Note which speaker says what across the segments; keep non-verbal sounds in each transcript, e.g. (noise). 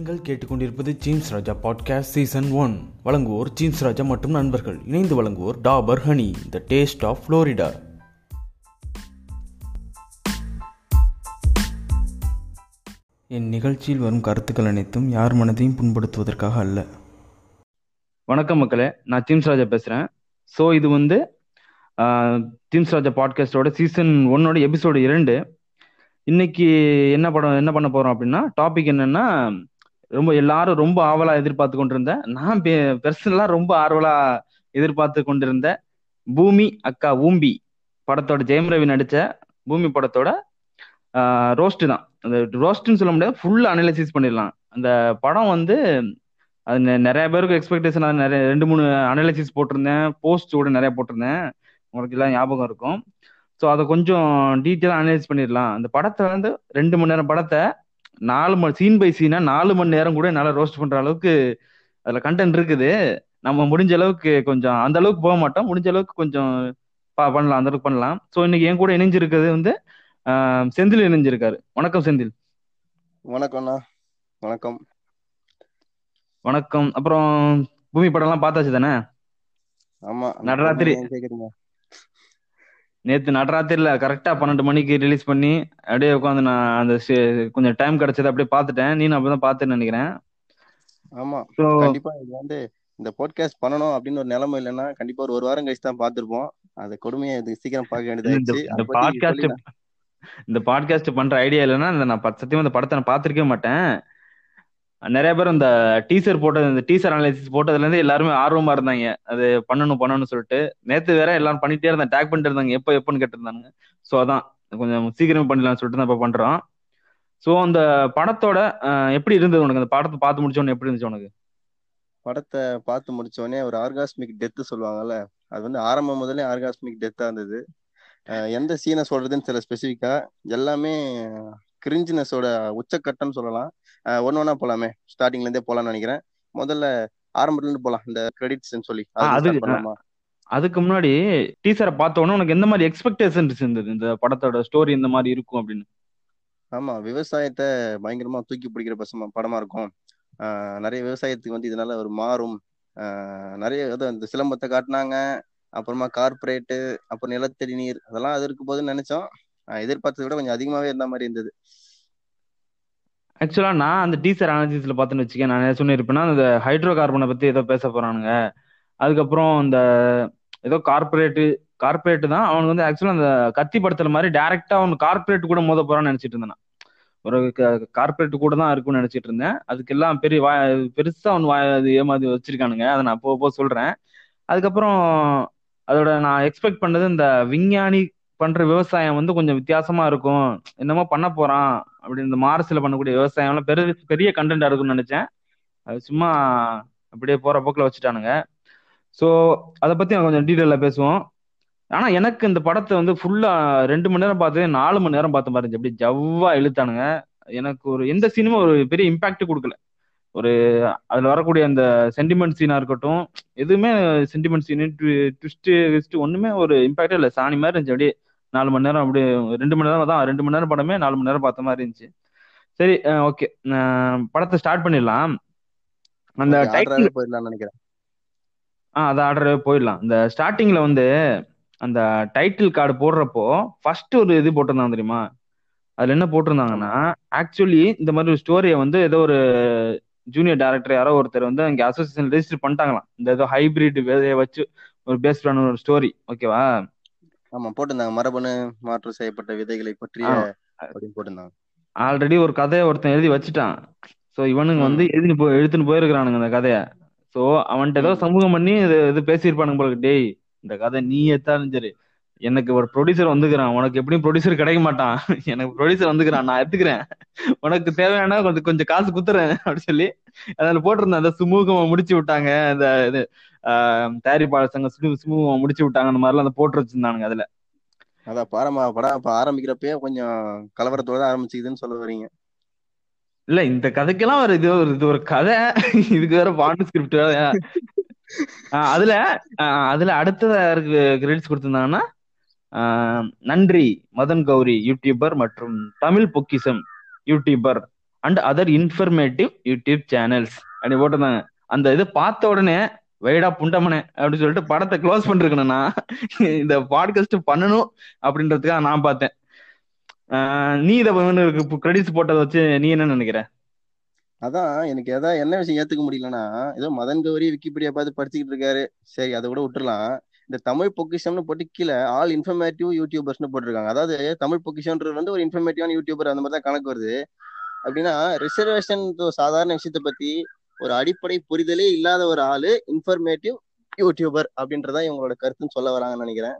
Speaker 1: நீங்கள் கேட்டுக்கொண்டிருப்பது Jeems Raja podcast season one வழங்குவோர் ஜீம்ஸ் ராஜா மற்றும் நண்பர்கள். இணைந்து வழங்குவோர் Dabur honey the taste of Florida என் நிகழ்ச்சியில் வரும் கருத்துக்கள் அனைத்தும் யார் மனதையும் புண்படுத்துவதற்காக அல்ல.
Speaker 2: வணக்கம் மக்களே நான் ஜீம்ஸ் ராஜா பேசுறேன். ஸோ இது வந்து ஜீம்ஸ் ராஜா பாட்காஸ்டோட சீசன் ஒன்னோட எபிசோடு இரண்டு. இன்னைக்கு என்ன படம் என்ன பண்ண போறோம் அப்படின்னா டாபிக் என்னன்னா ரொம்ப எல்லாரும் ரொம்ப ஆவலா எதிர்பார்த்து கொண்டிருந்தேன் நான் பெர்சனலா ரொம்ப ஆர்வலா எதிர்பார்த்து கொண்டிருந்த பூமி அக்கா ஊம்பி படத்தோட ஜெயம் ரவி நடிச்ச பூமி படத்தோட ரோஸ்ட் தான். அந்த ரோஸ்ட்னு சொல்ல முடியாது ஃபுல் அனலைசிஸ் பண்ணிடலாம். அந்த படம் வந்து அது நெ- நிறைய பேருக்கு எக்ஸ்பெக்டேஷன் நிறைய ரெண்டு மூணு அனலைசிஸ் போட்டிருந்தேன். போஸ்ட் கூட நிறைய போட்டிருந்தேன். உங்களுக்கு எல்லாம் ஞாபகம் இருக்கும். ஸோ அதை கொஞ்சம் டீட்டெயிலாக அனலைஸ் பண்ணிடலாம். அந்த படத்தை வந்து ரெண்டு மணி நேரம் படத்தை நாலு மணி சீன் பை சீனா நாலு மணி நேரம் கூட என்னால் ரோஸ்ட் பண்ற அளவுக்கு அதில் கண்டென்ட் இருக்குது. நம்ம முடிஞ்ச அளவுக்கு கொஞ்சம் அந்த அளவுக்கு போக மாட்டோம். முடிஞ்ச அளவுக்கு கொஞ்சம் பண்ணலாம். அந்த அளவுக்கு பண்ணலாம். ஸோ இன்னைக்கு என் கூட இணைஞ்சிருக்கிறது வந்து செந்தில் இணைஞ்சிருக்காரு. வணக்கம் செந்தில்.
Speaker 3: வணக்கம்ண்ணா வணக்கம்.
Speaker 2: வணக்கம். அப்புறம் பூமி படம்லாம் பார்த்தாச்சு தானே?
Speaker 3: ஆமா.
Speaker 2: நடராத்திரி. நேத்து நடராத்திரில கரெக்டா பன்னெண்டு மணிக்கு ரிலீஸ் பண்ணி அப்படியே உட்காந்து நான் அந்த கொஞ்சம் டைம் கிடைச்சது அப்படியே பார்த்துட்டேன். நீ அப்பதான் பார்த்துன்னு நினைக்கிறேன்.
Speaker 3: ஆமா. கண்டிப்பா இது வந்து இந்த போட்காஸ்ட் பண்ணணும் அப்படின்னு ஒரு நிலைமை இல்லைன்னா கண்டிப்பா ஒரு ஒரு வாரம் கழிச்சு தான் பார்த்திருப்போம். அது கொடுமையை இது சீக்கிரம் பார்க்க
Speaker 2: இந்த
Speaker 3: வேண்டியதாச்சு
Speaker 2: இந்த பாட்காஸ்ட் இந்த பாட்காஸ்ட் பண்ற ஐடியா இல்லைன்னா இந்த நான் சத்தியமா இந்த படத்தை நான் பார்த்திருக்கவே மாட்டேன். நிறைய பேர் இந்த டீசர் போட்டது இந்த டீசர் அனாலிசிஸ் போட்டதுல இருந்து எல்லாருமே ஆர்வமா இருந்தாங்க. அது பண்ணணும் பண்ணணும்னு சொல்லிட்டு. நேத்து வேற எல்லாரும் பண்ணிட்டே இருந்தாங்க டேக் பண்ணிட்டு இருந்தாங்க எப்போ எப்போன்னு கேட்டிருந்தாங்க ஸோ அதான். கொஞ்சம் சீக்கிரமே பண்ணிடலாம்னு சொல்லிட்டு தான் இப்போ பண்றோம். ஸோ அந்த படத்தோட எப்படி இருந்தது உனக்கு? அந்த படத்தை பார்த்து முடிச்சோன்னு எப்படி இருந்துச்சு உனக்கு?
Speaker 3: படத்தை பார்த்து முடிச்சோடனே ஒரு ஆர்காஸ்மிக் டெத் சொல்லுவாங்கல்ல அது வந்து ஆரம்பம் முதலே ஆர்காஸ்மிக் டெத்தா இருந்தது. எந்த சீனை சொல்றதுன்னு சில ஸ்பெசிஃபிக்கா எல்லாமே கிரிஞ்சினஸோட உச்சக்கட்டம்னு சொல்லலாம். ஒண்ணு ஒண்ணா போலாமே. ஸ்டார்டிங்ல இருந்தே போலாம்னு நினைக்கிறேன். முதல்ல ஆரம்பத்துல இருந்து போலாம். இந்த கிரெடிட்ஸ்னு சொல்லி.
Speaker 2: அது- அதுக்கு முன்னாடி டீசரை பார்த்த உடனே உனக்கு எந்த மாதிரி எக்ஸ்பெக்டேஷன்ஸ் இருந்தது? இந்த படத்தோட ஸ்டோரி இந்த மாதிரி இருக்கும் அப்படின்னு.
Speaker 3: ஆமா விவசாயத்தை பயங்கரமா தூக்கி பிடிக்கிற பசமா படமா இருக்கும். நிறைய விவசாயத்துக்கு வந்து இதனால ஒரு மாறும். நிறைய இந்த சிலம்பத்தை காட்டினாங்க. அப்புறமா கார்ப்பரேட்டு அப்புறம் நிலத்தடி நீர் அதெல்லாம் அது இருக்கும் போதுன்னு நினைச்சோம் எதிர்பார்த்ததை விட கொஞ்சம் அதிகமாவே இருந்த மாதிரி இருந்தது.
Speaker 2: ஆக்சுவலா நான் அந்த டீசர் அனாலிசிஸ்ல பார்த்துன்னு வச்சுக்கேன் நான் என்ன சொல்லியிருப்பேன்னா அந்த ஹைட்ரோ கார்பனை பத்தி ஏதோ பேச போறானுங்க. அதுக்கப்புறம் இந்த ஏதோ கார்பரேட்டு கார்பரேட் தான் அவனுக்கு வந்து ஆக்சுவலா அந்த கத்தி படத்துல மாதிரி டைரக்டா அவன் கார்பரேட் கூட மோத போறான்னு நினைச்சிட்டு இருந்தேன் ஒரு கார்பரேட் கூட தான் இருக்கும்னு நினைச்சிட்டு இருந்தேன். அதுக்கெல்லாம் பெரிய வாய் பெருசா அவன் வாய் அது ஏமாதி வச்சிருக்கானுங்க. அதை நான் போக போக சொல்றேன். அதுக்கப்புறம் அதோட நான் எக்ஸ்பெக்ட் பண்ணது இந்த விஞ்ஞானி பண்ற விவசாயம் வந்து கொஞ்சம் வித்தியாசமா இருக்கும். என்னமோ பண்ண போறான். அப்படி இந்த மார்ஸ்ல பண்ணக்கூடிய விவசாயம்லாம் பெரிய பெரிய கண்டென்ட்டா இருக்கும்னு நினைச்சேன். அது சும்மா அப்படியே போற போக்கில் வச்சுட்டானுங்க. ஸோ அதை பத்தி நான் கொஞ்சம் டீட்டெயில பேசுவோம். ஆனா எனக்கு இந்த படத்தை வந்து ஃபுல்லா ரெண்டு மணி நேரம் பார்த்து நாலு மணி நேரம் பார்த்த மாதிரி இருந்துச்சு. அப்படியே ஜவ்வா இழுத்தானுங்க. எனக்கு ஒரு எந்த சீனுமே ஒரு பெரிய இம்பாக்ட் கொடுக்கல. ஒரு அதுல வரக்கூடிய அந்த சென்டிமெண்ட் சீனா இருக்கட்டும் எதுவுமே சென்டிமெண்ட் சீனு ட்விஸ்ட் ட்விஸ்ட் ஒண்ணுமே ஒரு இம்பாக்டே இல்லை. சாணி மாதிரி இருந்துச்சு. அப்படியே நாலு மணி நேரம் அப்படியே ரெண்டு மணி நேரம் தான் ரெண்டு மணி நேரம் படமே நாலு மணி நேரம் பார்த்த மாதிரி இருந்துச்சு. சரி ஓகே. படத்தை ஸ்டார்ட் பண்ணிடலாம். அந்த டைட்டில்
Speaker 3: போயிடலாம்னு நினைக்கிறேன்.
Speaker 2: ஆ அதை ஆர்டர் போயிடலாம். இந்த ஸ்டார்டிங்ல வந்து அந்த டைட்டில் கார்டு போடுறப்போ ஃபர்ஸ்ட் ஒரு இது போட்டிருந்தாங்க தெரியுமா? அதுல என்ன போட்டிருந்தாங்கன்னா ஆக்சுவலி இந்த மாதிரி ஒரு ஸ்டோரியை வந்து ஏதோ ஒரு ஜூனியர் டைரக்டர் யாரோ ஒருத்தர் வந்து அங்கே அசோசியேஷன் ரெஜிஸ்டர் பண்ணிட்டாங்களாம். இந்த ஏதோ ஹைபிரிட் விதையை வச்சு ஒரு பேஸ்ட் பண்ண ஒரு ஸ்டோரி ஓகேவா
Speaker 3: ஆமா போட்டிருந்தாங்க. மரபணு மாற்றம் செய்யப்பட்ட விதைகளை பற்றிய. அப்படின்னு போட்டிருந்தாங்க.
Speaker 2: ஆல்ரெடி ஒரு கதையை ஒருத்தன் எழுதி வச்சுட்டான். ஸோ இவனுங்க. வந்து எழுதி போய் எடுத்துன்னு போயிருக்கிறானுங்க அந்த கதையை. ஸோ அவன்கிட்ட ஏதோ. சமூகம் பண்ணி இது இது பேசியிருப்பானுங்க போல டேய் இந்த கதை நீ எடுத்தாலும் சரி. எனக்கு ஒரு ப்ரொடியூசர் வந்துக்கிறான். உனக்கு எப்படியும் ப்ரொடியூசர் கிடைக்க மாட்டான். (laughs) எனக்கு ப்ரொடியூசர் வந்துக்கிறான். நான் எடுத்துக்கிறேன். (laughs) உனக்கு தேவையான கொஞ்சம் கொஞ்சம் காசு குத்துறேன். (laughs) அப்படி சொல்லி அதில் போட்டிருந்தேன் அந்த சுமூகமா முடிச்சு விட்டாங்க. இந்த இது தயாரிப்பாளர் சங்கம் சுமு- சுமூகமா முடிச்சு விட்டாங்க அந்த மாதிரிலாம் அந்த போட்டு வச்சிருந்தானுங்க அதுல.
Speaker 3: அதான் பாரமா படம் இப்ப ஆரம்பிக்கிறப்பயே கொஞ்சம் கலவரத்தோட தான் ஆரம்பிச்சுக்குதுன்னு சொல்ல வரீங்க.
Speaker 2: இல்ல இந்த கதைக்கெல்லாம் ஒரு இது ஒரு இது ஒரு கதை. இதுக்கு வேற பாண்டு ஸ்கிரிப்ட் அதுல அதுல யாருக்கு கிரெடிட்ஸ் கொடுத்திருந்தாங்கன்னா நன்றி மதன் கௌரி யூடியூபர் மற்றும் Tamil Pokkisham YouTuber and other informative YouTube channels அப்படி போட்டிருந்தாங்க. அந்த இது பார்த்த உடனே வைடா புண்டமனே அப்படின்னு சொல்லிட்டு படத்தை க்ளோஸ் பண்ணிருக்கணும்னா இந்த பாட்காஸ்ட் பண்ணணும் அப்படின்றதுக்காக நான் பார்த்தேன். நீ இதை கிரெடிட்ஸ் போட்டதை வச்சு நீ என்ன நினைக்கிற?
Speaker 3: அதான் எனக்கு எதாவது என்ன விஷயம் ஏத்துக்க முடியலன்னா ஏதோ மதன் கௌரி விக்கிபீடியா பார்த்து படிச்சுக்கிட்டு இருக்காரு. சரி அதை கூட விட்டுலாம் இந்த தமிழ் பொக்கிஷம்னு போட்டு கீழே ஆல் இன்ஃபர்மேட்டிவ் யூடியூபர்ஸ்னு போட்டிருக்காங்க. அதாவது தமிழ் பொக்கிஷன்றது வந்து ஒரு இன்ஃபர்மேட்டிவான யூடியூபர் அந்த மாதிரி தான் கணக்கு வருது. அப்படின்னா ரிசர்வேஷன் சாதாரண விஷயத்தை பத்தி ஒரு அடிப்படை புரிதலே இல்லாத ஒரு ஆளு இன்ஃபர்மேட்டிவ் யூடியூபர் அப்படின்றதான் இவங்களோட கருத்துன்னு சொல்ல வராங்கன்னு நினைக்கிறேன்.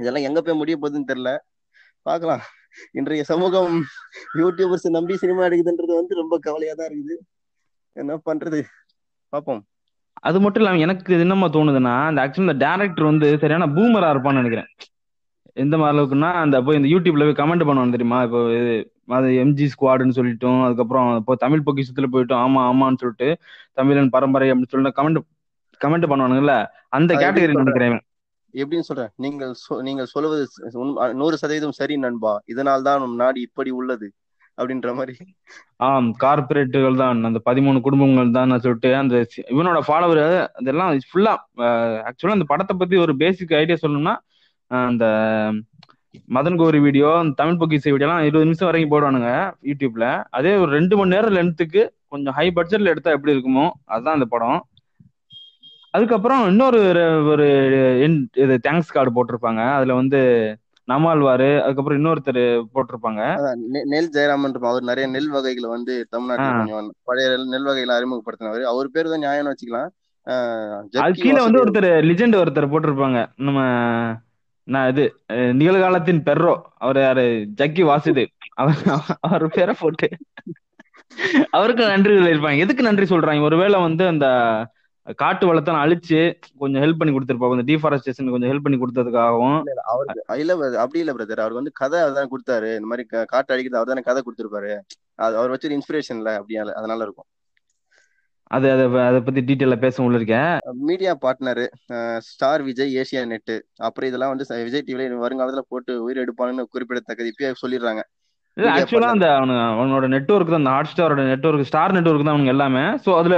Speaker 3: இதெல்லாம் எங்க போய் முடிய போகுதுன்னு தெரியல. பார்க்கலாம். இன்றைய சமூகம் யூடியூபர்ஸ் நம்பி சினிமா எடுக்குதுன்றது வந்து ரொம்ப கவலையா தான் இருக்குது. என்ன பண்றது? பார்ப்போம்.
Speaker 2: அது மட்டும் இல்லாம எனக்கு என்னமா தோணுதுன்னா அந்த ஆக்சுவலி இந்த டேரக்டர் வந்து சரியான பூமரா இருப்பான்னு நினைக்கிறேன். எந்த மாதிரி அளவுக்குன்னா அந்த போய் இந்த யூடியூப்ல போய் கமெண்ட் பண்ணுவான்னு தெரியுமா? இப்போ அது எம்ஜி ஸ்குவாடுன்னு சொல்லிட்டோம். அதுக்கப்புறம் இப்போ தமிழ் பொக்கிஷத்துல போயிட்டோம். ஆமா ஆமான்னு சொல்லிட்டு தமிழன் பரம்பரை அப்படின்னு சொல்லிட்டு கமெண்ட் கமெண்ட் பண்ணுவானுங்கல்ல அந்த கேட்டகரி? நினைக்கிறேன். இவன்.
Speaker 3: எப்படின்னு சொல்றேன் நீங்கள் நீங்கள் சொல்வது ச- உண்ம- நூறு சதவீதம் சரி நண்பா. இதனால் தான் நம் நாடு இப்படி உள்ளது அப்படின்ற மாதிரி.
Speaker 2: ஆம் கார்பரேட்டுகள் தான். அந்த பதிமூணு குடும்பங்கள் தான் சொல்லிட்டு அந்த இவனோட ஃபாலோவர் அதெல்லாம் ஃபுல்லா ஆக்சுவலா அந்த படத்தை பத்தி ஒரு பேசிக் ஐடியா சொல்லணும்னா அந்த மதன் கோரி வீடியோ தமிழ் பொக்கிசை வீடியோலாம் இருபது நிமிஷம் வரைக்கும் போடுவானுங்க யூடியூப்ல. அதே ஒரு ரெண்டு மணி நேரம் லென்த்துக்கு கொஞ்சம் ஹை பட்ஜெட்ல எடுத்தா எப்படி இருக்குமோ அதுதான் அந்த படம். அதுக்கப்புறம் இன்னொரு ஒரு- இது தேங்க்ஸ் கார்டு போட்டிருப்பாங்க. அதுல வந்து நம்மாழ்வாரு அதுக்கப்புறம் இன்னொருத்தர் போட்டிருப்பாங்க.
Speaker 3: நெல் ஜெயராமன். அவர் நிறைய நெல் வகைகளை வந்து தமிழ்நாட்டுல பழைய நெல் வகைகளை அறிமுகப்படுத்தினவர். அவர் பேர் தான் நியாயம்னு வச்சுக்கலாம்.
Speaker 2: கீழே வந்து ஒருத்தர் லிஜெண்ட் ஒருத்தர் போட்டிருப்பாங்க. நம்ம நான் இது நிகழ்காலத்தின் பெர்ரோ. அவர் யாரு? ஜக்கி வாசுதேவ் அவர் அவர் பேரை போட்டு. அவருக்கு நன்றி இருப்பாங்க எதுக்கு நன்றி சொல்றாங்க? ஒருவேளை வந்து அந்த காட்டு வளத்தை அழிச்சு கொஞ்சம் ஹெல்ப் பண்ணி கொடுத்துருப்பாங்க இந்த டீஃபாரஸ்டேஷன் கொஞ்சம் ஹெல்ப் பண்ணி கொடுத்ததுக்காகவும்.
Speaker 3: இல்ல அப்படி இல்ல பிரதர் அவர் வந்து கதை அதான் கொடுத்தாரு. இந்த மாதிரி காட்டு அடிக்கிறது அவர் தானே கதை கொடுத்திருப்பாரு. அவர் வச்ச இன்ஸ்பிரேஷன்ல அப்படியால அதனால இருக்கும்.
Speaker 2: அது அதை அதை பத்தி டீட்டெயிலா பேச உள்ள இருக்கேன்.
Speaker 3: Media partner Star Vijay Asianet. அப்புறம் இதெல்லாம் வந்து விஜய் டிவில வருங்காலத்துல போட்டு உயிர் எடுப்பானுன்னு குறிப்பிடத்தக்கது இப்பயே சொல்லிடுறாங்க.
Speaker 2: ஆக்சுவலா. அந்த அவனு அவனோட நெட்ஒர்க் தான் அந்த ஹாட் ஸ்டாரோட நெட்ஒர்க் ஸ்டார் நெட்ஒர்க் தான் அவனுங்க எல்லாமே. ஸோ அதுல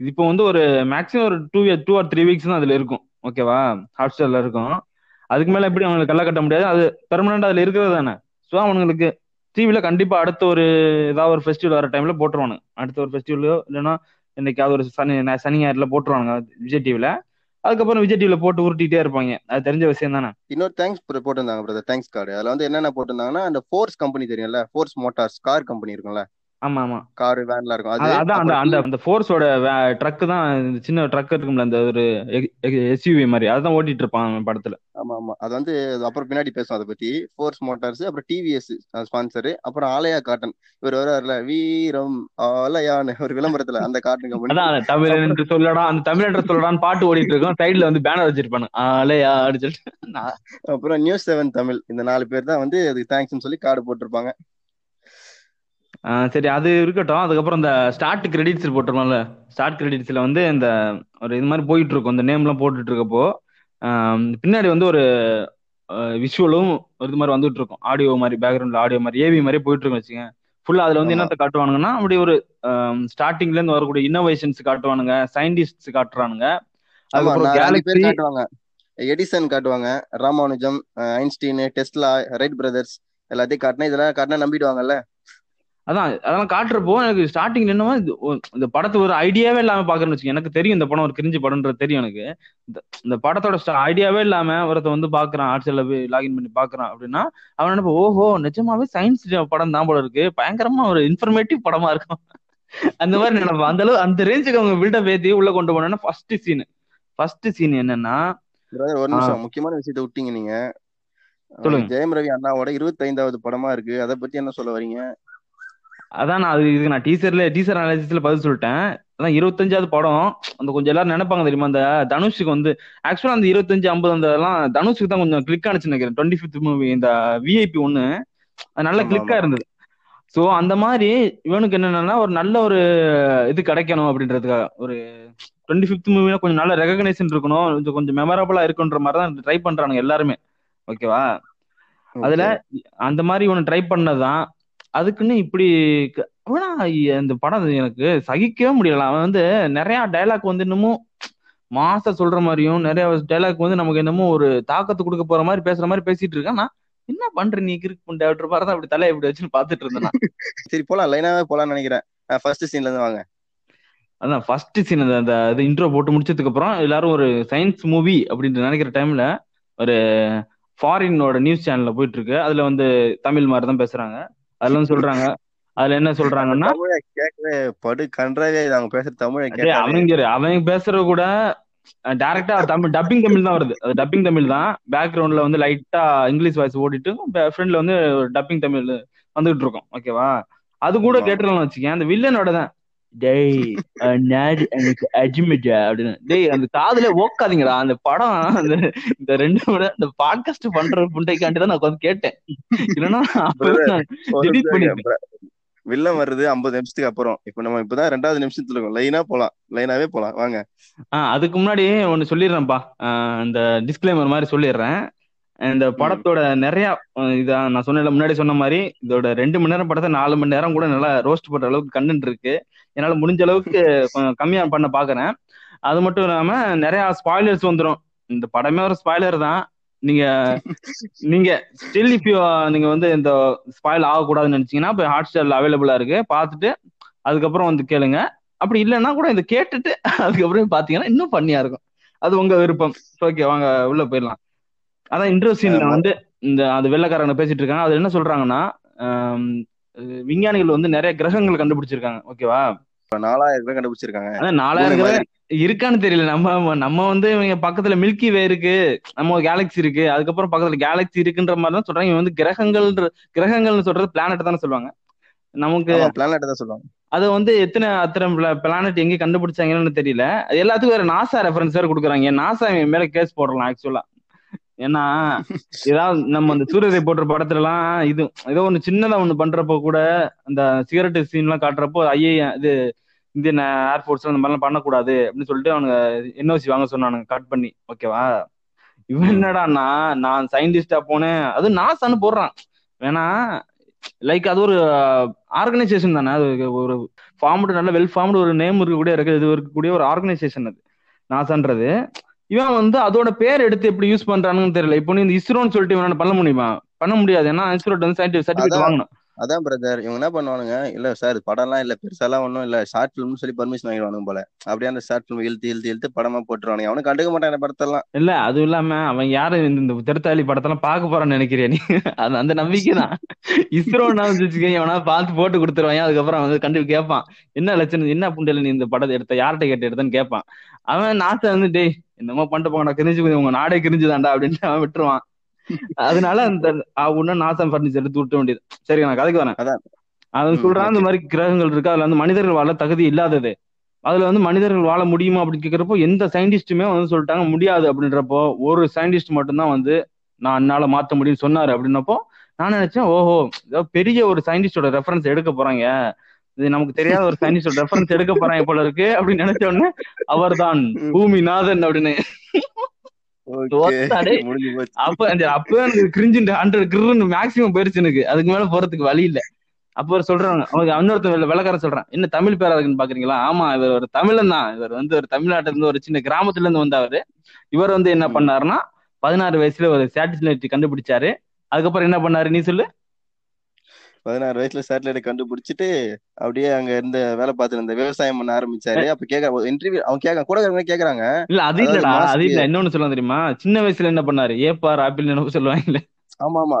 Speaker 2: இப்போ வந்து ஒரு மேக்ஸிமம் ஒரு two two or three weeks தான் அதுல இருக்கும். ஓகேவா ஹாட் ஸ்டார்ல இருக்கும். அதுக்கு மேல எப்படி அவங்களுக்கு கல்ல கட்ட முடியாது. அது பெர்மனண்டா அதுல இருக்கிறது தானே. ஸோ அவனுங்களுக்கு டிவில கண்டிப்பா அடுத்த ஒரு ஏதாவது ஒரு ஃபெஸ்டிவல் வர டைம்ல போட்டுருவானுங்க. அடுத்த ஒரு ஃபெஸ்டிவலோ இல்லைன்னா என்னைக்காவது ஒரு சனி சனி ஞாயிறுல போட்டுருவானுங்க விஜய் டிவில அதுக்கப்புறம் விஜய் டிவில போட்டு உருட்டிட்டே இருப்பாங்க. அது தெரிஞ்ச விஷயம் தானே.
Speaker 3: இன்னொரு தேங்க்ஸ் போட்டிருந்தாங்க பிரதர் தேங்க்ஸ் கார்டு அதுல வந்து என்னென்ன போட்டிருந்தாங்கன்னா அந்த ஃபோர்ஸ் கம்பெனி தெரியும்ல ஃபோர்ஸ் மோட்டார்ஸ் கார் கம்பெனி இருக்கும்ல.
Speaker 2: ஆமா ஆமா
Speaker 3: கார் வேன்லாம் இருக்கும். அது
Speaker 2: அது- அதான் அந்த அந்த அந்த ஃபோர்ஸோட ட்ரக் தான் இந்த சின்ன ட்ரக் இருக்கும்ல அந்த ஒரு எஸ்யூவி மாதிரி. அதுதான் ஓட்டிட்டு இருப்பான் படத்துல.
Speaker 3: ஆமா ஆமா அது வந்து அப்புறம் பின்னாடி பேசுவோம் அதை பத்தி. ஃபோர்ஸ் மோட்டார்ஸ் அப்புறம் டிவிஎஸ் ஸ்பான்சர் அப்புறம் ஆலயா காட்டன். இவர் வருவார்ல வீரம் ஆலயான்னு ஒரு விளம்பரத்துல அந்த காட்டன் கம்பெனி
Speaker 2: அதான் தமிழ் என்று சொல்லடா அந்த தமிழ் என்று சொல்லடான்னு பாட்டு ஓடிட்டு இருக்கும் சைடுல வந்து பேனர் வச்சிருப்பானு. ஆலையா அப்படின்னு சொல்லிட்டு.
Speaker 3: அப்புறம் நியூஸ் செவன் தமிழ். இந்த நாலு பேர் தான் வந்து அதுக்கு தேங்க்ஸ்னு சொல்லி கார்டு போட்டிருப்பாங்க.
Speaker 2: சரி அது இருக்கட்டும். அதுக்கப்புறம் இந்த ஸ்டார்ட் கிரெடிட்ஸ் போட்டிருக்கோம்ல. ஸ்டார்ட் கிரெடிட்ஸ்ல வந்து இந்த ஒரு இது மாதிரி போயிட்டு இருக்கும் இந்த நேம்லாம் போட்டுட்டு இருக்கப்போ பின்னாடி வந்து ஒரு விஷுவலும் ஒரு இது மாதிரி வந்துட்டு இருக்கும் ஆடியோ மாதிரி பேக்ரவுண்ட்ல ஆடியோ மாதிரி ஏவி மாதிரி போயிட்டு இருக்கும் வச்சுங்க ஃபுல்லா அதுல வந்து. என்னத்த காட்டுவானுங்கன்னா அப்படி ஒரு ஸ்டார்டிங்ல இருந்து வரக்கூடிய இன்னோவேஷன்ஸ் காட்டுவானுங்க சயின்டிஸ்ட் காட்டுறானுங்க. அதுக்கப்புறம்
Speaker 3: காட்டுவாங்க. எடிசன் காட்டுவாங்க Ramanujam Einstein Tesla Wright brothers எல்லாத்தையும் காட்டினா இதெல்லாம் காட்டினா நம்பிடுவாங்கல்ல?
Speaker 2: அதான் அதெல்லாம் காட்டுறப்போ எனக்கு இது ஒ- இந்த படத்தை ஒரு ஐடியாவே இல்லாம பாக்குறேன்னு வச்சுக்கோங்க. எனக்கு தெரியும் இந்த படம் ஒரு கிரிஞ்சு படம்ன்றது தெரியும் எனக்கு. இந்த படத்தோட ஐடியாவே இல்லாம ஒருத்த வந்து பாக்குறான் ஆட்சியில போய் லாகின் பண்ணி பாக்குறான் அப்படின்னா அவன் நினைப்ப ஓஹோ நிஜமாவே சயின்ஸ் படம் தான் போல இருக்கு. பயங்கரமா ஒரு இன்ஃபர்மேட்டிவ் படமா இருக்கும். (laughs) அந்த மாதிரி நினைப்பேன். அந்த அளவு அந்த ரேஞ்சுக்கு அவங்க பில்டப் ஏத்தி உள்ள கொண்டு போனோம்னா ஃபர்ஸ்ட் சீன் ஃபர்ஸ்ட் சீன் என்னன்னா
Speaker 3: ஒரு. நிமிஷம். முக்கியமான விஷயத்த விட்டீங்க நீங்க. ஜெயம் ரவி அண்ணாவோட இருபத்தைந்தாவது படமா இருக்கு. அதை பத்தி என்ன சொல்ல வரீங்க?
Speaker 2: அதான் நான் அது இதுக்கு நான் டீசர்ல டீசர் அனாலிசிஸ்ல பதில் சொல்லிட்டேன். அதான் இருபத்தஞ்சாவது படம். அந்த கொஞ்சம் எல்லாரும் நினைப்பாங்க தெரியுமா? அந்த தனுஷுக்கு வந்து ஆக்சுவலா அந்த இருபத்தஞ்சு ஐம்பது அந்த எல்லாம் தனுஷுக்கு தான் கொஞ்சம் கிளிக் ஆனிச்சு நினைக்கிறேன். டுவெண்ட்டி ஃபிஃப்த் மூவி இந்த விஐபி ஒன்னு அது நல்ல கிளிக்கா. இருந்தது. சோ அந்த மாதிரி இவனுக்கு என்னன்னா ஒரு நல்ல ஒரு இது கிடைக்கணும் அப்படின்றதுக்காக. ஒரு டுவெண்ட்டி ஃபிஃப்த் மூவினா கொஞ்சம் நல்ல ரெகக்னேஷன் இருக்கணும். கொஞ்சம் கொஞ்சம் மெமரபிளா இருக்குன்ற மாதிரி தான் ட்ரை பண்றானுங்க எல்லாருமே. ஓகேவா அதுல அந்த மாதிரி இவனு ட்ரை பண்ணதுதான். அதுக்குன்னு இப்படி ஆனா இந்த படம் எனக்கு சகிக்கவே முடியல. அவன் வந்து நிறைய டைலாக் வந்து இன்னமும் மாச சொல்ற மாதிரியும் நிறைய டைலாக் வந்து நமக்கு என்னமோ ஒரு தாக்கத்தை கொடுக்க போற மாதிரி பேசுற மாதிரி பேசிட்டு இருக்கான். நான் என்ன பண்ற நீ கிறுக்கு புண்டை அப்படி பாரு அப்படி தலையை இப்படி வச்சுன்னு பாத்துட்டு இருந்தேன்.
Speaker 3: சரி போலாம். லைனாவே போலாம்னு நினைக்கிறேன். ஃபர்ஸ்ட் சீன்ல இருந்து வாங்க.
Speaker 2: அதான் ஃபர்ஸ்ட் சீன் அந்த அந்த இது இன்ட்ரோ போட்டு முடிச்சதுக்கு அப்புறம் எல்லாரும் ஒரு சயின்ஸ் மூவி அப்படின்னு நினைக்கிற டைம்ல ஒரு ஃபாரினோட நியூஸ் சேனல்ல போயிட்டு இருக்கு. அதுல வந்து தமிழ் மாதிரி தான் பேசுறாங்க. அதுல வந்து சொல்றாங்க. அதுல என்ன சொல்றாங்கன்னா
Speaker 3: கேட்கவே படு கன்றாவே அவங்க பேசுற தமிழை
Speaker 2: அவங்க அவங்க பேசுறது கூட டைரக்டா தமிழ் டப்பிங் தமிழ் தான் வருது. அது டப்பிங் தமிழ் தான். பேக்ரவுண்ட்ல வந்து லைட்டா இங்கிலீஷ் வாய்ஸ் ஓடிட்டு ஃப்ரெண்ட்ல வந்து டப்பிங் தமிழ் வந்துகிட்டு இருக்கோம். ஓகேவா அது கூட
Speaker 3: ஆமா.
Speaker 2: கேட்டுலாம் வச்சுக்கேன். அந்த வில்லனோட தான். டேய் எனக்கு அஜிமிஜா அப்படின்னு. டேய் அந்த காதுல ஓக்காதீங்கடா. அந்த படம் அந்த இந்த ரெண்டு விட இந்த பாட்காஸ்ட் பண்ற புண்டைக்காண்டி தான் நான் உட்காந்து கேட்டேன். இல்லைன்னா.
Speaker 3: வில்லன் வருது ஐம்பது நிமிஷத்துக்கு அப்புறம். இப்ப நம்ம இப்பதான் ரெண்டாவது நிமிஷத்துல இருக்கோம். லைனா போலாம். லைனாவே போலாம். வாங்க.
Speaker 2: ஆஹ் அதுக்கு முன்னாடி ஒன்னு சொல்லிடுறேன்ப்பா. இந்த டிஸ்க்ளைமர் மாதிரி சொல்லிடுறேன். இந்த படத்தோட நிறைய அஹ் இதா நான் சொன்ன முன்னாடி சொன்ன மாதிரி இதோட ரெண்டு மணி நேரம் படத்தை நாலு மணி நேரம் கூட நல்லா ரோஸ்ட் பண்ற அளவுக்கு கண்டென்ட் இருக்கு. என்னால முடிஞ்ச அளவுக்கு (laughs) கம்மியா பண்ண பாக்குறேன். அது மட்டும் இல்லாம நிறைய ஸ்பாய்லர்ஸ் வந்துரும். இந்த படமே ஒரு ஸ்பாய்லர் தான். நீங்க (laughs) நீங்க ஸ்டில் இஃப் நீங்க வந்து இந்த ஸ்பாயில் ஆகக்கூடாதுன்னு நினைச்சீங்கன்னா போய் ஹாட் ஸ்டார்ல அவைலபிளா இருக்கு. பார்த்துட்டு அதுக்கப்புறம் வந்து கேளுங்க. அப்படி இல்லைன்னா கூட இதை கேட்டுட்டு அதுக்கப்புறம் பாத்தீங்கன்னா இன்னும் பண்ணியா இருக்கும். அது உங்க விருப்பம். ஓகே வாங்க உள்ள போயிடலாம். அதான் இன்ட்ரோ சீன்ல. வந்து இந்த அது வெள்ளைக்காரங்க பேசிட்டு இருக்காங்க அது என்ன சொல்றாங்கன்னா விஞ்ஞானிகள் வந்து நிறைய கிரகங்கள் கண்டுபிடிச்சிருக்காங்க. ஓகேவா?
Speaker 3: நாலாயிரம் பேர் கண்டுபிடிச்சிருக்காங்க.
Speaker 2: அதான் நாலாயிரம் கிரகம் இருக்கான்னு தெரியல. நம்ம நம்ம வந்து இவங்க பக்கத்துல மில்கி வே இருக்கு நம்ம கேலக்ஸி இருக்கு அதுக்கப்புறம் பக்கத்துல கேலக்ஸி இருக்குன்ற மாதிரி தான் சொல்றாங்க. இவங்க வந்து கிரகங்கள்ன்ற கிரகங்கள்னு சொல்றது பிளானட் தானே சொல்லுவாங்க. நமக்கு
Speaker 3: பிளானட் தான் சொல்லுவாங்க.
Speaker 2: அது வந்து எத்தனை அத்தனை பிளானட் எங்க கண்டுபிடிச்சாங்கன்னு தெரியல. அது எல்லாத்துக்கும் வேற நாசா ரெஃபரன்ஸ் வேற கொடுக்குறாங்க. நாசா இவன் மேல கேஸ் போடலாம் ஆக்சுவலா ஏன்னா ஏதாவது நம்ம அந்த சூரியதை போடுற படத்துல எல்லாம் இது ஏதோ ஒண்ணு சின்னதா ஒண்ணு பண்றப்போ கூட அந்த சிகரெட் சீன் எல்லாம் காட்டுறப்போ ஐஏ இது இந்தியன் ஏர்போர்ட்ஸ் அந்த மாதிரிலாம் பண்ணக்கூடாது அப்படின்னு சொல்லிட்டு அவனுங்க என்ஓசி வாங்க சொன்னானுங்க கட் பண்ணி. ஓகேவா இவன் என்னடான்னா நான் சயின்டிஸ்டா போனேன். அது நாசான்னு போடுறான். வேணா லைக் அது ஒரு ஆர்கனைசேஷன் தானே. அது ஒரு ஃபார்ம்டு நல்ல வெல் ஃபார்ம்டு ஒரு நேம் இருக்கக்கூடிய இருக்கு இது இருக்கக்கூடிய ஒரு ஆர்கனைசேஷன் அது. நாசான்றது இவன் வந்து அதோட பேர் எடுத்து எப்படி யூஸ் பண்றானுன்னு தெரியல. இப்போ நீ இந்த இஸ்ரோன்னு சொல்லிட்டு இவனால பண்ண முடியுமா? பண்ண முடியாது. ஏன்னா இஸ்ரோட்ட வந்து சர்டிஃபிகேட். வாங்கணும்.
Speaker 3: அதான் பிரதர் இவங்க என்ன பண்ணுவானுங்க? இல்ல சார் படம்லாம் இல்ல பெருசாலாம் ஒண்ணும் இல்ல. ஷார்ட் ஃபிலிம்னு சொல்லி பர்மிஷன் வாங்கிடுவானுங்க போல. அப்படியே அந்த ஷார்ட் ஃபிலிம் இழுத்து இழுத்து இழுத்து படமா போட்டுருவானுங்க. அவனும் கண்டுக்க மாட்டான் படத்தெல்லாம்.
Speaker 2: இல்ல அதுவும் இல்லாம அவன் யாரு? இந்த இந்த திருத்தாளி படத்தெல்லாம் பார்க்க போறான்னு நினைக்கிறியா நீ? அது அந்த நம்பிக்கை தான். இஸ்ரோ வச்சுக்கோ எவனா பார்த்து போட்டு கொடுத்துருவான் அதுக்கப்புறம் வந்து கண்டு கேட்பான். என்ன லட்சணம் என்ன புண்டையில நீ இந்த படத்தை எடுத்த? யார்கிட்ட கேட்டு எடுத்தன்னு கேட்பான். அவன் நாசை வந்து டேய் என்னமோ பண்ணிட்டு போங்கடா கிரிஞ்சு உங்க நாடே கிரிஞ்சுதான்டா அப்படின்ட்டு அவன் விட்டுருவான். அதனால அந்த உன்ன நாசம் பர்னிச்சர் எடுத்து விட்ட வேண்டியது. சரி நான் கதைக்கு வரேன். அவன் சொல்றான் இந்த. மாதிரி கிரகங்கள் இருக்கு. அதுல வந்து மனிதர்கள் வாழ தகுதி இல்லாதது. அதுல வந்து மனிதர்கள் வாழ முடியுமா அப்படின்னு கேக்குறப்போ எந்த சயின்டிஸ்டுமே வந்து சொல்லிட்டாங்க முடியாது அப்படின்றப்போ ஒரு சயின்டிஸ்ட் மட்டும்தான் வந்து நான் என்னால மாத்த முடியும்னு சொன்னாரு அப்படின்னப்போ நான் நினைச்சேன் ஓஹோ பெரிய ஒரு சயின்டிஸ்டோட ரெஃபரன்ஸ் எடுக்க போறாங்க. இது நமக்கு தெரியாத ஒரு சயின்டிஸ்டோட ரெஃபரன்ஸ் எடுக்க போறாங்க போல இருக்கு அப்படின்னு நினைச்ச உடனே அவர்தான் பூமிநாதன் அப்படின்னு. (laughs) அப்ப அப்ப எனக்கு கிரிஞ்சு ஹண்ட்ரட் கிருன்னு போயிருச்சு எனக்கு. அதுக்கு மேல போறதுக்கு வழி இல்ல. அப்ப அவர் சொல்றாங்க இன்னொருத்த விளக்கார சொல்றான். என்ன தமிழ் பேரா இருக்குன்னு பாக்குறீங்களா? ஆமா இவர் ஒரு தமிழன் தான். இவர் வந்து ஒரு தமிழ்நாட்டுல இருந்து ஒரு சின்ன கிராமத்துல இருந்து வந்தவர். இவர் வந்து என்ன. பண்ணாருன்னா பதினாறு வயசுல ஒரு சேட்டிலைட் கண்டுபிடிச்சாரு. அதுக்கப்புறம் என்ன பண்ணாரு நீ சொல்லு?
Speaker 3: பதினாறு வயசுல சேட்டலைட் கண்டுபிடிச்சிட்டு அப்படியே அங்க இருந்த வேலை பார்த்துட்டு இருந்த விவசாயம் பண்ண ஆரம்பிச்சாரு. அப்ப கேக்குற இன்டர்வியூ அவங்க கேட்க கூட கேக்குறாங்க
Speaker 2: இல்ல அது இல்லடா அது இல்ல. இன்னொன்னு சொல்ல தெரியுமா? சின்ன வயசுல என்ன பண்ணாரு? ஏப்பார் ஆப்பிள் என்ன சொல்லுவாங்க இல்ல
Speaker 3: ஆமா ஆமா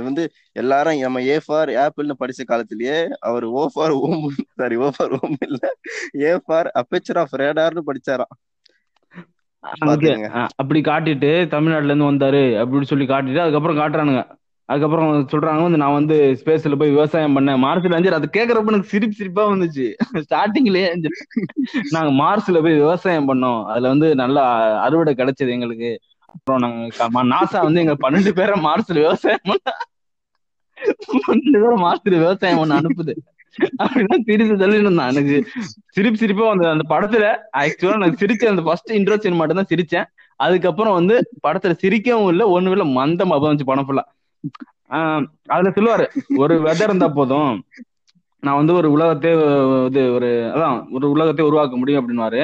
Speaker 3: வந்து எல்லாரும் நம்ம ஏ ஃபார் ஆப்பிள்னு படிச்ச காலத்திலேயே அவர் O for Om sorry O for Om இல்ல. ஏ ஃபார் அப்பேச்சர் ஆஃப் ரேடார்னு படிச்சாராம்.
Speaker 2: அப்படி காட்டிட்டு தமிழ்நாட்டுல இருந்து வந்தாரு அப்படின்னு சொல்லி காட்டிட்டு அதுக்கப்புறம் காட்டுறானுங்க. அதுக்கப்புறம் சொல்றாங்க வந்து நான் வந்து ஸ்பேஸ்ல போய் விவசாயம் பண்ணேன். மார்ஸ்ல அஞ்சு அது கேக்குறப்ப எனக்கு சிரிப்பு சிரிப்பா வந்துச்சு. ஸ்டார்டிங்லயே நாங்க மார்ஸ்ல போய் விவசாயம் பண்ணோம். அதுல வந்து நல்லா அறுவடை கிடைச்சது எங்களுக்கு. அப்புறம் நாங்க நாசா வந்து எங்க பன்னெண்டு பேரை மார்ஸ்ல விவசாயம் பண்ண பன்னெண்டு பேரை மார்ஸ்ல விவசாயம் பண்ண அனுப்புது. அப்படிதான் சிரிச்சு சொல்லிட்டு எனக்கு சிரிப்பு சிரிப்பா வந்தது. அந்த படத்துல ஆக்சுவலா நான் சிரிச்ச அந்த ஃபர்ஸ்ட் இன்ட்ரோ சீன் மட்டும் தான் சிரிச்சேன். அதுக்கப்புறம் வந்து படத்துல சிரிக்கவும் இல்ல ஒண்ணும் இல்ல மந்தம் அப்ப படம் ஃபுல்லா அதுல சொல்லுவாரு ஒரு வெதர் இருந்தா போதும். நான் வந்து ஒரு உலகத்தை இது ஒரு அதான் ஒரு உலகத்தை உருவாக்க முடியும் அப்படின்னுவாரு.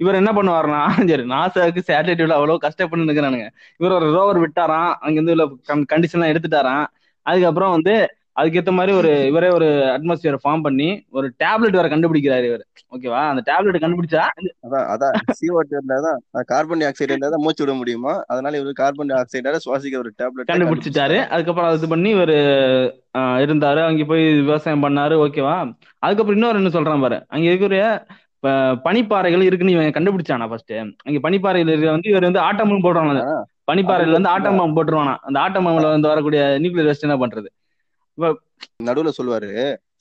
Speaker 2: இவர் என்ன பண்ணுவாருன்னா (laughs) சரி நாசாவுக்கு சேட்டலைட் அவ்வளவு கஷ்டப்பட்டு இருக்கிறானுங்க. இவர் ஒரு ரோவர் விட்டாராம் அங்க இருந்து உள்ள கண்டிஷன்லாம் எடுத்துட்டாராம். அதுக்கப்புறம் வந்து அதுக்கேத்த மாதிரி ஒரு இவரே ஒரு அட்மாஸ்பியர் ஃபார்ம் பண்ணி ஒரு டேப்லெட் வேற கண்டுபிடிக்கிறாரு இவர். ஓகேவா அந்த டேப்லெட் கண்டுபிடிச்சா?
Speaker 3: அதான் அதான். CO2 இருந்தா தான் கார்பன் டை ஆக்சைடு இருந்தா தான் மூச்சு விட முடியுமா? அதனால இவரு கார்பன் டை ஆக்சைடால சுவாசிக்க ஒரு டேப்லெட்
Speaker 2: கண்டுபிடிச்சிட்டாரு. அதுக்கப்புறம் அது பண்ணி இவரு இருந்தாரு. அங்க போய் விவசாயம் பண்ணாரு. ஓகேவா அதுக்கப்புறம் இன்னொரு என்ன சொல்றான் பாரு? அங்க இருக்கிற பனிப்பாறைகள் இருக்குன்னு இவன் கண்டுபிடிச்சானா ஃபர்ஸ்ட் அங்க பனிப்பாறைகள் இருக்க வந்து இவர் வந்து ஆட்டம் பாம்பு போடுறாங்க பனிப்பாறையில வந்து ஆட்டம் பாம்பு போட்டுருவானா அந்த ஆட்டம் பாம்புல வந்து வரக்கூடிய நியூக்ளியர் வேஸ்ட் என்ன பண்றது?
Speaker 3: நடுவுல சொல்லுவாரு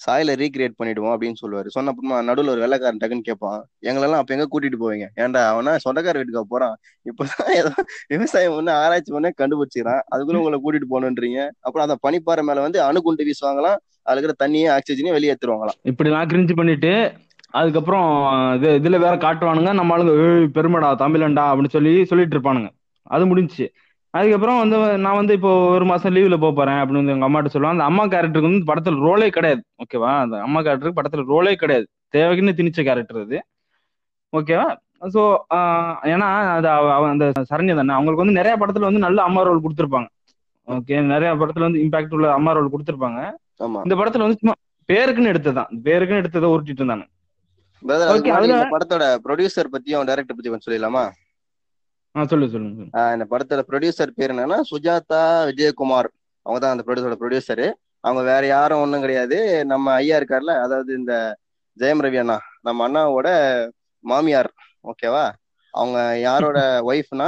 Speaker 3: சாயில ரீக்ரியேட் பண்ணிடுவோம் அப்படின்னு சொல்லுவாரு சொன்ன அப்புறமா நடுவுல ஒரு வெள்ளைக்காரன் டக்குன்னு கேட்பான் எங்களெல்லாம் அப்ப எங்க கூட்டிட்டு போவீங்க? ஏன்டா அவனா சொந்தக்கார வீட்டுக்கு போறான். இப்பதான் ஏதோ விவசாயம் பண்ண ஆராய்ச்சி பண்ண கண்டுபிடிச்சிக்கிறான். அதுக்குள்ள உங்களை கூட்டிட்டு போகணுன்றீங்க. அப்புறம் அந்த பனிப்பாறை மேல வந்து அணுகுண்டு வீசுவாங்களாம். அதுல இருக்கிற தண்ணியே ஆக்சிஜனையும் வெளியேற்றுவாங்களாம்
Speaker 2: இப்படி எல்லாம் கிரிஞ்சு பண்ணிட்டு அதுக்கப்புறம் இது இதுல வேற காட்டுவானுங்க. நம்ம ஆளுங்க "ஏய், பெருமைடா தமிழன்டா அப்படின்னு சொல்லி சொல்லிட்டு இருப்பானுங்க. அது முடிஞ்சுச்சு. அதுக்கப்புறம் வந்து நான் வந்து இப்போ ஒரு மாசம் லீவ்ல போக போறேன் அப்படின்னு வந்து எங்க அம்மாட்ட சொல்லுவாங்க அந்த அம்மா கேரக்டருக்கு வந்து படத்துல ரோலே கிடையாது. ஓகேவா அந்த அம்மா கேரக்டருக்கு படத்துல ரோலே கிடையாது. தேவைக்குன்னு திணிச்ச கேரக்டர் அது. ஓகேவா ஸோ ஏன்னா அது அந்த சரண்யா தானே? அவங்களுக்கு வந்து நிறைய படத்துல வந்து நல்ல அம்மா ரோல் கொடுத்துருப்பாங்க. ஓகே நிறைய படத்துல வந்து இம்பாக்ட் உள்ள அம்மா ரோல் கொடுத்துருப்பாங்க. இந்த படத்துல வந்து சும்மா பேருக்குன்னு எடுத்ததுதான். பேருக்குன்னு எடுத்ததை உருட்டிட்டு இருந்தாங்க
Speaker 3: படத்தோட ப்ரொடியூசர் பத்தியும் டைரக்டர் பத்தி கொஞ்சம் சொல்லிடலாமா?
Speaker 2: சொல்லு சொல்லுங்க
Speaker 3: இந்த படத்தோட ப்ரொடியூசர் பேர் என்னன்னா சுஜாதா விஜயகுமார். அவங்க தான் அந்த ப்ரொடியூசரோட ப்ரொடியூசரு அவங்க வேற யாரும் ஒன்றும் கிடையாது. நம்ம ஐயா இருக்கார்ல அதாவது இந்த ஜெயம் ரவி அண்ணா நம்ம அண்ணாவோட மாமியார் ஓகேவா? அவங்க யாரோட (laughs) ஒய்ஃப்னா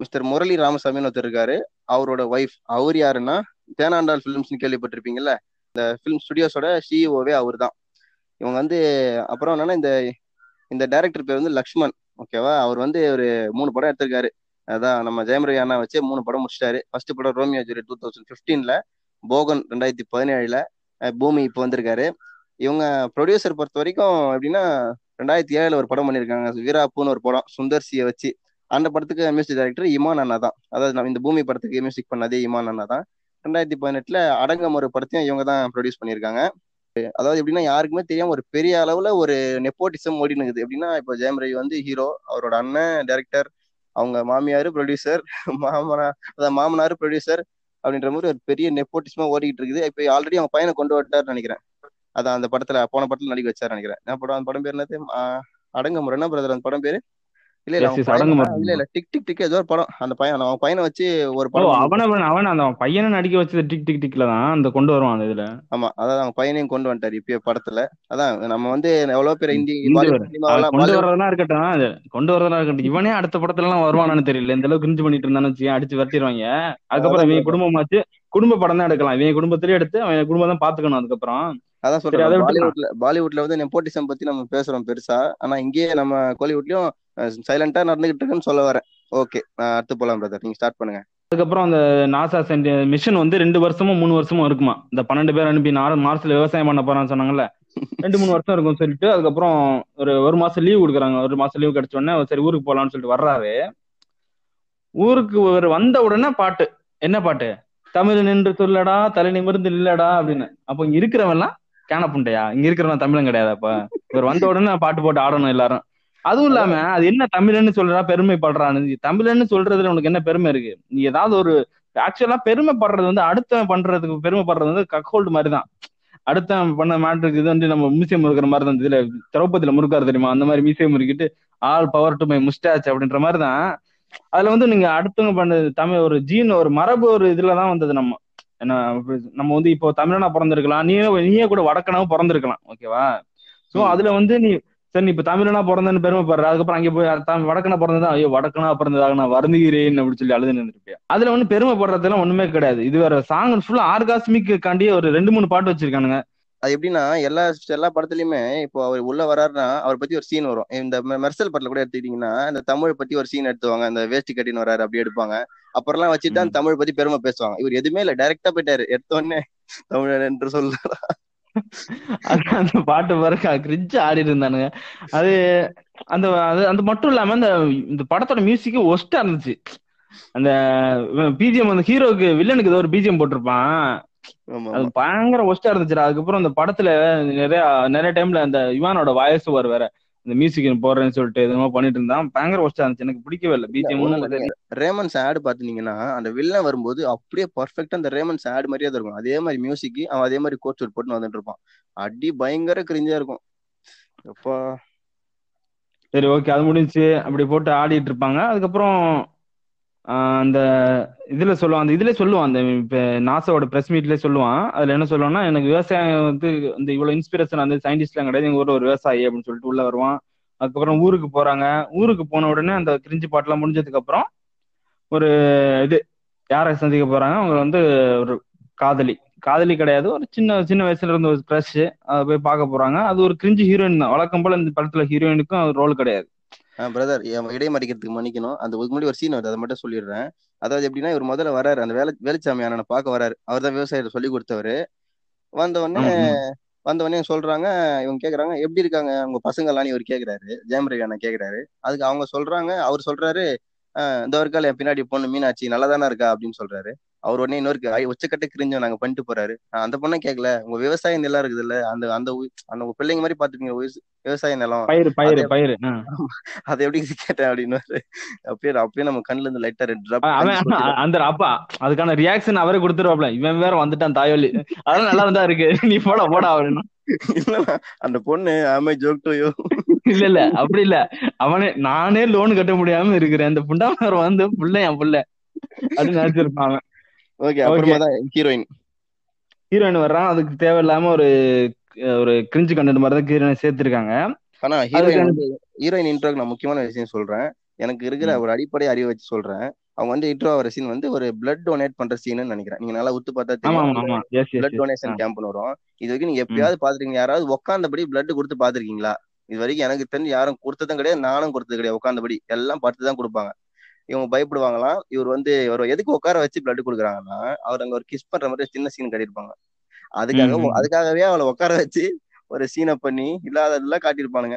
Speaker 3: மிஸ்டர் முரளி ராமசாமின்னு ஒருத்தர் இருக்காரு. அவரோட ஒய்ஃப் அவர் யாருன்னா தேனாண்டால் ஃபிலிம்ஸ்னு கேள்விப்பட்டிருப்பீங்கல்ல இந்த ஃபிலிம் ஸ்டுடியோஸோட சிஇஓவே அவர் தான் இவங்க வந்து அப்புறம் என்னன்னா இந்த இந்த டைரக்டர் பேர் வந்து லக்ஷ்மண். ஓகேவா? அவர் வந்து ஒரு மூணு படம் எடுத்திருக்காரு. அதான் நம்ம ஜெயம் அண்ணா வச்சு மூணு படம் முடிச்சிட்டாரு. ஃபர்ஸ்ட் படம் ரோமியோ ஜூரி டூ தௌசண்ட் ஃபிஃப்டீன்ல போகன் ரெண்டாயிரத்தி பதினேழுல பூமி இப்போ வந்திருக்காரு. இவங்க ப்ரொடியூசர் பொறுத்த வரைக்கும் எப்படின்னா ரெண்டாயிரத்தி ஏழுல ஒரு படம் பண்ணியிருக்காங்க. வீராப்புன்னு ஒரு படம் சுந்தர் சியை வச்சு. அந்த படத்துக்கு மியூசிக் டைரக்டர் இமான் அண்ணா தான். அதாவது நம்ம இந்த பூமி படத்துக்கு மியூசிக் பண்ணதே இமான் அண்ணா தான். ரெண்டாயிரத்தி பதினெட்டுல அடங்கம் ஒரு படத்தையும் இவங்க தான் ப்ரொடியூஸ் பண்ணியிருக்காங்க. அதாவது எப்படின்னா யாருக்குமே தெரியாம ஒரு பெரிய அளவுல ஒரு நெப்போட்டிசம் ஓடினு இருக்குது எப்படின்னா இப்போ ஜெயம் ரவி வந்து ஹீரோ அவரோட அண்ணன் டைரக்டர் அவங்க மாமியார் ப்ரொடியூசர் மாமனார் அதான் மாமனார் ப்ரொடியூசர் அப்படின்ற மாதிரி ஒரு பெரிய நெப்போட்டிசமா ஓடிக்கிட்டு இருக்குது இப்போ ஆல்ரெடி அவங்க பையனை கொண்டு வந்துட்டாருன்னு நினைக்கிறேன். அதான் அந்த படத்துல போன படத்துல நடிக்க வச்சாரு நினைக்கிறேன். என்ன படம்? அந்த படம் பேர் என்னது? அடங்க முறைன்னா பிரதர்? அந்த படம் பேரு? இல்ல இல்ல
Speaker 2: அடங்குமுறை.
Speaker 3: இல்ல இல்ல டிக் டிக் டிக் ஏதோ ஒரு படம். அந்த பையன் அவன் பையனை வச்சு ஒரு படம்
Speaker 2: அவன அவன- அவன அந்த பையனை நடிக்க வச்சது டிக் டிக் டிக்ல தான் அந்த கொண்டு வருவான் அந்த இதுல.
Speaker 3: ஆமா அதான் அவங்க பையனையும் கொண்டு வந்துட்டாரு இப்பயே படத்துல. அதான் நம்ம வந்து எவ்வளவு பேர் இந்தி
Speaker 2: கொண்டு
Speaker 3: பாலிவுட்
Speaker 2: வர்றதெல்லாம் இருக்கட்டும் அது கொண்டு வர்றதெல்லாம் இருக்கட்டும். இவனே அடுத்த படத்துல எல்லாம் வருவானான்னு தெரியல இந்த அளவுக்கு கிரிஞ்சு பண்ணிட்டு இருந்தான்னு வச்சு அடிச்சு விரட்டிடுவாங்க அதுக்கப்புறம் இவங்க குடும்பமாச்சு குடும்ப படம் தான் எடுக்கலாம். இவங்க குடும்பத்திலேயே எடுத்து அவன் குடும்பம் தான் பாத்துக்கணும் அதுக்கப்புறம்.
Speaker 3: அதான் சொல்றேன். பாலிவுட்ல பாலிவுட்ல வந்து நெப்போட்டிசம் பத்தி நம்ம பேசுறோம் பெருசா. ஆனா இங்கேயே நம்ம கோலிவுட்லயும் சைலண்டா நடந்துகிட்டு இருக்குன்னு சொல்ல வரேன். ஓகே அடுத்து போலாம் பிரதர் நீங்க ஸ்டார்ட் பண்ணுங்க.
Speaker 2: அதுக்கப்புறம் அந்த நாசா சென்ட் மிஷன் வந்து ரெண்டு வருஷமும் மூணு வருஷமும் இருக்குமா? இந்த பன்னெண்டு பேர் அனுப்பி நார் மார்ஸ்ல விவசாயம் பண்ண போறான்னு சொன்னாங்கல்ல. ரெண்டு மூணு வருஷம் இருக்கும் சொல்லிட்டு அதுக்கப்புறம் ஒரு ஒரு மாசம் லீவ் கொடுக்குறாங்க. ஒரு மாசம் லீவ் கிடைச்ச உடனே சரி ஊருக்கு போலாம்னு சொல்லிட்டு வர்றாரு. ஊருக்கு வந்த உடனே பாட்டு. என்ன பாட்டு? தமிழ் நின்று சொல்லடா தலை நிமிர்ந்து இல்லடா அப்படின்னு. அப்போ இங்க இருக்கிறவன்லாம் கேனப்புண்டையா இங்க இருக்கிறவன் தமிழன் கிடையாது அப்ப. இவர் வந்த உடனே பாட்டு போட்டு ஆடணும் எல்லாரும். அதுவும் இல்லாம அது என்ன தமிழன்னு சொல்றா பெருமைப்படுறான்னு. தமிழன்னு சொல்றதுல உனக்கு என்ன பெருமை இருக்கு? நீ ஏதாவது ஒரு ஆக்சுவலா பெருமைப்படுறது வந்து அடுத்த பண்றதுக்கு பெருமைப்படுறது வந்து கக்கோல்டு மாதிரி தான் பண்ண மேட்ருக்கு இது வந்து நம்ம மியூசியம் இருக்கிற மாதிரி தான் இதுல திரௌபதியில முறுக்காரு தெரியுமா? அந்த மாதிரி மியூசியம் முறுக்கிட்டு all power to my mustache அப்படின்ற மாதிரி தான் அதுல வந்து நீங்க அடுத்தவங்க பண்ணது தமிழ் ஒரு ஜீன் ஒரு மரபு ஒரு இதுலதான் வந்தது நம்ம. என்ன நம்ம வந்து இப்போ தமிழனா பிறந்திருக்கலாம். நீயே நீயே கூட வடக்கனாவும் பிறந்திருக்கலாம். ஓகேவா? சோ. அதுல வந்து நீ சரி நீ இப்ப தமிழனா பிறந்தேன்னு பெருமைப்படுற அதுக்கப்புறம் அங்கே போய் வடக்கனா பிறந்ததா ஐயோ வடக்கனா பிறந்ததாக நான் வருந்துகிறேன் அப்படின்னு சொல்லி அழுது நின்றுப்பியா அதுல வந்து பெருமைப்படுறதுலாம் ஒண்ணுமே கிடையாது. இது வேற சாங் ஃபுல்லா ஆர்காஸ்மிக் காண்டி ஒரு ரெண்டு மூணு பாட்டு வச்சிருக்கானுங்க.
Speaker 3: அது எப்படின்னா எல்லா எல்லா படத்துலயுமே இப்போ அவர் உள்ள வராருன்னா அவர் பத்தி ஒரு சீன் வரும். இந்த மெர்சல் படத்துல கூட எடுத்துக்கிட்டீங்கன்னா இந்த தமிழ் பத்தி ஒரு சீன் எடுத்துவாங்க. அந்த வேஷ்டி கட்டின்னு வராரு அப்படி எடுப்பாங்க. அப்புறம்லாம் வச்சுட்டு தான் தமிழ் பத்தி பெருமை பேசுவாங்க. இவர் எதுவுமே இல்ல. டைரக்டா போயிட்டாரு. எடுத்த உடனே தமிழன் என்று சொல்ல
Speaker 2: அந்த பாட்டு பாருங்க. கிரிஞ்சு ஆடிட்டு இருந்தானுங்க. அது அந்த அது அந்த மட்டும் இல்லாம அந்த இந்த படத்தோட மியூசிக் ஒஸ்டா இருந்துச்சு. அந்த பிஜிஎம் அந்த ஹீரோக்கு வில்லனுக்கு ஏதோ ஒரு பிஜிஎம் போட்டிருப்பான். அது பயங்கர ஒஸ்டா இருந்துச்சுடா. அதுக்கப்புறம் அந்த படத்துல நிறைய நிறைய டைம்ல அந்த இவானோட வாய்ஸ் வர வேற இந்த மியூசிக் போடுறேன்னு சொல்லிட்டு எதுவும் பண்ணிட்டு இருந்தான் பயங்கர ஒஸ்டா இருந்துச்சு. எனக்கு பிடிக்கவே இல்லை. பிஜிஎம்
Speaker 3: ரேமன்ஸ் ஆடு பாத்துனீங்கன்னா அந்த வில்லன் வரும்போது அப்படியே பர்ஃபெக்டா அந்த ரேமன்ஸ் ஆடு மாதிரியே தான் இருக்கும். அதே மாதிரி மியூசிக் அவன் அதே மாதிரி கோட் சூட் போட்டு வந்துட்டு இருப்பான். அடி பயங்கர கிரிஞ்சா இருக்கும்.
Speaker 2: சரி ஓகே அது முடிஞ்சுச்சு. அப்படி போட்டு ஆடிட்டு இருப்பாங்க. அதுக்கப்புறம் அந்த இதுல சொல்லுவான் அந்த இதுல சொல்லுவான் அந்த இப்ப நாசாவோட பிரஸ் மீட்ல சொல்லுவான். அதுல என்ன சொல்லுவான்னா எனக்கு விவசாயம் வந்து இந்த இவ்வளவு இன்ஸ்பிரேஷன் அந்த சயின்டிஸ்ட்லாம் கிடையாது. எங்க ஊர்ல ஒரு விவசாயி அப்படின்னு சொல்லிட்டு உள்ள வருவான். அதுக்கப்புறம் ஊருக்கு போறாங்க. ஊருக்கு போன உடனே அந்த கிரிஞ்சு பாட்டுலாம் முடிஞ்சதுக்கு அப்புறம் ஒரு இது யாரை சந்திக்க போறாங்க? அவங்க வந்து ஒரு காதலி. காதலி கிடையாது. ஒரு சின்ன சின்ன வயசுல இருந்த ஒரு க்ரஷ் அதை போய் பார்க்க போறாங்க. அது ஒரு கிரிஞ்சு ஹீரோயின் தான். வழக்கம் போல இந்த படத்துல ஹீரோயினுக்கும் ரோல் கிடையாது.
Speaker 3: பிரதர் இடைமறிக்கிறதுக்கு மன்னிக்கணும். அந்த ஒரு முன்னாடி ஒரு சீன் வருது அதை மட்டும் சொல்லிடுறேன். அதாவது எப்படின்னா இவர் முதல்ல வராரு அந்த வேலை வேலுச்சாமி அண்ணனை பார்க்க வராரு அவர் தான் விவசாயத்தை சொல்லி கொடுத்தவரு. வந்த உடனே. வந்த உடனே சொல்றாங்க இவங்க கேக்குறாங்க எப்படி இருக்காங்க? உங்க பசங்க எல்லாம் இவர் கேக்குறாரு. ஜெயம் ரவி அண்ணன் கேக்குறாரு. அதுக்கு அவங்க சொல்றாங்க அவர் சொல்றாரு "ஆஹ் இந்த இருக்கால என் பின்னாடி பொண்ணு மீனாட்சி நல்லா தானே இருக்கா? அப்படின்னு சொல்றாரு. அவர் உடனே இன்னொரு உச்சக்கட்ட கிரிஞ்சம் நாங்க பண்ணிட்டு போறாரு. "நான் அந்த பொண்ணை கேட்கல உங்க விவசாய நிலம் இருக்குது இல்ல அந்த அந்த அந்த உங்க பிள்ளைங்க மாதிரி பாத்துக்கீங்க விவசாய நிலம்.
Speaker 2: பயிர் பயிர்
Speaker 3: அதே
Speaker 2: பயிர்.
Speaker 3: அதை எப்படி (laughs) கேட்டேன் அப்படின்னு அப்படியே அப்படியே நம்ம கண்ணுல இருந்து லைட்டா சொட்டுது.
Speaker 2: அந்த அப்பா அதுக்கான ரியாக்ஷன் அவரே கொடுத்துருவாப்ல. இவன் வேற வந்துட்டான் தாயோலி. அதெல்லாம் நல்லா இருந்தா இருக்கு. நீ போடா போடா அப்படின்னு
Speaker 3: அந்த பொண்ணு ஆமை ஜோக் டு யூ
Speaker 2: இல்ல இல்ல அப்படி இல்ல. அவனே நானே லோன் கட்ட முடியாம இருக்கிறேன். இந்த புண்டாமர் வந்து புள்ள என் புள்ள அப்படின்னு நினைச்சிருப்பான்
Speaker 3: ஓகே அப்புறமா தான் ஹீரோயின்.
Speaker 2: ஹீரோயின் வர்றான். அதுக்கு தேவையில்லாம ஒரு ஒரு கிரிஞ்சு கண்டென்ட் மாதிரி தான் ஹீரோயின் சேர்த்திருக்காங்க.
Speaker 3: ஆனா ஹீரோயின் ஹீரோயின் இன்ட்ரோக்கு நான் முக்கியமான விஷயம் சொல்றேன். எனக்கு இருக்கிற. ஒரு அடிப்படை அறிவை வச்சு சொல்றேன். அவங்க வந்து இன்ட்ரோ ஆகிற சீன் வந்து ஒரு பிளட் டொனேட் பண்ற சீன்னு நினைக்கிறேன். நீங்க நல்லா உத்து பார்த்தா தெரியும். பிளட் டொனேஷன் கேம்ப்னு வரும். இது வரைக்கும் நீங்க எப்பயாவது பாத்துருக்கீங்க யாராவது உட்காந்தபடி பிளட் கொடுத்து பாத்துருக்கீங்களா இது வரைக்கும் எனக்கு தெரிஞ்சு யாரும் கொடுத்ததும் கிடையாது நானும் கொடுத்தது கிடையாது. உட்காந்தபடி எல்லாம் பார்த்து தான் கொடுப்பாங்க. இவங்க பயப்படுவாங்களாம். இவர் வந்து இவர் எதுக்கு உட்கார வச்சு பிளட் கொடுக்குறாங்கன்னா அவர் அங்க ஒரு கிஸ் பண்ற மாதிரி சின்ன சீன் கட்டியிருப்பாங்க. அதுக்காக. அதுக்காகவே அவளை உட்கார வச்சு ஒரு சீனை பண்ணி இல்லாததெல்லாம் காட்டியிருப்பானுங்க.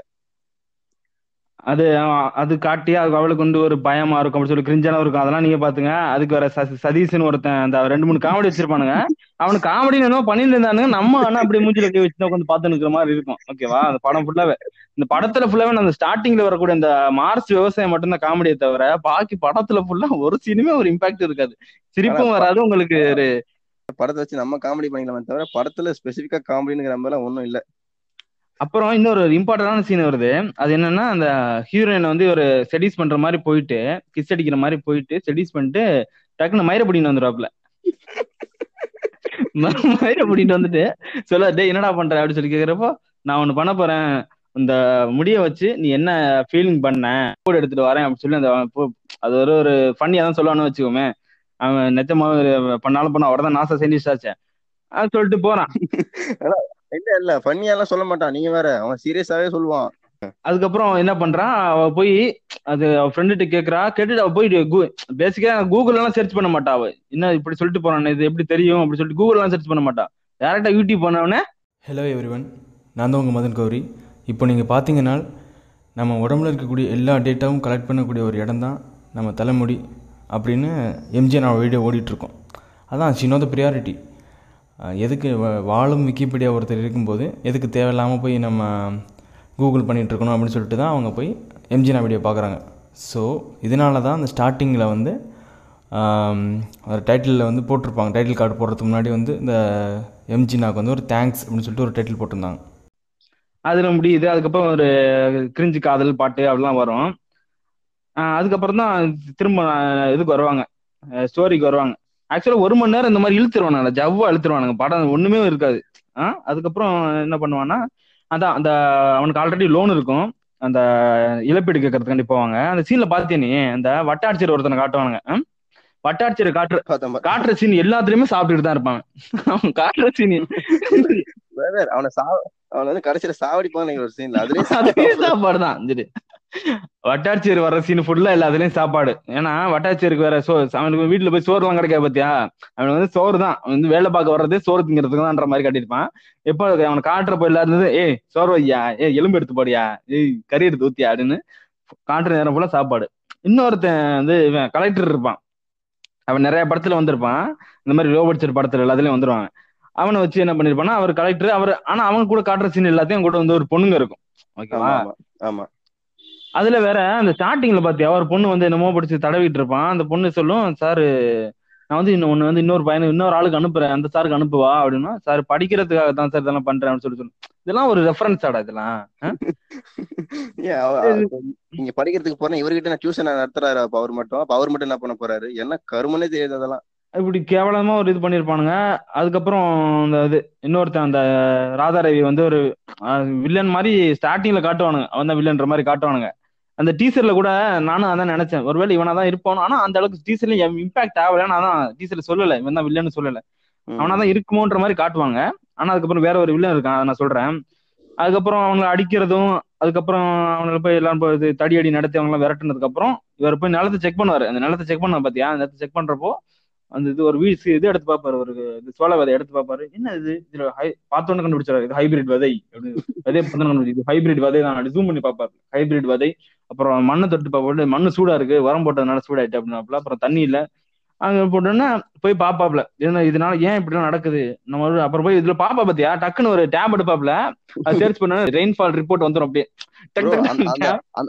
Speaker 2: அது அது காட்டி அது அவளுக்கு வந்து ஒரு பயமா இருக்கும் அப்படின்னு சொல்லி கிரிஞ்சான இருக்கும் அதெல்லாம் நீங்க பாத்துங்க. அதுக்கு ச- சதீஷ்னு ஒருத்தன் அந்த ரெண்டு மூணு காமெடி வச்சிருப்பானுங்க. அவனுக்கு காமெடி என்ன பண்ணிட்டு இருந்தானுங்க நம்ம ஆனா அப்படி மூஞ்சில கை வச்சு உட்காந்து பார்த்து நிக்கிற மாதிரி இருக்கும். ஓகேவா அந்த படம் ஃபுல்லாவே இந்த படத்துல ஃபுல்லாவே அந்த ஸ்டார்டிங்ல வரக்கூடிய அந்த மார்ச் விவசாயம் மட்டும்தான் காமெடியை தவிர பாக்கி படத்துல ஃபுல்லா ஒரு சீனுமே ஒரு இம்பாக்ட் இருக்காது. சிரிப்பும் வராது உங்களுக்கு ஒரு
Speaker 3: படத்தை வச்சு நம்ம காமெடி பண்ணிக்கலாமே தவிர படத்துல ஸ்பெசிஃபிக்கா காமெடிங்கிற மாதிரிலாம் ஒன்றும் இல்ல.
Speaker 2: அப்புறம் இன்னொரு இம்பார்ட்டன்டான சீன் வருது. அது என்னன்னா அந்த ஹீரோயின் வந்து ஒரு செடிஸ் பண்ற மாதிரி போயிட்டு கிஸ் அடிக்கிற மாதிரி போயிட்டு செடிஸ் பண்ணிட்டு டக்குன்னு மயிரை பிடின்னு வந்துடுவாப்ல மயிரை பிடிட்டு வந்துட்டு சொல்ல டே என்னடா பண்ற? அப்படின்னு சொல்லி கேக்குறப்போ நான் ஒண்ணு பண்ண போறேன். இந்த முடிய வச்சு நீ என்ன ஃபீலிங் பண்ண? கூட எடுத்துட்டு வரேன். அப்படின்னு சொல்லி அந்த அது ஒரு ஒரு ஃபன்னியா தான் சொல்லுவான்னு வச்சுக்கோமே. அவன் நிஜமா பண்ணாலும் பண்ண அவர்தான் நாசா சயின்டிஸ்ட் ஆச்சே. அது சொல்லிட்டு போறான். (laughs)
Speaker 3: இல்ல இல்ல ஃபன்னியாலாம் சொல்ல மாட்டான். நீங்க வேற அவன் சீரியஸாவே சொல்லுவான்.
Speaker 2: அதுக்கப்புறம் என்ன பண்றான் அவ போய் அது அவ ஃப்ரெண்டுகிட்ட கேக்குறா. கேட்டுட்டு அவ போய் பேசிக்கா கூகுள் எல்லாம் சர்ச் பண்ண மாட்டா அவ. என்ன இப்படி சொல்லிட்டு போறான் இது எப்படி தெரியும்? அப்படி சொல்லிட்டு கூகுள் எல்லாம் சர்ச் பண்ண மாட்டா. டேரக்டா யூடியூப் பண்ணவனே
Speaker 1: ஹலோ எவ்ரிவன் நான் தான் உங்கள் மதன் கௌரி. இப்போ நீங்கள் பார்த்தீங்கன்னா நம்ம உடம்புல இருக்கக்கூடிய எல்லா டேட்டாவும் கலெக்ட் பண்ணக்கூடிய ஒரு இடம் தான் நம்ம தலைமுடி அப்படின்னு எம்ஜிஆர் நான் வீடியோ ஓடிட்டுருக்கோம் அதான் ஷி நோ த ப்ரியாரிட்டி எதுக்கு வ- வாழும் விக்கிபீடியா ஒருத்தர் இருக்கும்போது எதுக்கு தேவையில்லாமல் போய் நம்ம கூகுள் பண்ணிகிட்ருக்கணும் அப்படின்னு சொல்லிட்டு தான் அவங்க போய் எம்ஜிஆர் வீடியோ பார்க்குறாங்க. ஸோ இதனால தான் அந்த ஸ்டார்டிங்கில் வந்து டைட்டிலில் வந்து போட்டிருப்பாங்க. டைட்டில் கார்டு போடுறதுக்கு முன்னாடி வந்து இந்த எம்ஜினாக்கு வந்து ஒரு தேங்க்ஸ் அப்படின்னு சொல்லிட்டு ஒரு டைட்டில் போட்டிருந்தாங்க.
Speaker 2: அதில் முடியுது. அதுக்கப்புறம் ஒரு கிரிஞ்சு காதல் பாட்டு அப்படிலாம் வரும். அதுக்கப்புறம் தான் திரும்ப இதுக்கு வருவாங்க. ஸ்டோரிக்கு வருவாங்க. ஆக்சுவலாக ஒரு மணி நேரம் இந்த மாதிரி இழுத்துருவானுங்க. ஜவ்வா இழுத்துருவானுங்க. படம் ஒன்றுமே இருக்காது. அதுக்கப்புறம் என்ன பண்ணுவான்னா அதான் அந்த அவனுக்கு ஆல்ரெடி லோன் இருக்கும். அந்த இழப்பீடு கேட்கறதுக்காண்டி போவாங்க அந்த சீன்ல பாத்தியா நீ? அந்த வட்டாட்சியர் ஒருத்தனை காட்டுவானுங்க? வட்டாட்சியர் காட்டுற காட்டுற சீன் எல்லாத்துலயுமே சாப்பிட்டுட்டு தான் இருப்பாங்க. அவன் காட்டுற சீன்
Speaker 3: அவனை சா அவனை வந்து கடைசியில சாவடிப்பான் ஒரு சீன்ல அதுலயே
Speaker 2: அதே சாப்பாடு தான் சரி. வட்டாட்சியர் வர்ற சீன் ஃபுல்லா எல்லாத்துலயும் சாப்பாடு. ஏன்னா வட்டாட்சியருக்கு வேற சோ அவனுக்கு வீட்டுல போய் சோறு எல்லாம் கிடைக்காது பாத்தியா? அவனுக்கு வந்து சோறு தான். அவன் வந்து வேலை பார்க்க வர்றதே சோறு திங்கிறதுக்கு தான்ன்ற மாதிரி கட்டியிருப்பான். எப்போ அவனை காட்டுறப்ப எல்லாரும் இருந்தது ஏய் சோறு வையா ஏய் எலும்பு எடுத்து போடியா ஏய் கறி எடுத்து ஊத்தியா? அப்படின்னு காட்டுற நேரம் ஃபுல்லா சாப்பாடு. இன்னொருத்தன் வந்து இவன் கலெக்டர் இருப்பான். அவன் நிறைய படத்துல வந்திருப்பான். இந்த மாதிரி லோ படத்துல எல்லாத்துலயும் வந்துருவாங்க. அவனை வச்சு என்ன பண்ணிருப்பான்னா அவர் கலெக்டர் அவர் ஆனா அவன் கூட காட்டுற சீன் எல்லாத்தையும் கூட வந்து ஒரு பொண்ணுங்க இருக்கும். ஓகேவா?
Speaker 3: ஆமா.
Speaker 2: அதுல வேற அந்த ஸ்டார்டிங்ல பாத்தியா ஒரு பொண்ணு வந்து என்னமோ படிச்சு தடவிட்டு இருப்பான். அந்த பொண்ணு சொல்லும் சார் நான் வந்து இன்னும் வந்து இன்னொரு பையனுக்கு இன்னொரு ஆளுக்கு அனுப்புறேன். அந்த சாருக்கு அனுப்புவா அப்படின்னா சார் படிக்கிறதுக்காக தான் சார் இதெல்லாம் பண்றேன் அப்படின்னு சொல்லி சொல்லு இதெல்லாம் ஒரு ரெஃபரன்ஸ் ஆடா இதெல்லாம். (laughs)
Speaker 3: நீங்க படிக்கிறதுக்கு போறேன் இவர்கிட்ட நான் டியூஷன் நடத்துறாரு அப்ப அவர் மட்டும். அப்ப அவர் மட்டும் என்ன பண்ண போறாரு? என்ன கருமனே தெரியாது அதெல்லாம்.
Speaker 2: இப்படி கேவலமா ஒரு இது பண்ணிருப்பானுங்க அதுக்கப்புறம் இந்த இது இன்னொருத்தன் அந்த ராதாரவி வந்து ஒரு வில்லன் மாதிரி ஸ்டார்டிங்ல காட்டுவானுங்க. அவன் தான் வில்லன்ற மாதிரி காட்டுவானுங்க. அந்த டீசர்ல கூட நானும் அதான் நினைச்சேன். ஒருவேளை இவனா தான் இருப்பானோ? ஆனா அந்த அளவுக்கு டீசர்ல இம்பாக்ட் ஆகல. நான் அதான் டீசர்ல சொல்லல. இவன் தான் வில்லன்னு சொல்லல. அவனா தான் இருக்குமோன்ற மாதிரி காட்டுவாங்க. ஆனா அதுக்கப்புறம் வேற ஒரு வில்லன் இருக்கான். நான் சொல்றேன். அதுக்கப்புறம் அவங்களை அடிக்கிறதும் அதுக்கப்புறம் அவங்கள போய் எல்லாம் இது தடி அடி நடத்தி அவங்கள விரட்டுனதுக்கு அப்புறம் இவர் போய் நிலத்தை செக் பண்ணுவாரு. அந்த நிலத்தை செக் பண்ண பாத்தியா? அந்த நிலத்தை செக் பண்றப்போ அந்த இது ஒரு வீடு இது எடுத்து பார்ப்பாரு ஒரு சோள விதை எடுத்து பார்ப்பாரு. என்ன இது? இதுல ஹை பார்த்தோன்னு கண்டுபிடிச்சாரு. இது ஹைபிரிட் விதை அப்படின்னு. விதை கண்டுபிடிச்சு இது ஹைபிரிட் விதை தான். ஜூம் பண்ணி பார்ப்பாரு. ஹைபிரிட் விதை. அப்புறம் மண்ணை தொட்டு பார்ப்பாரு மண்ணு சூடா இருக்கு. உரம் போட்டதுனால சூடாயிட்டு அப்படின்னாப்புல அப்புறம் தண்ணி இல்ல. அங்க போட்டோன்னா போய் பாப்பாப்ல என்ன இதனால ஏன் இப்படிலாம் நடக்குது? நம்ம அப்புறம் போய் இதுல பாப்பா பாத்தியா? டக்குன்னு ஒரு டேப் எடுப்பாப்ல. அது சர்ச் பண்ண ரெயின்ஃபால் ரிப்போர்ட் வந்துரும் அப்படியே.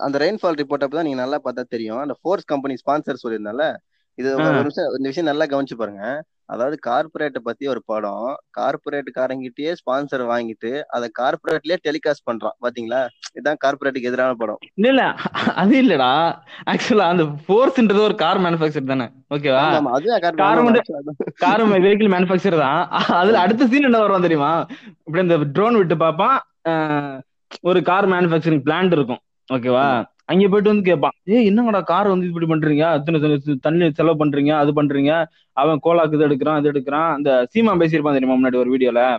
Speaker 3: அந்த ரெயின்ஃபால் ரிப்போர்ட் அப்பதான் நீங்க நல்லா பார்த்தா தெரியும். அந்த ஃபோர்ஸ் கம்பெனி ஸ்பான்சர் சொல்லியிருந்தால? இது. ஒரு நிமிஷம் இந்த விஷயம் நல்லா கவனிச்சு பாருங்க. அதாவது கார்பரேட்டை பத்தி ஒரு படம் கார்பரேட் காரங்கிட்டயே ஸ்பான்சர் வாங்கிட்டு அதை கார்பரேட்லயே டெலிகாஸ்ட் பண்றான். பாத்தீங்களா? இதுதான் கார்பரேட்டுக்கு எதிரான படம்.
Speaker 2: இல்ல இல்ல. அது இல்லடா. ஆக்சுவலா அந்த ஃபோர்ஸ்ன்றது ஒரு கார் மேனுஃபேக்சர் தானே. ஓகேவா வந்து- கார் வெஹிக்கிள் மேனுஃபேக்சர் தான். அதுல அடுத்த சீன் என்ன வரும் தெரியுமா? இப்படி இந்த ட்ரோன் விட்டு பார்ப்பான். ஒரு கார் மேனுஃபேக்சரிங் பிளான்ட் இருக்கும். ஓகேவா அங்க போயிட்டு வந்து கேட்பான். ஏய் என்னங்கடா கார் வந்து இப்படி பண்றீங்க? அத்தனை தண்ணி- செலவு பண்றீங்க? அது பண்றீங்க? அவன் கோலாக்கு இது எடுக்கிறான் அது எடுக்கிறான். அந்த சீமா பேசியிருப்பான் தெரியுமா முன்னாடி ஒரு வீடியோல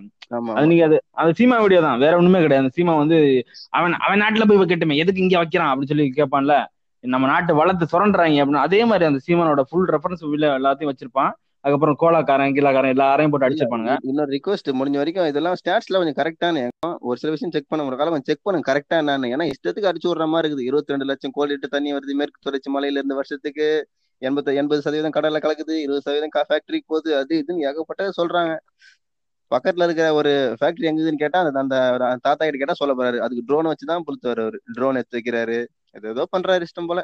Speaker 2: அது நீங்க அது அது சீமா வீடியோ தான். வேற ஒண்ணுமே கிடையாது. அந்த சீமா வந்து அவன் அவன் நாட்டுல போய் வைக்கட்டுமே எதுக்கு இங்க வைக்கிறான்? அப்படின்னு சொல்லி கேட்பான்ல. நம்ம நாட்டு வளர்த்து சுரண்டுறாங்க அப்படின்னு. அதே மாதிரி அந்த சீமானோட ஃபுல் ரெஃபரன்ஸ் எல்லாத்தையும் வச்சிருப்பான். அதுக்கப்புறம் கோலாக்காரன் கீழாக்காரன் எல்லாரையும் போட்டு அடிச்சிருப்பானுங்க.
Speaker 3: இன்னொரு ரிக்வஸ்ட் முடிஞ்ச வரைக்கும் இதெல்லாம் ஸ்டாட்ஸ்ல கொஞ்சம் கரெக்டான ஒரு சில விஷயம் செக் பண்ண முடியல கொஞ்சம் செக் பண்ணுங்க கரெக்டா என்னன்னு. ஏன்னா இஷ்டத்துக்கு அடிச்சு விடுற மாதிரி இருக்குது. இருபத்தி ரெண்டு லட்சம் கோடி லிட்டர் தண்ணி வருது. மேற்கு தொடர்ச்சி மலையில இருந்து வருஷத்துக்கு எண்பது எண்பது சதவீதம் கடல்ல கலக்குது. இருபது சதவீதம் ஃபேக்டரிக்கு போகுது. அது இதுன்னு ஏகப்பட்டது சொல்றாங்க. பக்கத்துல இருக்கிற ஒரு ஃபேக்டரி எங்க இருக்குதுன்னு கேட்டா அந்த அந்த தாத்தா கிட்ட கேட்டா சொல்ல போறாரு. அதுக்கு ட்ரோன் வச்சுதான் புளுத்துவாரு அவரு. ட்ரோன் எடுத்து வைக்கிறாரு. ஏதோ பண்றாரு இஷ்டம் போல.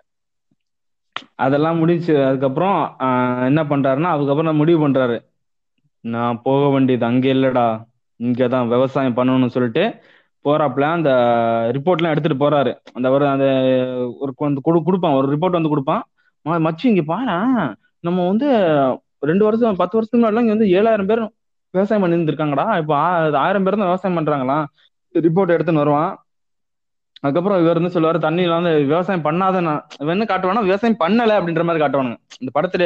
Speaker 2: அதெல்லாம் முடிச்சு அதுக்கப்புறம் ஆஹ், என்ன பண்றாருன்னா அதுக்கப்புறம் நான் முடிவு பண்றாரு. நான் போக வேண்டியது அங்கே இல்லடா. இங்கதான் விவசாயம் பண்ணணும்னு சொல்லிட்டு போறாப்புல அந்த ரிப்போர்ட்லாம் எடுத்துட்டு போறாரு. அந்த ஒரு அந்த ஒரு வந்து கொடு கொடுப்பான். ஒரு ரிப்போர்ட் வந்து கொடுப்பான். மச்சு மச்சி இங்க பாரு. நம்ம வந்து ரெண்டு வருஷம் பத்து வருஷத்துக்கு முன்னாடி இங்க வந்து ஏழாயிரம் பேர் விவசாயம் பண்ணி இருந்திருக்காங்கடா இப்போ ஆயிரம் பேர் தான் விவசாயம் பண்றாங்களாம். ரிப்போர்ட் எடுத்துன்னு வருவான். அதுக்கப்புறம் இவர் வந்து சொல்லுவாரு தண்ணியில வந்து விவசாயம் பண்ணாத நான் என்ன காட்டுவானா விவசாயம் பண்ணல அப்படின்ற மாதிரி காட்டுவானுங்க. இந்த படத்துல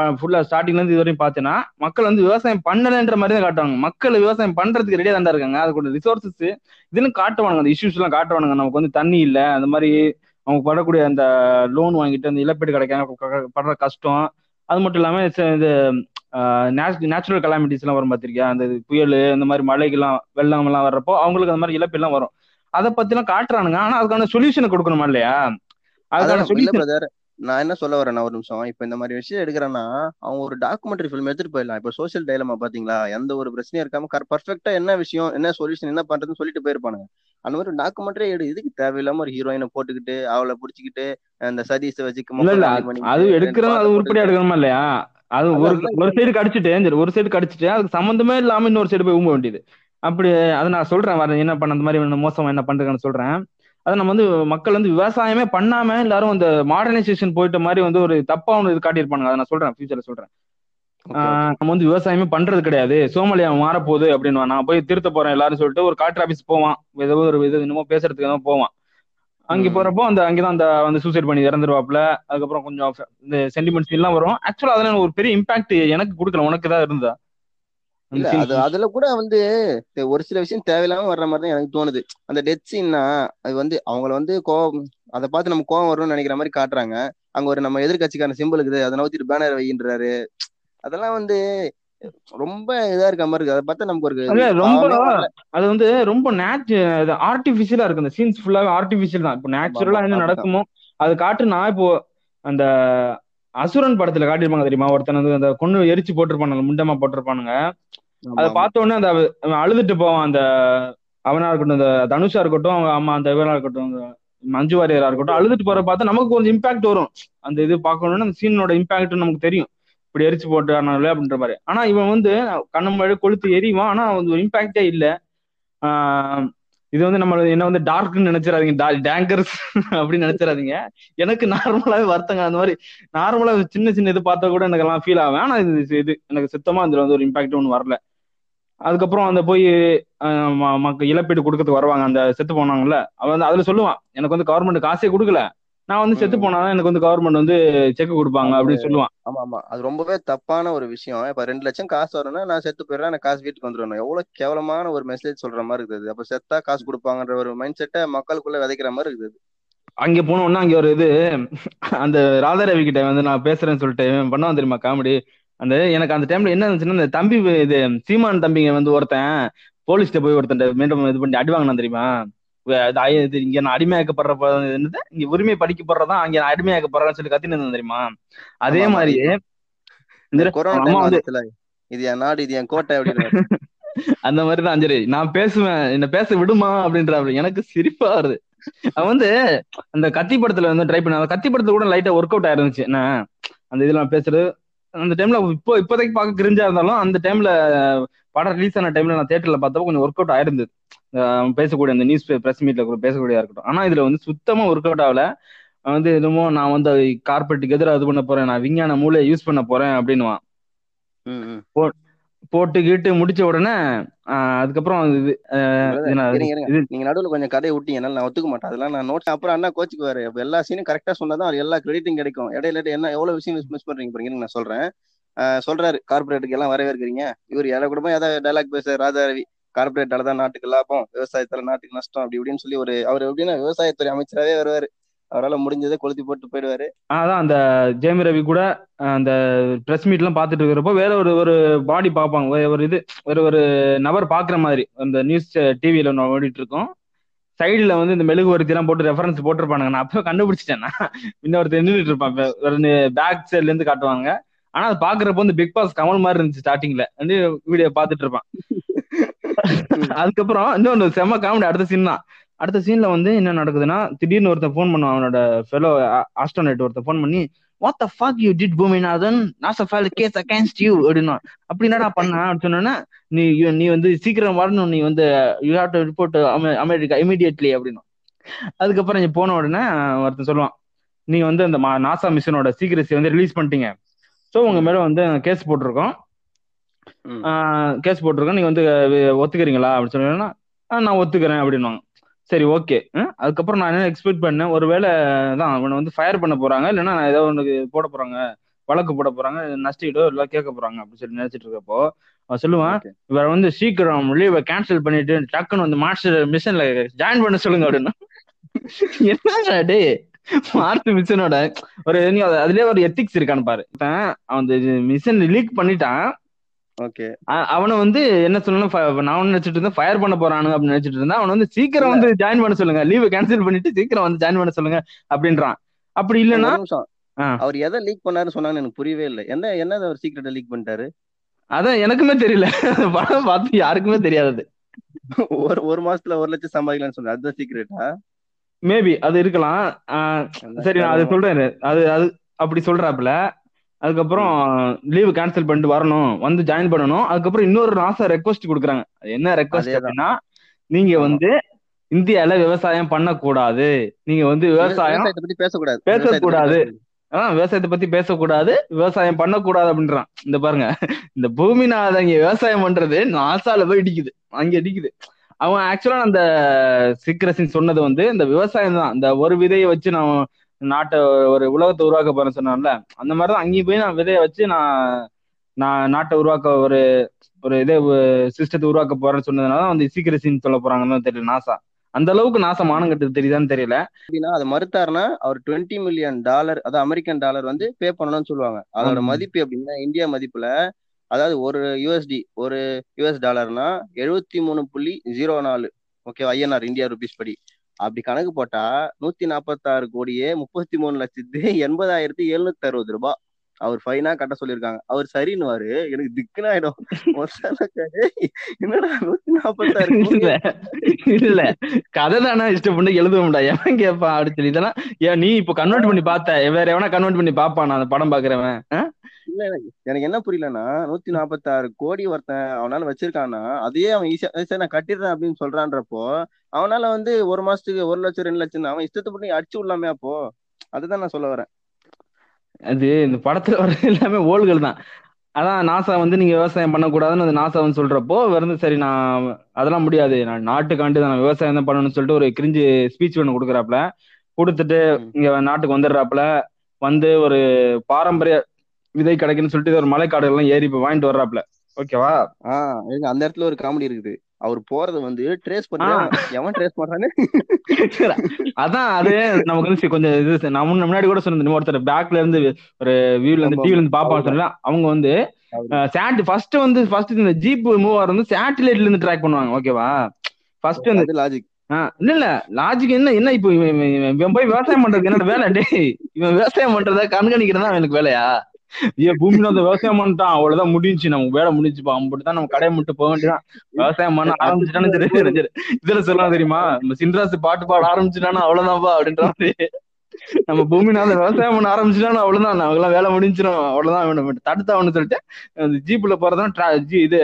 Speaker 2: ஃபுல்லா ஸ்டார்டிங்ல இருந்து இது வரையும் பார்த்தீங்கன்னா மக்கள் வந்து விவசாயம் பண்ணலன்ற மாதிரி தான் காட்டுவாங்க. மக்கள் விவசாயம் பண்றதுக்கு ரெடியா தான் இருக்காங்க. அதுக்கு ரிசோர்சஸ் இதுன்னு காட்டுவானுங்க. அந்த இஷ்யூஸ் எல்லாம் காட்டுவானுங்க. நமக்கு வந்து தண்ணி இல்ல அந்த மாதிரி அவங்க படக்கூடிய அந்த லோன் வாங்கிட்டு அந்த இழப்பீடு கிடைக்காம க- படுற கஷ்டம். அது மட்டும் இல்லாம இது நேச்சுரல் கலாமிட்டிஸ் எல்லாம் வரும் பாத்திருக்கியா? அந்த புயல் இந்த மாதிரி மழைகள்லாம் வெள்ளம் எல்லாம் வர்றப்போ அவங்களுக்கு அந்த மாதிரி இழப்பெல்லாம் வரும். அதை பத்தி எல்லாம் காட்டுறானுங்க. ஆனா அதுக்கான சொல்யூஷனை கொடுக்கணுமா இல்லையா? அதுக்கான சொல்யூஷன்
Speaker 3: நான் என்ன சொல்ல வரேன்னா ஒரு நிமிஷம். இப்ப இந்த மாதிரி விஷயம் எடுக்கிறேன்னா அவங்க ஒரு டாக்குமெண்ட்ரி ஃபிலிம் எடுத்துட்டு போயிடலாம். இப்ப சோஷியல் டைலமா பாத்தீங்களா? எந்த ஒரு பிரச்சனையும் இருக்காம பர்ஃபெக்டா என்ன விஷயம் என்ன சொல்யூஷன் என்ன பண்றதுன்னு சொல்லிட்டு போயிருப்பானுங்க. அந்த மாதிரி டாக்குமெண்ட்ரி எடு. இதுக்கு தேவையில்லாம ஒரு ஹீரோயினை போட்டுக்கிட்டு அவளை புடிச்சுக்கிட்டு அந்த சதீஷை வச்சு
Speaker 2: அது-
Speaker 3: பண்ணிக்கிட்டு,
Speaker 2: அது உருப்படியா. எடுக்கணுமா இல்லையா? அது ஒரு ஒரு சைடு கடிச்சிட்டு ஒரு சைடு கடிச்சிட்டு அதுக்கு சம்மந்தமே இல்லாம இன்னொரு சைடு போய் ஊம்ப வேண்டியது. அப்படி அதை நான் சொல்றேன் வர என்ன பண்ண அந்த மாதிரி என்ன மோசமா என்ன பண்றதுன்னு சொல்றேன். அதை நம்ம வந்து மக்கள் வந்து விவசாயமே பண்ணாம எல்லாரும் அந்த மாடர்னைசேஷன் போயிட்ட மாதிரி வந்து ஒரு தப்பா ஒன்று இது காட்டியிருப்பானுங்க. அதை நான் சொல்றேன் ஃபியூச்சர்ல சொல்றேன். நம்ம வந்து விவசாயமே பண்றது கிடையாது. சோமாலியா மாறப்போகுது அப்படின்னு நான் போய் திருத்த போறேன் எல்லாரும் சொல்லிட்டு ஒரு காற்று ஆபீஸ் போவான். ஏதோ ஒரு இது என்னமோ பேசுறதுக்கு ஏதோ போவான். அங்க. போறப்போ அந்த அங்கதான் அந்த வந்து சூசைட் பண்ணி இறந்துருவாப்ல அதுக்கப்புறம் கொஞ்சம் இந்த சென்டிமெண்ட்ஸ் எல்லாம் வரும். ஆக்சுவலா அதெல்லாம் ஒரு பெரிய இம்பாக்ட் எனக்கு கொடுக்கல. உனக்கு தான் இருந்தா
Speaker 3: இல்ல அது அதுல கூட வந்து ஒரு சில விஷயம் தேவையில்லாம வர்ற மாதிரி தான் எனக்கு தோணுது. அந்த டெத் சீன்னா அது வந்து அவங்கள வந்து கோவம் அதை பார்த்து நம்ம கோவம் வரும்னு நினைக்கிற மாதிரி காட்டுறாங்க. அங்க ஒரு நம்ம எதிர்கட்சிக்கான சிம்பிள் இருக்குது அதை நவுத்திட்டு பேனர் வைன்றாரு அதெல்லாம் வந்து ரொம்ப இதா இருக்க மாதிரி இருக்கு. அதை பார்த்தா நமக்கு ஒரு
Speaker 2: ரொம்ப. அது வந்து ரொம்ப நேச்சு ஆர்டிபிஷியலா இருக்கு. அந்த சீன்ஸ் ஃபுல்லாவே ஆர்டிபிஷியல் தான். இப்போ நேச்சுரலா என்ன நடக்குமோ அது காட்டுனா இப்போ அந்த அசுரன் படத்துல காட்டியிருப்பாங்க தெரியுமா? ஒருத்தன் வந்து அந்த கொண்டு எரிச்சு போட்டிருப்பானுங்க முண்டமா போட்டிருப்பானுங்க. அதை பார்த்த உடனே அந்த அழுதுட்டு போவான். அந்த அவனா இருக்கட்டும் அந்த தனுஷா இருக்கட்டும் அவங்க அம்மா அந்த இவனா இருக்கட்டும் அந்த மஞ்சு வாரியரா இருக்கட்டும் அழுதுட்டு போற பார்த்தா நமக்கு கொஞ்சம் இம்பாக்ட் வரும். அந்த இது பார்க்கணும்னா அந்த சீனோட இம்பாக்ட் நமக்கு தெரியும். இப்படி எரிச்சு போட்டானால அப்படின்ற மாதிரி. ஆனா இவன் வந்து கண்ணு மழை கொளுத்து எரிவான். ஆனா ஒரு இம்பாக்டே இல்ல. ஆஹ் இது வந்து நம்ம என்ன வந்து டார்க்னு நினைச்சிடாதீங்க. டேங்கர்ஸ் அப்படின்னு நினைச்சிடாதீங்க. எனக்கு நார்மலாவே வருத்தங்க. அந்த மாதிரி நார்மலா சின்ன சின்ன இது பார்த்தா கூட எனக்கு எல்லாம் ஃபீல் ஆகும் ஆனா இது இது எனக்கு சுத்தமா இதுல வந்து ஒரு இம்பாக்ட் ஒன்று வரல. அதுக்கப்புறம் அந்த போய் ம- மக்கள் இழப்பீடு கொடுக்கறதுக்கு வருவாங்க. அந்த செத்து போனாங்கல்ல. அவன் வந்து அதுல சொல்லுவான் எனக்கு வந்து கவர்மெண்ட் காசே கொடுக்கல. நான் வந்து செத்து. போனாதான் எனக்கு வந்து கவர்மெண்ட் வந்து செக் கொடுப்பாங்க அப்படின்னு சொல்லுவான்.
Speaker 3: ஆமா ஆமா அது ரொம்பவே தப்பான ஒரு விஷயம். இப்ப ரெண்டு லட்சம் காசு வரணும்னா நான் செத்து போயிடுறேன் எனக்கு காசு வீட்டுக்கு வந்துடணும். எவ்வளவு கேவலமான ஒரு மெசேஜ் சொல்ற மாதிரி இருக்குது அப்ப செத்தா காசு கொடுப்பாங்கன்ற ஒரு மைண்ட் செட்டை மக்களுக்குள்ள விதைக்கிற மாதிரி இருக்குது
Speaker 2: அங்க போன உடனே அங்க ஒரு இது அந்த ராதாரவி கிட்ட வந்து நான் பேசுறேன்னு சொல்லிட்டு பண்ணுவான் தெரியுமா காமெடி? அந்த எனக்கு அந்த டைம்ல என்ன இருந்துச்சுன்னா இந்த தம்பி இது சீமான் தம்பிங்க வந்து ஒருத்தன் போலீஸ்ட்ட போய் ஒருத்தன் மீண்டும் இது பண்ணி அடி வாங்கினான் தெரியுமா? இது இங்க நான் அடிமையாக்கப்படுற என்னது? இங்க உரிமை படிக்கப்படுறதான் அங்க நான் அடிமையாக்கப்படுறேன்னு சொல்லி கத்தின்னு இருந்தேன் தெரியுமா? அதே மாதிரி
Speaker 3: இது என் நாடு இது என் கோட்டை அப்படின்னு (laughs)
Speaker 2: அந்த மாதிரி தான் சரி நான் பேசுவேன் என்ன பேச விடுமா அப்படின்ற எனக்கு சிரிப்பா வருது. அவன் வந்து அந்த கத்தி படத்துல வந்து ட்ரை பண்ண கத்தி படத்துல கூட லைட்டா ஒர்க் அவுட் ஆயிருந்துச்சு. என்ன? அந்த இதுல நான் பேசுறது. அந்த டைம்ல இப்போ இப்போதைக்கு பார்க்க கிரிஞ்சா இருந்தாலும் அந்த டைம்ல படம் ரிலீஸ் ஆன டைம்ல நான் தியேட்டர்ல பார்த்தப்ப கொஞ்சம் ஒர்க் அவுட் ஆயிருந்தது. பேசக்கூடிய அந்த நியூஸ் பிரஸ் மீட்ல கூட பேசக்கூடியதா இருக்கட்டும். ஆனா இதுல வந்து சுத்தமா ஒர்க் அவுட் ஆகல. வந்து என்னமோ நான் வந்து கார்பரேட்டுக்கு எதிராக இது பண்ண போறேன். நான் விஞ்ஞான மூளையை யூஸ் பண்ண போறேன் அப்படின்னுவான். போட்டு கீட்டு முடிச்ச உடனே அதுக்கப்புறம்
Speaker 3: நீங்க நடுவுல கொஞ்சம் கதையை விட்டீங்க. என்னால நான் ஒத்துக்க மாட்டேன். அதெல்லாம் நான் நோட் அப்புறம் அண்ணா கோச்சுக்குவாரு. எல்லா சீனும் கரெக்டா சொன்னாதான் அவர் எல்லா கிரெடிட்டும் கிடைக்கும். இடையில என்ன எவ்வளவு விஷயம் மிஸ் பண்றீங்க பாருங்க. நான் சொல்றேன். சொல்றாரு. கார்பரேட்டுக்கு எல்லாம் வரவே இருக்கிறீங்க இவர் இட குடும்பம் ஏதாவது டைலாக் பேச ராஜா ரவி. கார்பரேட்டால தான் நாட்டுக்கு லாபம் விவசாயத்துல நாட்டுக்கு நஷ்டம் அப்படி இப்படின்னு சொல்லி ஒரு அவர் எப்படின்னா விவசாயத்துறை அமைச்சராகவே வருவாரு. அவரால் முடிஞ்சதை கொளுத்தி போட்டு போயிடுவாரு.
Speaker 2: அதான் அந்த ஜெயமி ரவி கூட அந்த ட்ரெஸ் மீட் எல்லாம் பார்த்துட்டு இருக்கிறப்போ வேற ஒரு ஒரு பாடி பார்ப்பாங்க. ஒரு இது வேற ஒரு நபர் பாக்குற மாதிரி அந்த நியூஸ் டிவியில ஒன்று ஓடிட்டு இருக்கோம். சைடுல வந்து இந்த மெழுகுவர்த்தி எல்லாம் போட்டு ரெஃபரன்ஸ் போட்டிருப்பானுங்க. நான் அப்போ கண்டுபிடிச்சிட்டேன். இன்னொரு இன்னொருத்தர் இருப்பான். பேக் சைட்ல இருந்து காட்டுவாங்க. ஆனா அது பாக்குறப்போ வந்து பிக் பாஸ் கமல் மாதிரி இருந்துச்சு ஸ்டார்டிங்ல வந்து வீடியோ பாத்துட்டு இருப்பான். (laughs) அதுக்கப்புறம் இன்னொன்று செம்ம காமெடி அடுத்த சீன் தான். அடுத்த சீன்ல வந்து என்ன நடக்குதுன்னா திடீர்னு ஒருத்தன் ஃபோன் பண்ணுவான் அவனோட ஃபெலோ ஆஸ்ட்ரோனேட் ஒருத்தன் ஃபோன் பண்ணி what the fuck you did Bhoominathan? NASA file case against you அப்படின்னா அப்படி என்னடா பண்ண? அப்படின்னு சொன்னோன்னா நீ நீ வந்து சீக்கிரம் வரணும் நீ வந்து you have to report America immediately அப்படின்னா. அதுக்கப்புறம் நீ போன உடனே ஒருத்தன் சொல்லுவான் நீ வந்து அந்த நாசா மிஷனோட சீக்கிரசி வந்து ரிலீஸ் பண்ணிட்டீங்க. ஸோ உங்க மேல வந்து கேஸ் போட்டிருக்கோம். கேஸ் போட்டிருக்கோம் நீங்க வந்து ஒத்துக்கிறீங்களா? அப்படின்னு சொன்னீங்கன்னா "ஆ, நான் ஒத்துக்கிறேன் அப்படின்னுவாங்க. சரி ஓகே. அதுக்கப்புறம் நான் என்ன எக்ஸ்பெக்ட் பண்ணேன்? ஒருவேளை தான் அவனை வந்து ஃபயர் பண்ண போறாங்க இல்லைன்னா நான் ஏதோ ஒன்று போட போறாங்க வழக்கு போட போறாங்க நஷ்டீடோ எல்லாம் கேட்க போறாங்க அப்படின்னு சொல்லி நினைச்சிட்டு இருக்கப்போ அவன் சொல்லுவான். இவரை வந்து சீக்கிரம் லீவை கேன்சல் பண்ணிட்டு டக்குன்னு வந்து மாஸ்டர் மிஷன்ல ஜாயின் பண்ண சொல்லுங்க அப்படின்னா. என்னடா டேய்? மாஸ்டர் மிஷனோட ஒரு அதுலயே ஒரு எத்திக்ஸ் இருக்கான்னு பாரு. அவன் அந்த மிஷன் லீக் பண்ணிட்டான். அவனை வந்து என்ன சொல்லணும் நான் ஒண்ணு நினைச்சிட்டு இருந்தேன் ஃபயர் பண்ண போறானு அப்படின்னு நினைச்சிட்டு இருந்தேன். அவன் வந்து சீக்கிரம் வந்து ஜாயின் பண்ண சொல்லுங்க. லீவை கேன்சல் பண்ணிட்டு சீக்கிரம் வந்து ஜாயின் பண்ண சொல்லுங்க அப்படின்றான். அப்படி இல்லைன்னா.
Speaker 3: அவர் எதை லீக் பண்ணாருன்னு சொன்னாங்கன்னு எனக்கு புரியவே இல்லை. என்ன என்ன அவர் சீக்கிரட்டை லீக் பண்ணிட்டாரு?
Speaker 2: அதான் எனக்குமே தெரியல. படம் பார்த்து யாருக்குமே தெரியாது
Speaker 3: ஒரு ஒரு மாசத்துல ஒரு லட்சம் சம்பாதிக்கலாம்னு சொன்னாரு அதுதான் சீக்கிரட்டா
Speaker 2: மேபி அது இருக்கலாம். சரி நான் அது சொல்றேன். அது அது அப்படி சொல்றாப்புல. அதுக்கப்புறம் லீவு கேன்சல் பண்ணிட்டு வரணும். வந்து ஜாயின் பண்ணணும். அதுக்கப்புறம் இன்னொரு நாசா ரெக்வஸ்ட் கொடுக்குறாங்க. அது என்ன ரெக்வஸ்ட். அப்படின்னா நீங்க. வந்து இந்தியால விவசாயம் பண்ணக்கூடாது. நீங்க வந்து விவசாயம்
Speaker 3: விவசாயத்தை பத்தி பேசக்கூடாது.
Speaker 2: பேசக்கூடாது. ஆஹ் விவசாயத்தை பத்தி பேசக்கூடாது. விவசாயம் பண்ணக்கூடாது அப்படின்றான். இந்த பாருங்க. இந்த பூமிநாதன் இங்க விவசாயம் பண்றது நாசால போய் இடிக்குது. அங்க இடிக்குது. அவன் ஆக்சுவலா அந்த சீக்கிரசின் சொன்னது வந்து இந்த விவசாயம் தான். இந்த ஒரு விதையை வச்சு நான் நாட்டை ஒரு உலகத்தை உருவாக்க போறேன்னு சொன்னான்ல அந்த மாதிரிதான் அங்கேயும் போய் நான் விதையை வச்சு நான் நான் நாட்டை உருவாக்க ஒரு ஒரு இதே சிஸ்டத்தை உருவாக்க போறேன்னு சொன்னதுனால வந்து சீக்கிரசின்னு சொல்ல போறாங்கன்னு தெரியல நாசா. அந்த அளவுக்கு நாசா மானம் தெரியுதான்னு தெரியல.
Speaker 3: அப்படின்னா அதை மறுத்தாருன்னா அவர் டுவெண்ட்டி மில்லியன் டாலர் அதாவது அமெரிக்கன் டாலர் வந்து பே பண்ணணும்னு சொல்லுவாங்க. அதோட. மதிப்பு எப்படின்னா இந்தியா மதிப்புல அதாவது ஒரு யூஎஸ்டி ஒரு யூஎஸ் டாலர்னா எழுபத்தி மூணு புள்ளி ஜீரோ நாலு. ஓகே ஐஎன்ஆர் இந்தியா ருபீஸ் படி. அப்படி கணக்கு போட்டா நூத்தி நாற்பத்தாறு கோடியே முப்பத்தி மூணு லட்சத்து எண்பதாயிரத்தி எழுநூத்தி அறுபது ரூபாய். அவர் ஃபைனா கட்ட சொல்லியிருக்காங்க. அவர் சரின்னுவாரு. எனக்கு திக்குன்னு ஆயிடும் (laughs) என்னடா நூத்தி நாற்பத்தாறு
Speaker 2: இல்ல இல்ல. கதை தானே இஷ்டப்பட்டு எழுதுவோம்டா எவன் கேட்பான் அப்படின்னு சொல்லி. இதெல்லாம் ஏன் நீ இப்ப கன்வெர்ட் பண்ணி பார்த்த? வேற எவனா கன்வெர்ட் பண்ணி பாப்பான் அந்த படம் பாக்குறவன்?
Speaker 3: இல்ல எனக்கு- எனக்கு என்ன புரியலன்னா நூத்தி நாற்பத்தாறு கோடி ஒருத்தன் அவனால வச்சிருக்கான்னா அதையே அவன் ஈஸியா சரி நான் கட்டிடுறேன் அப்படின்னு சொல்றான்றப்போ அவனால வந்து ஒரு மாசத்துக்கு ஒரு லட்சம் ரெண்டு லட்சம் அவன் இஷ்டத்தை பண்ணி அடிச்சு விடலாமே அப்போ? அதுதான் நான் சொல்ல வரேன்.
Speaker 2: அது இந்த படத்துல வர (laughs) எல்லாமே ஓல்கள் தான். அதான் நாசா வந்து நீங்க விவசாயம் பண்ணக்கூடாதுன்னு அந்த நாசா வந்து சொல்றப்போ வந்து சரி நான் அதெல்லாம் முடியாது. நான் நாட்டுக்காண்டு நான் விவசாயம் தான் பண்ணணும்னு சொல்லிட்டு ஒரு கிரிஞ்சு ஸ்பீச் ஒன்று கொடுக்குறாப்புல. கொடுத்துட்டு. இங்க நாட்டுக்கு வந்துடுறாப்புல. வந்து ஒரு பாரம்பரிய விதை கிடைக்குன்னு சொல்லிட்டு ஒரு மலைக்காடுகள் எல்லாம் ஏறி இப்ப வாங்கிட்டு வர்றாப்புல. ஓகேவா?
Speaker 3: ஆஹ் அந்த இடத்துல ஒரு காமெடி இருக்குது. அவர் போறது வந்து ட்ரேஸ் பண்ணி எவன் ட்ரேஸ் பண்றான்னு?
Speaker 2: அதான் அது நமக்கு வந்து கொஞ்சம் இது நான் முன்ன- முன்னாடி கூட சொன்னேன் ஒருத்தர் பேக்ல இருந்து ஒரு வியூல இருந்து டிவில இருந்து. பாப்பாங்க சொன்னா அவங்க வந்து சேட் ஃபர்ஸ்ட் வந்து ஃபர்ஸ்ட் இந்த ஜீப் மூவ் ஆகிறது வந்து சேட்டிலைட்ல இருந்து ட்ராக் பண்ணுவாங்க ஓகேவா? ஃபர்ஸ்ட்
Speaker 3: அது லாஜிக்
Speaker 2: இல்ல இல்ல. லாஜிக் என்ன என்ன இப்போ இவன் போய் விவசாயம் பண்றது என்னோட வேலை? டேய் இவன் விவசாயம் பண்றத கண்காணிக்கிறதா அவனுக்கு வேலையா? ஏன் பூமியில அந்த விவசாயம் பண்ணிட்டான். அவ்வளவுதான் முடிஞ்சுச்சு. நமக்கு வேலை முடிஞ்சுப்பா அம்பிட்டு தான் நம்ம கடையை மட்டும் போக வேண்டியதான் விவசாயம் பண்ண ஆரம்பிச்சுட்டான்னு சரி. இதுல சொல்லலாம் தெரியுமா? நம்ம சின்ராசு பாட்டு பாட ஆரம்பிச்சுட்டானா அவ்வளவுதான்ப்பா அப்படின்ற மாதிரி. நம்ம பூமியில அந்த விவசாயம் பண்ண ஆரம்பிச்சுட்டானா அவ்வளவுதான். நமக்கு எல்லாம் வேலை முடிஞ்சிடும் அவ்வளவுதான் வேணும் தடுத்தா அவனு சொல்லிட்டு அந்த ஜீப்ல போறதான் இது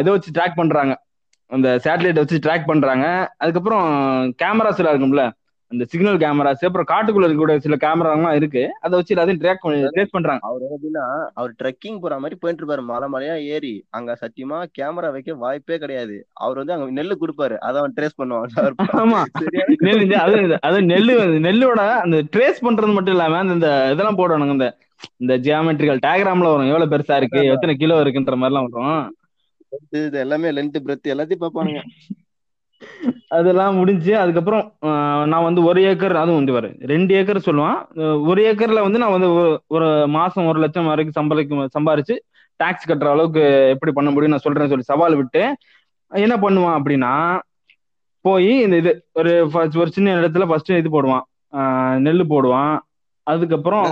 Speaker 2: இதை வச்சு ட்ராக் பண்றாங்க. அந்த சேட்டலைட் வச்சு ட்ராக் பண்றாங்க. அதுக்கப்புறம் கேமராஸ் எல்லாம் இருக்கும்ல. அந்த சிக்னல் கேமராஸ் அப்புறம் காட்டுக்குள்ள இருக்கக்கூடிய சில கேமராலாம் இருக்கு. அதை வச்சு எல்லாத்தையும் ட்ராக் ட்ரேஸ் பண்றாங்க.
Speaker 3: அவர் எப்படின்னா அவர் ட்ரெக்கிங் போற மாதிரி போயிட்டு இருப்பாரு. மலை மலையா ஏறி அங்க சத்தியமா கேமரா வைக்க வாய்ப்பே கிடையாது. அவர் வந்து அங்க நெல்லு கொடுப்பாரு. அதை அவன் ட்ரேஸ் பண்ணுவான். (laughs)
Speaker 2: ஆமா. நெல் அது அது நெல்லு நெல்லோட அந்த ட்ரேஸ் பண்றது மட்டும் இல்லாம அந்த இதெல்லாம் போடணுங்க இந்த இந்த ஜியாமெட்ரிக்கல் டயக்ராம்ல வரும். எவ்வளவு பெருசா இருக்கு எத்தனை கிலோ இருக்குன்ற மாதிரி எல்லாம் வரும்.
Speaker 3: இது எல்லாமே லென்த் பிரெத் எல்லாத்தையும் பார்ப்பானுங்க. (laughs)
Speaker 2: அதெல்லாம் முடிஞ்சு அதுக்கப்புறம் நான் வந்து ஒரு ஏக்கர் அதுவும் வந்து வரு ரெண்டு ஏக்கர் சொல்லுவான். ஒரு ஏக்கர்ல வந்து நான் வந்து ஒரு- மாசம் ஒரு லட்சம் வரைக்கும் சம்பாதிக்கும் சம்பாரிச்சு டாக்ஸ் கட்டுற அளவுக்கு எப்படி பண்ண முடியும் நான் சொல்றேன்னு சொல்லி சவால் விட்டு என்ன பண்ணுவான் அப்படின்னா போய் இந்த இது ஒரு ஒரு சின்ன இடத்துல ஃபர்ஸ்ட் இது போடுவான். நெல்லு போடுவான். அதுக்கப்புறம்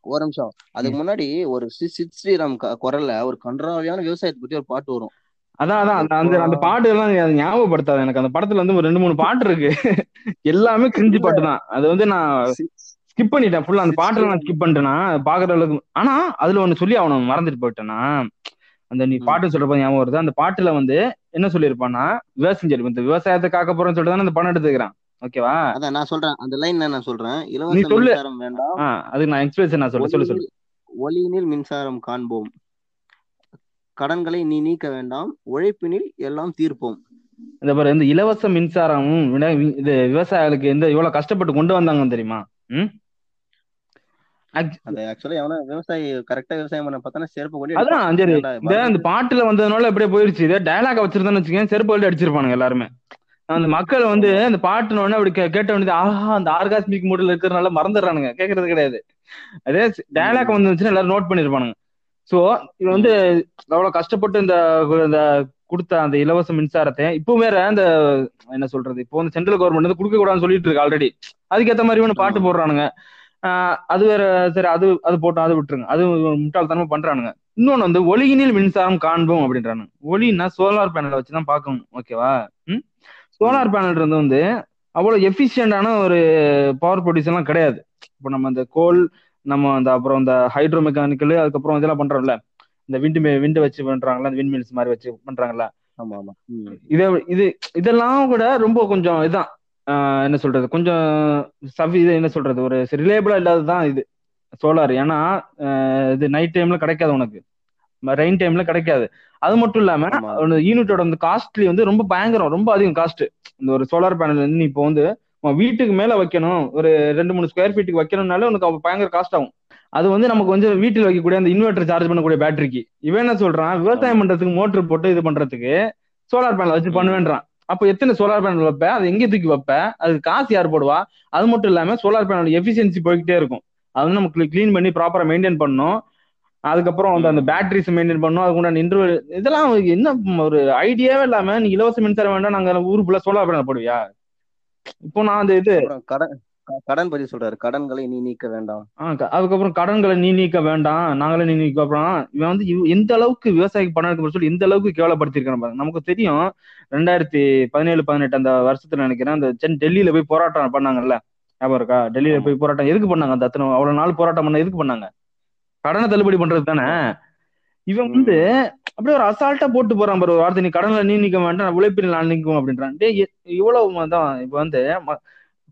Speaker 3: ஒரு நிமிஷம். அதுக்கு முன்னாடி ஒரு சித் ஸ்ரீராம் குரல்ல ஒரு கன்றாவியான விவசாயத்தை பத்தி ஒரு பாட்டு வரும்.
Speaker 2: அதான் அதான். அந்த அந்த அந்த பாட்டு எல்லாம் அதை ஞாபகப்படுத்தாது. எனக்கு அந்த படத்துல வந்து ஒரு ரெண்டு மூணு பாட்டு இருக்கு. (laughs) எல்லாமே கிரிஞ்சு பாட்டு தான் அது வந்து நான் ஸ்கிப் பண்ணிட்டேன். ஃபுல்லா அந்த பாட்டுல நான் ஸ்கிப் பண்ணிட்டேனா பாக்குற அளவுக்கு ஆனா அதுல ஒண்ணு சொல்லி அவனை மறந்துட்டு போயிட்டேனா அந்த நீ. பாட்டு சொல்றப்ப ஞாபகம் வருது? அந்த பாட்டுல வந்து என்ன சொல்லியிருப்பான்னா விவசாயம் இந்த விவசாயத்தை காக்க போறேன்னு சொல்லிட்டு தானே அந்த பணம் எடுத்துக்கிறான். ஓகேவா?
Speaker 3: அதான் நான் சொல்றேன். அந்த லைன் நான் சொல்றேன். இலவச. மின்சாரம் வேண்டாம்.
Speaker 2: அதுக்கு நான் எக்ஸ்பிரஷன் நான் சொல்ல சொல்லு சொல்லு.
Speaker 3: ஒளியினில் மின்சாரம் காண்போம். கடன்களை நீ நீக்க வேண்டாம். உழைப்பினில் எல்லாம் தீர்ப்போம்.
Speaker 2: இந்த பாரு இந்த இலவச மின்சாரம் விட இது விவசாயிகளுக்கு எந்த இவ்வளவு கஷ்டப்பட்டு கொண்டு வந்தாங்க தெரியுமா? ம்?
Speaker 3: ஆக்சுவலா எவனா விவசாயி கரெக்டா விவசாயம் பண்ண பார்த்தா செருப்பு கொண்டு
Speaker 2: அதான் சரி. இந்த இந்த பாட்டுல வந்ததுனால எப்படியே போயிருச்சு. இதே டயலாக் வச்சிருந்தான்னு வச்சுக்கேன் செருப்பு வழி அடிச்சிருப்பானுங்க எல்லாருமே. அந்த மக்கள் வந்து அந்த பாட்டுன உடனே அப்படி கேட்ட உடனே ஆஹா அந்த ஆர்காஸ்மிக் மூடில் இருக்கிறனால மறந்துடுறானுங்க. கேட்கறது கிடையாது. அதே டயலாக் வந்துச்சுன்னா எல்லாரும் நோட் பண்ணிருப்பானுங்க. சோ இது வந்து அவ்வளவு கஷ்டப்பட்டு இந்த இந்த கொடுத்த அந்த இலவச மின்சாரத்தை இப்போ வேற அந்த என்ன சொல்றது இப்போ வந்து சென்ட்ரல் கவர்மெண்ட் வந்து கொடுக்க கூடாதுன்னு சொல்லிட்டு இருக்கு ஆல்ரெடி அதுக்கேத்த மாதிரி ஒன்று பாட்டு. போடுறானுங்க. அது வேற சரி அது அது போட்டோம் அது விட்டுருங்க. அது முட்டாள்தனமா பண்றானுங்க. இன்னொன்னு வந்து ஒளியினில் மின்சாரம் காண்போம் அப்படின்றானுங்க. ஒளின்னா சோலார் பேனலை வச்சுதான் பார்க்கணும் ஓகேவா ம்? சோலார் பேனல் இருந்து வந்து அவ்வளவு எஃபிஷியண்டான ஒரு பவர் ப்ரொடியூஸ் எல்லாம் கிடையாது. இப்போ நம்ம இந்த கோல் நம்ம அந்த அப்புறம் இந்த ஹைட்ரோ மெக்கானிக்கல் அதுக்கப்புறம் இதெல்லாம் பண்றோம்ல. இந்த விண்டு விண்டு வச்சு பண்றாங்கல்ல இந்த விண்மில்ஸ் மாதிரி வச்சு
Speaker 3: ம்.
Speaker 2: இத இது இதெல்லாம் கூட ரொம்ப கொஞ்சம் இதான். ஆஹ் என்ன சொல்றது? கொஞ்சம் சவி இது என்ன சொல்றது? ஒரு ரிலேபிளா இல்லாததான் இது. சோலார் ஏன்னா இது நைட் டைம்ல கிடைக்காது உனக்கு. ரெயின் டைம்ல கிடைக்காது. அது மட்டும் இல்லாம. யூனிட்டோட அந்த காஸ்ட்லி வந்து ரொம்ப பயங்கரம். ரொம்ப அதிகம் காஸ்ட் இந்த ஒரு சோலார் பேனல் வந்து இப்போ வந்து உன் வீட்டுக்கு மேல வைக்கணும். ஒரு ரெண்டு மூணு ஸ்கொயர் ஃபீட்டுக்கு வைக்கணும்னாலே உனக்கு பயங்கர காஸ்ட் ஆகும். அது வந்து நமக்கு வந்து வீட்டில் வைக்கக்கூடிய அந்த இன்வெர்டர் சார்ஜ் பண்ணக்கூடிய பேட்டரிக்கு இவன் என்ன சொல்றான்? விவசாயம் பண்றதுக்கு மோட்டர் போட்டு இது பண்றதுக்கு சோலார் பேனல் வச்சு. பண்ணுவேன்றான். அப்ப எத்தனை சோலார் பேனல் வைப்ப? அது எங்க தூக்கி வைப்ப? அதுக்கு காசு யார் போடுவா? அது மட்டும் இல்லாம சோலார் பேனல் எஃபிஷியன்சி போய்கிட்டே இருக்கும். அது வந்து நம்ம க்ளீன் பண்ணி ப்ராப்பரா மெயின்டைன் பண்ணணும் அதுக்கப்புறம் வந்து அந்த பேட்டரிஸ் மெயின்டைன் பண்ணணும் அதுக்கு உண்டான இன்டர்வல் இதெல்லாம் என்ன ஒரு ஐடியாவே இல்லாம நீ இலவச மின்சாரம் வேண்டாம் நாங்க ஊர் ஃபுல்லா சோலார் பேனல் போடுவியா? இப்போ நான் அந்த இது
Speaker 3: கடன் கடன் பத்தி சொல்றாரு. கடன்களை நீ நீக்க வேண்டாம்.
Speaker 2: அதுக்கப்புறம் கடன்களை நீ நீக்க வேண்டாம். நாங்களே நீ நீக்க அப்புறம் இவன் வந்து எந்த அளவுக்கு விவசாயிக்கு பணம் எடுக்க சொல்லி எந்த அளவுக்கு கேவலப்படுத்திருக்கான் பாருங்க. நமக்கு தெரியும் ரெண்டாயிரத்தி பதினேழு பதினெட்டு அந்த வருஷத்துல நினைக்கிறேன் அந்த சென் டெல்லியில போய் போராட்டம் பண்ணாங்கல்ல. ஞாபகம் இருக்கா? டெல்லியில போய் போராட்டம் எதுக்கு பண்ணாங்க அந்த அத்தனை? அவ்வளவு நாள் போராட்டம் பண்ண எதுக்கு பண்ணாங்க? கடனை தள்ளுபடி பண்றது தானே? இவன் வந்து அப்படியே ஒரு அசால்ட்டா போட்டு போறான் பாரு ஒரு வார்த்தை. நீ கடன்ல நீ நிக்க வேண்டாம் உழைப்பில் நான் நிற்கும் அப்படின்றான். டேய் இவ்வளவு தான் இப்ப வந்து ம-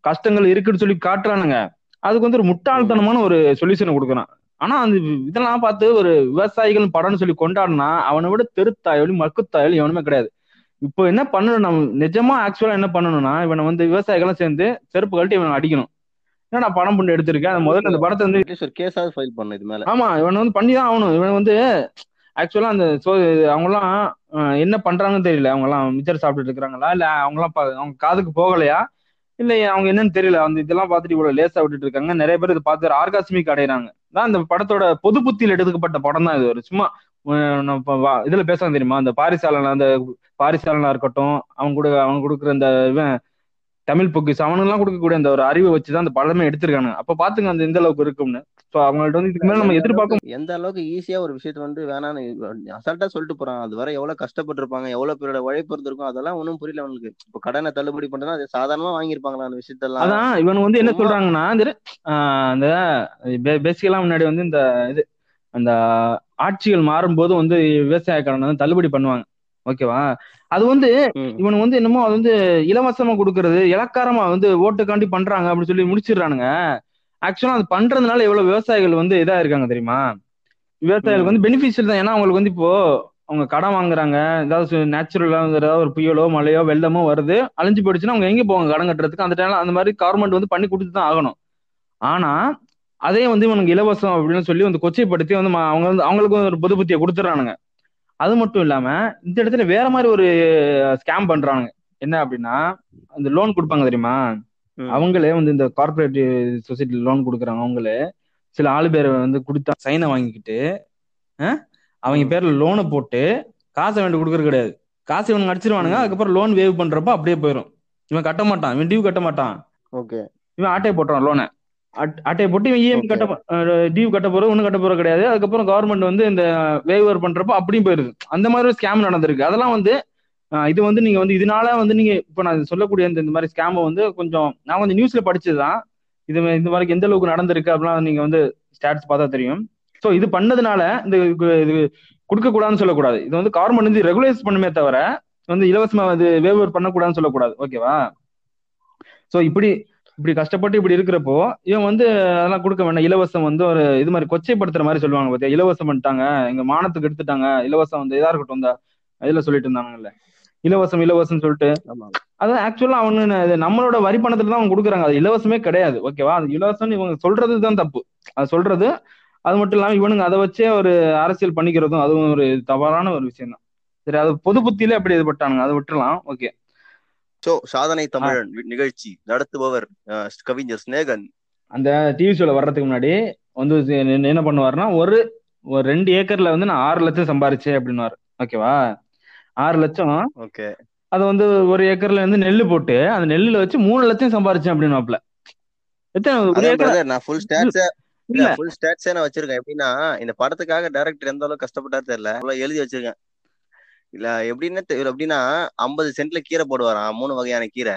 Speaker 2: கஷ்டங்கள் இருக்குன்னு சொல்லி காட்டுறானுங்க. அதுக்கு வந்து ஒரு முட்டாள்தனமான ஒரு சொல்யூஷனை கொடுக்குறான். ஆனா அந்த இதெல்லாம் பார்த்து ஒரு விவசாயிகள் படம்னு சொல்லி கொண்டாடினா அவனை விட தெருத்தாயோலி மக்குத்தாயோலி எவனுமே கிடையாது. இப்போ என்ன பண்ணணும் நம்ம? நிஜமா ஆக்சுவலா என்ன பண்ணணும்னா இவனை வந்து விவசாயிகளும் சேர்ந்து செருப்பு கழட்டி இவனை அடிக்கணும். நான் பணம் பண்ணி எடுத்திருக்கேன் அந்த முதல்ல அந்த படத்தை வந்து
Speaker 3: ஒரு கேஸாவது ஃபைல் பண்ணு இது மேல.
Speaker 2: ஆமா இவன் வந்து பண்ணி தான் ஆகணும். இவன் வந்து ஆக்சுவலா அந்த சோ அவங்கலாம் என்ன பண்றாங்கன்னு தெரியல. அவங்கலாம் மிச்சர் சாப்பிட்டுட்டு இருக்காங்களா இல்ல அவங்கலாம் அவங்க காதுக்கு போகலையா? இல்ல அவங்க என்னன்னு தெரியல. அந்த இதெல்லாம் பார்த்துட்டு இவ்வளவு லேசா விட்டுட்டு இருக்காங்க. நிறைய பேர் இதை பார்த்து ஆர்காஸ்மிக் அடையறாங்க. தான் இந்த படத்தோட பொது புத்தியில் எடுக்கப்பட்ட படம் தான் இது. ஒரு சும்மா இதுல பேசலாம் தெரியுமா? அந்த பாரிசாலன் அந்த பாரிசாலனா இருக்கட்டும் அவங்க கூட அவங்க கொடுக்குற அந்த இவன் தமிழ் பொக்கிஸ் அவனுங்கெல்லாம் கொடுக்கக்கூடிய அந்த ஒரு அறிவை வச்சுதான் அந்த படமே எடுத்திருக்காங்க அப்ப பாத்துங்க அந்த எந்த அளவுக்கு இருக்கும்னு. சோ அவங்கள்ட்ட வந்து இதுக்கு மேல நம்ம
Speaker 3: எந்த
Speaker 2: எதிர்பார்க்க
Speaker 3: அளவுக்கு எந்த அளவுக்கு ஈஸியா ஒரு விஷயத்த வந்து வேணான்னு அசால்ட்டா சொல்லிட்டு போறான். அது வரை எவ்வளவு கஷ்டப்பட்டிருப்பாங்க எவ்வளவு பேரோட உழைப்பு இருந்திருக்கும் அதெல்லாம் ஒன்றும் புரியல அவனுக்கு. இப்போ கடனை தள்ளுபடி பண்றதுனா அது சாதாரணமா வாங்கியிருப்பாங்களா அந்த விஷயத்தெல்லாம்?
Speaker 2: அதான் இவன் வந்து என்ன சொல்றாங்கன்னா அந்த பேசிக்கலா முன்னாடி வந்து இந்த இது அந்த ஆட்சிகள் மாறும்போது வந்து விவசாய கடன் வந்து தள்ளுபடி பண்ணுவாங்க. ஓகேவா? அது வந்து இவன் வந்து என்னமோ அது வந்து இலவசமா கொடுக்கறது இலக்காரமா வந்து ஓட்டுக்காண்டி பண்றாங்க அப்படின்னு சொல்லி முடிச்சிடுறானுங்க. ஆக்சுவலா அது பண்றதுனால எவ்வளவு விவசாயிகள் வந்து இதா இருக்காங்க தெரியுமா? விவசாயிகளுக்கு வந்து பெனிஃபிஷியல் தான். ஏன்னா அவங்களுக்கு வந்து இப்போ அவங்க கடன் வாங்குறாங்க ஏதாவது நேச்சுரலா ஏதாவது ஒரு புயலோ மழையோ வெள்ளமோ வருது அழிஞ்சு போயிடுச்சுன்னா அவங்க எங்க போவாங்க கடன் கட்டுறதுக்கு? அந்த டைம்ல அந்த மாதிரி கவர்மெண்ட் வந்து பண்ணி கொடுத்து தான் ஆகணும். ஆனா அதே வந்து இவனுக்கு இலவசம் அப்படின்னு சொல்லி வந்து கொச்சைப்படுத்தி வந்து அவங்க வந்து அவங்களுக்கு ஒரு பொது புத்தியை கொடுத்துட்றானுங்க. அது மட்டும் இல்லாம இந்த இடத்துல வேற மாதிரி ஒரு ஸ்கேம் பண்றானுங்க. என்ன அப்படின்னா அந்த லோன் கொடுப்பாங்க தெரியுமா? அவங்களே வந்து இந்த கார்பரேட் சொசைட்டி லோன் கொடுக்குறாங்க அவங்களே சில ஆளு பேரை வந்து கொடுத்தா சைனை வாங்கிக்கிட்டு அவங்க பேர்ல லோனை போட்டு காசை வேண்டி கொடுக்கறது கிடையாது. காசு இவனுக்கு அடிச்சிருவானுங்க அதுக்கப்புறம் லோன் வேவ் பண்றப்ப அப்படியே போயிடும் இவன் கட்ட மாட்டான் இவன் டியூ கட்ட மாட்டான்.
Speaker 3: ஓகே.
Speaker 2: இவன் ஆட்டையை போட்டுறான் லோனை ஆட்டையை போட்டு இஎம்
Speaker 3: ஓகே
Speaker 2: கட்ட டியூ கட்ட போறது ஒன்றும் கட்ட போறது கிடையாது. அதுக்கப்புறம் கவர்மெண்ட் வந்து இந்த வேவர் பண்றப்ப அப்படியும் போயிருது. அந்த மாதிரி ஒரு ஸ்கேம் நடந்திருக்கு. அதெல்லாம் வந்து இது வந்து நீங்க வந்து இதனால வந்து நீங்க இப்ப நான் சொல்லக்கூடிய இந்த இந்த மாதிரி ஸ்கேமை வந்து கொஞ்சம் நான் கொஞ்சம் நியூஸ்ல படிச்சதுதான். இது இந்த மாதிரி எந்த அளவுக்கு நடந்திருக்கு அப்படிலாம் நீங்க வந்து ஸ்டாட்ஸ் பார்த்தா தெரியும். ஸோ இது பண்ணதுனால இந்த இது- இது கொடுக்க கூடாதுன்னு சொல்லக்கூடாது. இது வந்து கவர்மெண்ட் வந்து ரெகுலைஸ் பண்ணுமே தவிர வந்து இலவசமா இது வேவர் பண்ணக்கூடாதுன்னு சொல்லக்கூடாது. ஓகேவா ஸோ இப்படி இப்படி கஷ்டப்பட்டு இப்படி இருக்கிறப்போ இவன் வந்து அதெல்லாம் கொடுக்க வேண்டாம். இலவசம் வந்து ஒரு இது மாதிரி கொச்சைப்படுத்துற மாதிரி சொல்லுவாங்க பாத்தியா? இலவசம் பண்ணிட்டாங்க எங்க மானத்துக்கு எடுத்துட்டாங்க. இலவசம் வந்து இதா இருக்கட்டும் இந்த இதுல சொல்லிட்டு இருந்தாங்கல்ல. இலவசம் இலவசம் சொல்லிட்டு. அதான் ஆக்சுவலா அவனு நம்மளோட வரி பணத்துல தான் அவங்க கொடுக்குறாங்க. அது இலவசமே கிடையாது. ஓகேவா அது இலவசம் இவங்க சொல்றது தான் தப்பு. அது சொல்றது அது மட்டும் இல்லாம இவனுங்க அதை வச்சே ஒரு அரசியல் பண்ணிக்கிறதும் அதுவும் ஒரு தவறான ஒரு விஷயம் தான் சரி அது பொது புத்தியில எப்படி இது பட்டானுங்க அதை விட்டுலாம் ஓகே
Speaker 3: சோ சாதனை தமிழன் நிகழ்ச்சி நடத்துபவர் கவிஞர் ஸ்நேகன்
Speaker 2: அந்த டிவி ஷோல வர்றதுக்கு முன்னாடி வந்து என்ன பண்ணுவாருன்னா ஒரு ஒரு ரெண்டு ஏக்கர்ல வந்து நான் ஆறு லட்சம் சம்பாரிச்சேன் அப்படின்னுவாரு. ஓகேவா? ஆறு லட்சம்.
Speaker 3: ஓகே.
Speaker 2: அது வந்து ஒரு ஏக்கர்ல இருந்து நெல்லு போட்டு அந்த நெல்லுல வச்சு மூணு லட்சம் சம்பாரிச்சேன்
Speaker 3: பிரதர் நான் ஃபுல் ஸ்டாட்ஸ் இல்ல. ஃபுல் ஸ்டாட்ஸே நான் வச்சிருக்கேன். எப்படின்னா இந்த படத்துக்காக டைரக்டர் எந்த அளவுக்கு கஷ்டப்பட்டாரு தெரியல. எழுதி வச்சிருக்கேன். இல்ல எப்படின்னா எப்படின்னா ஐம்பது சென்ட்ல கீரை போடுவாராம் மூணு வகையான கீரை.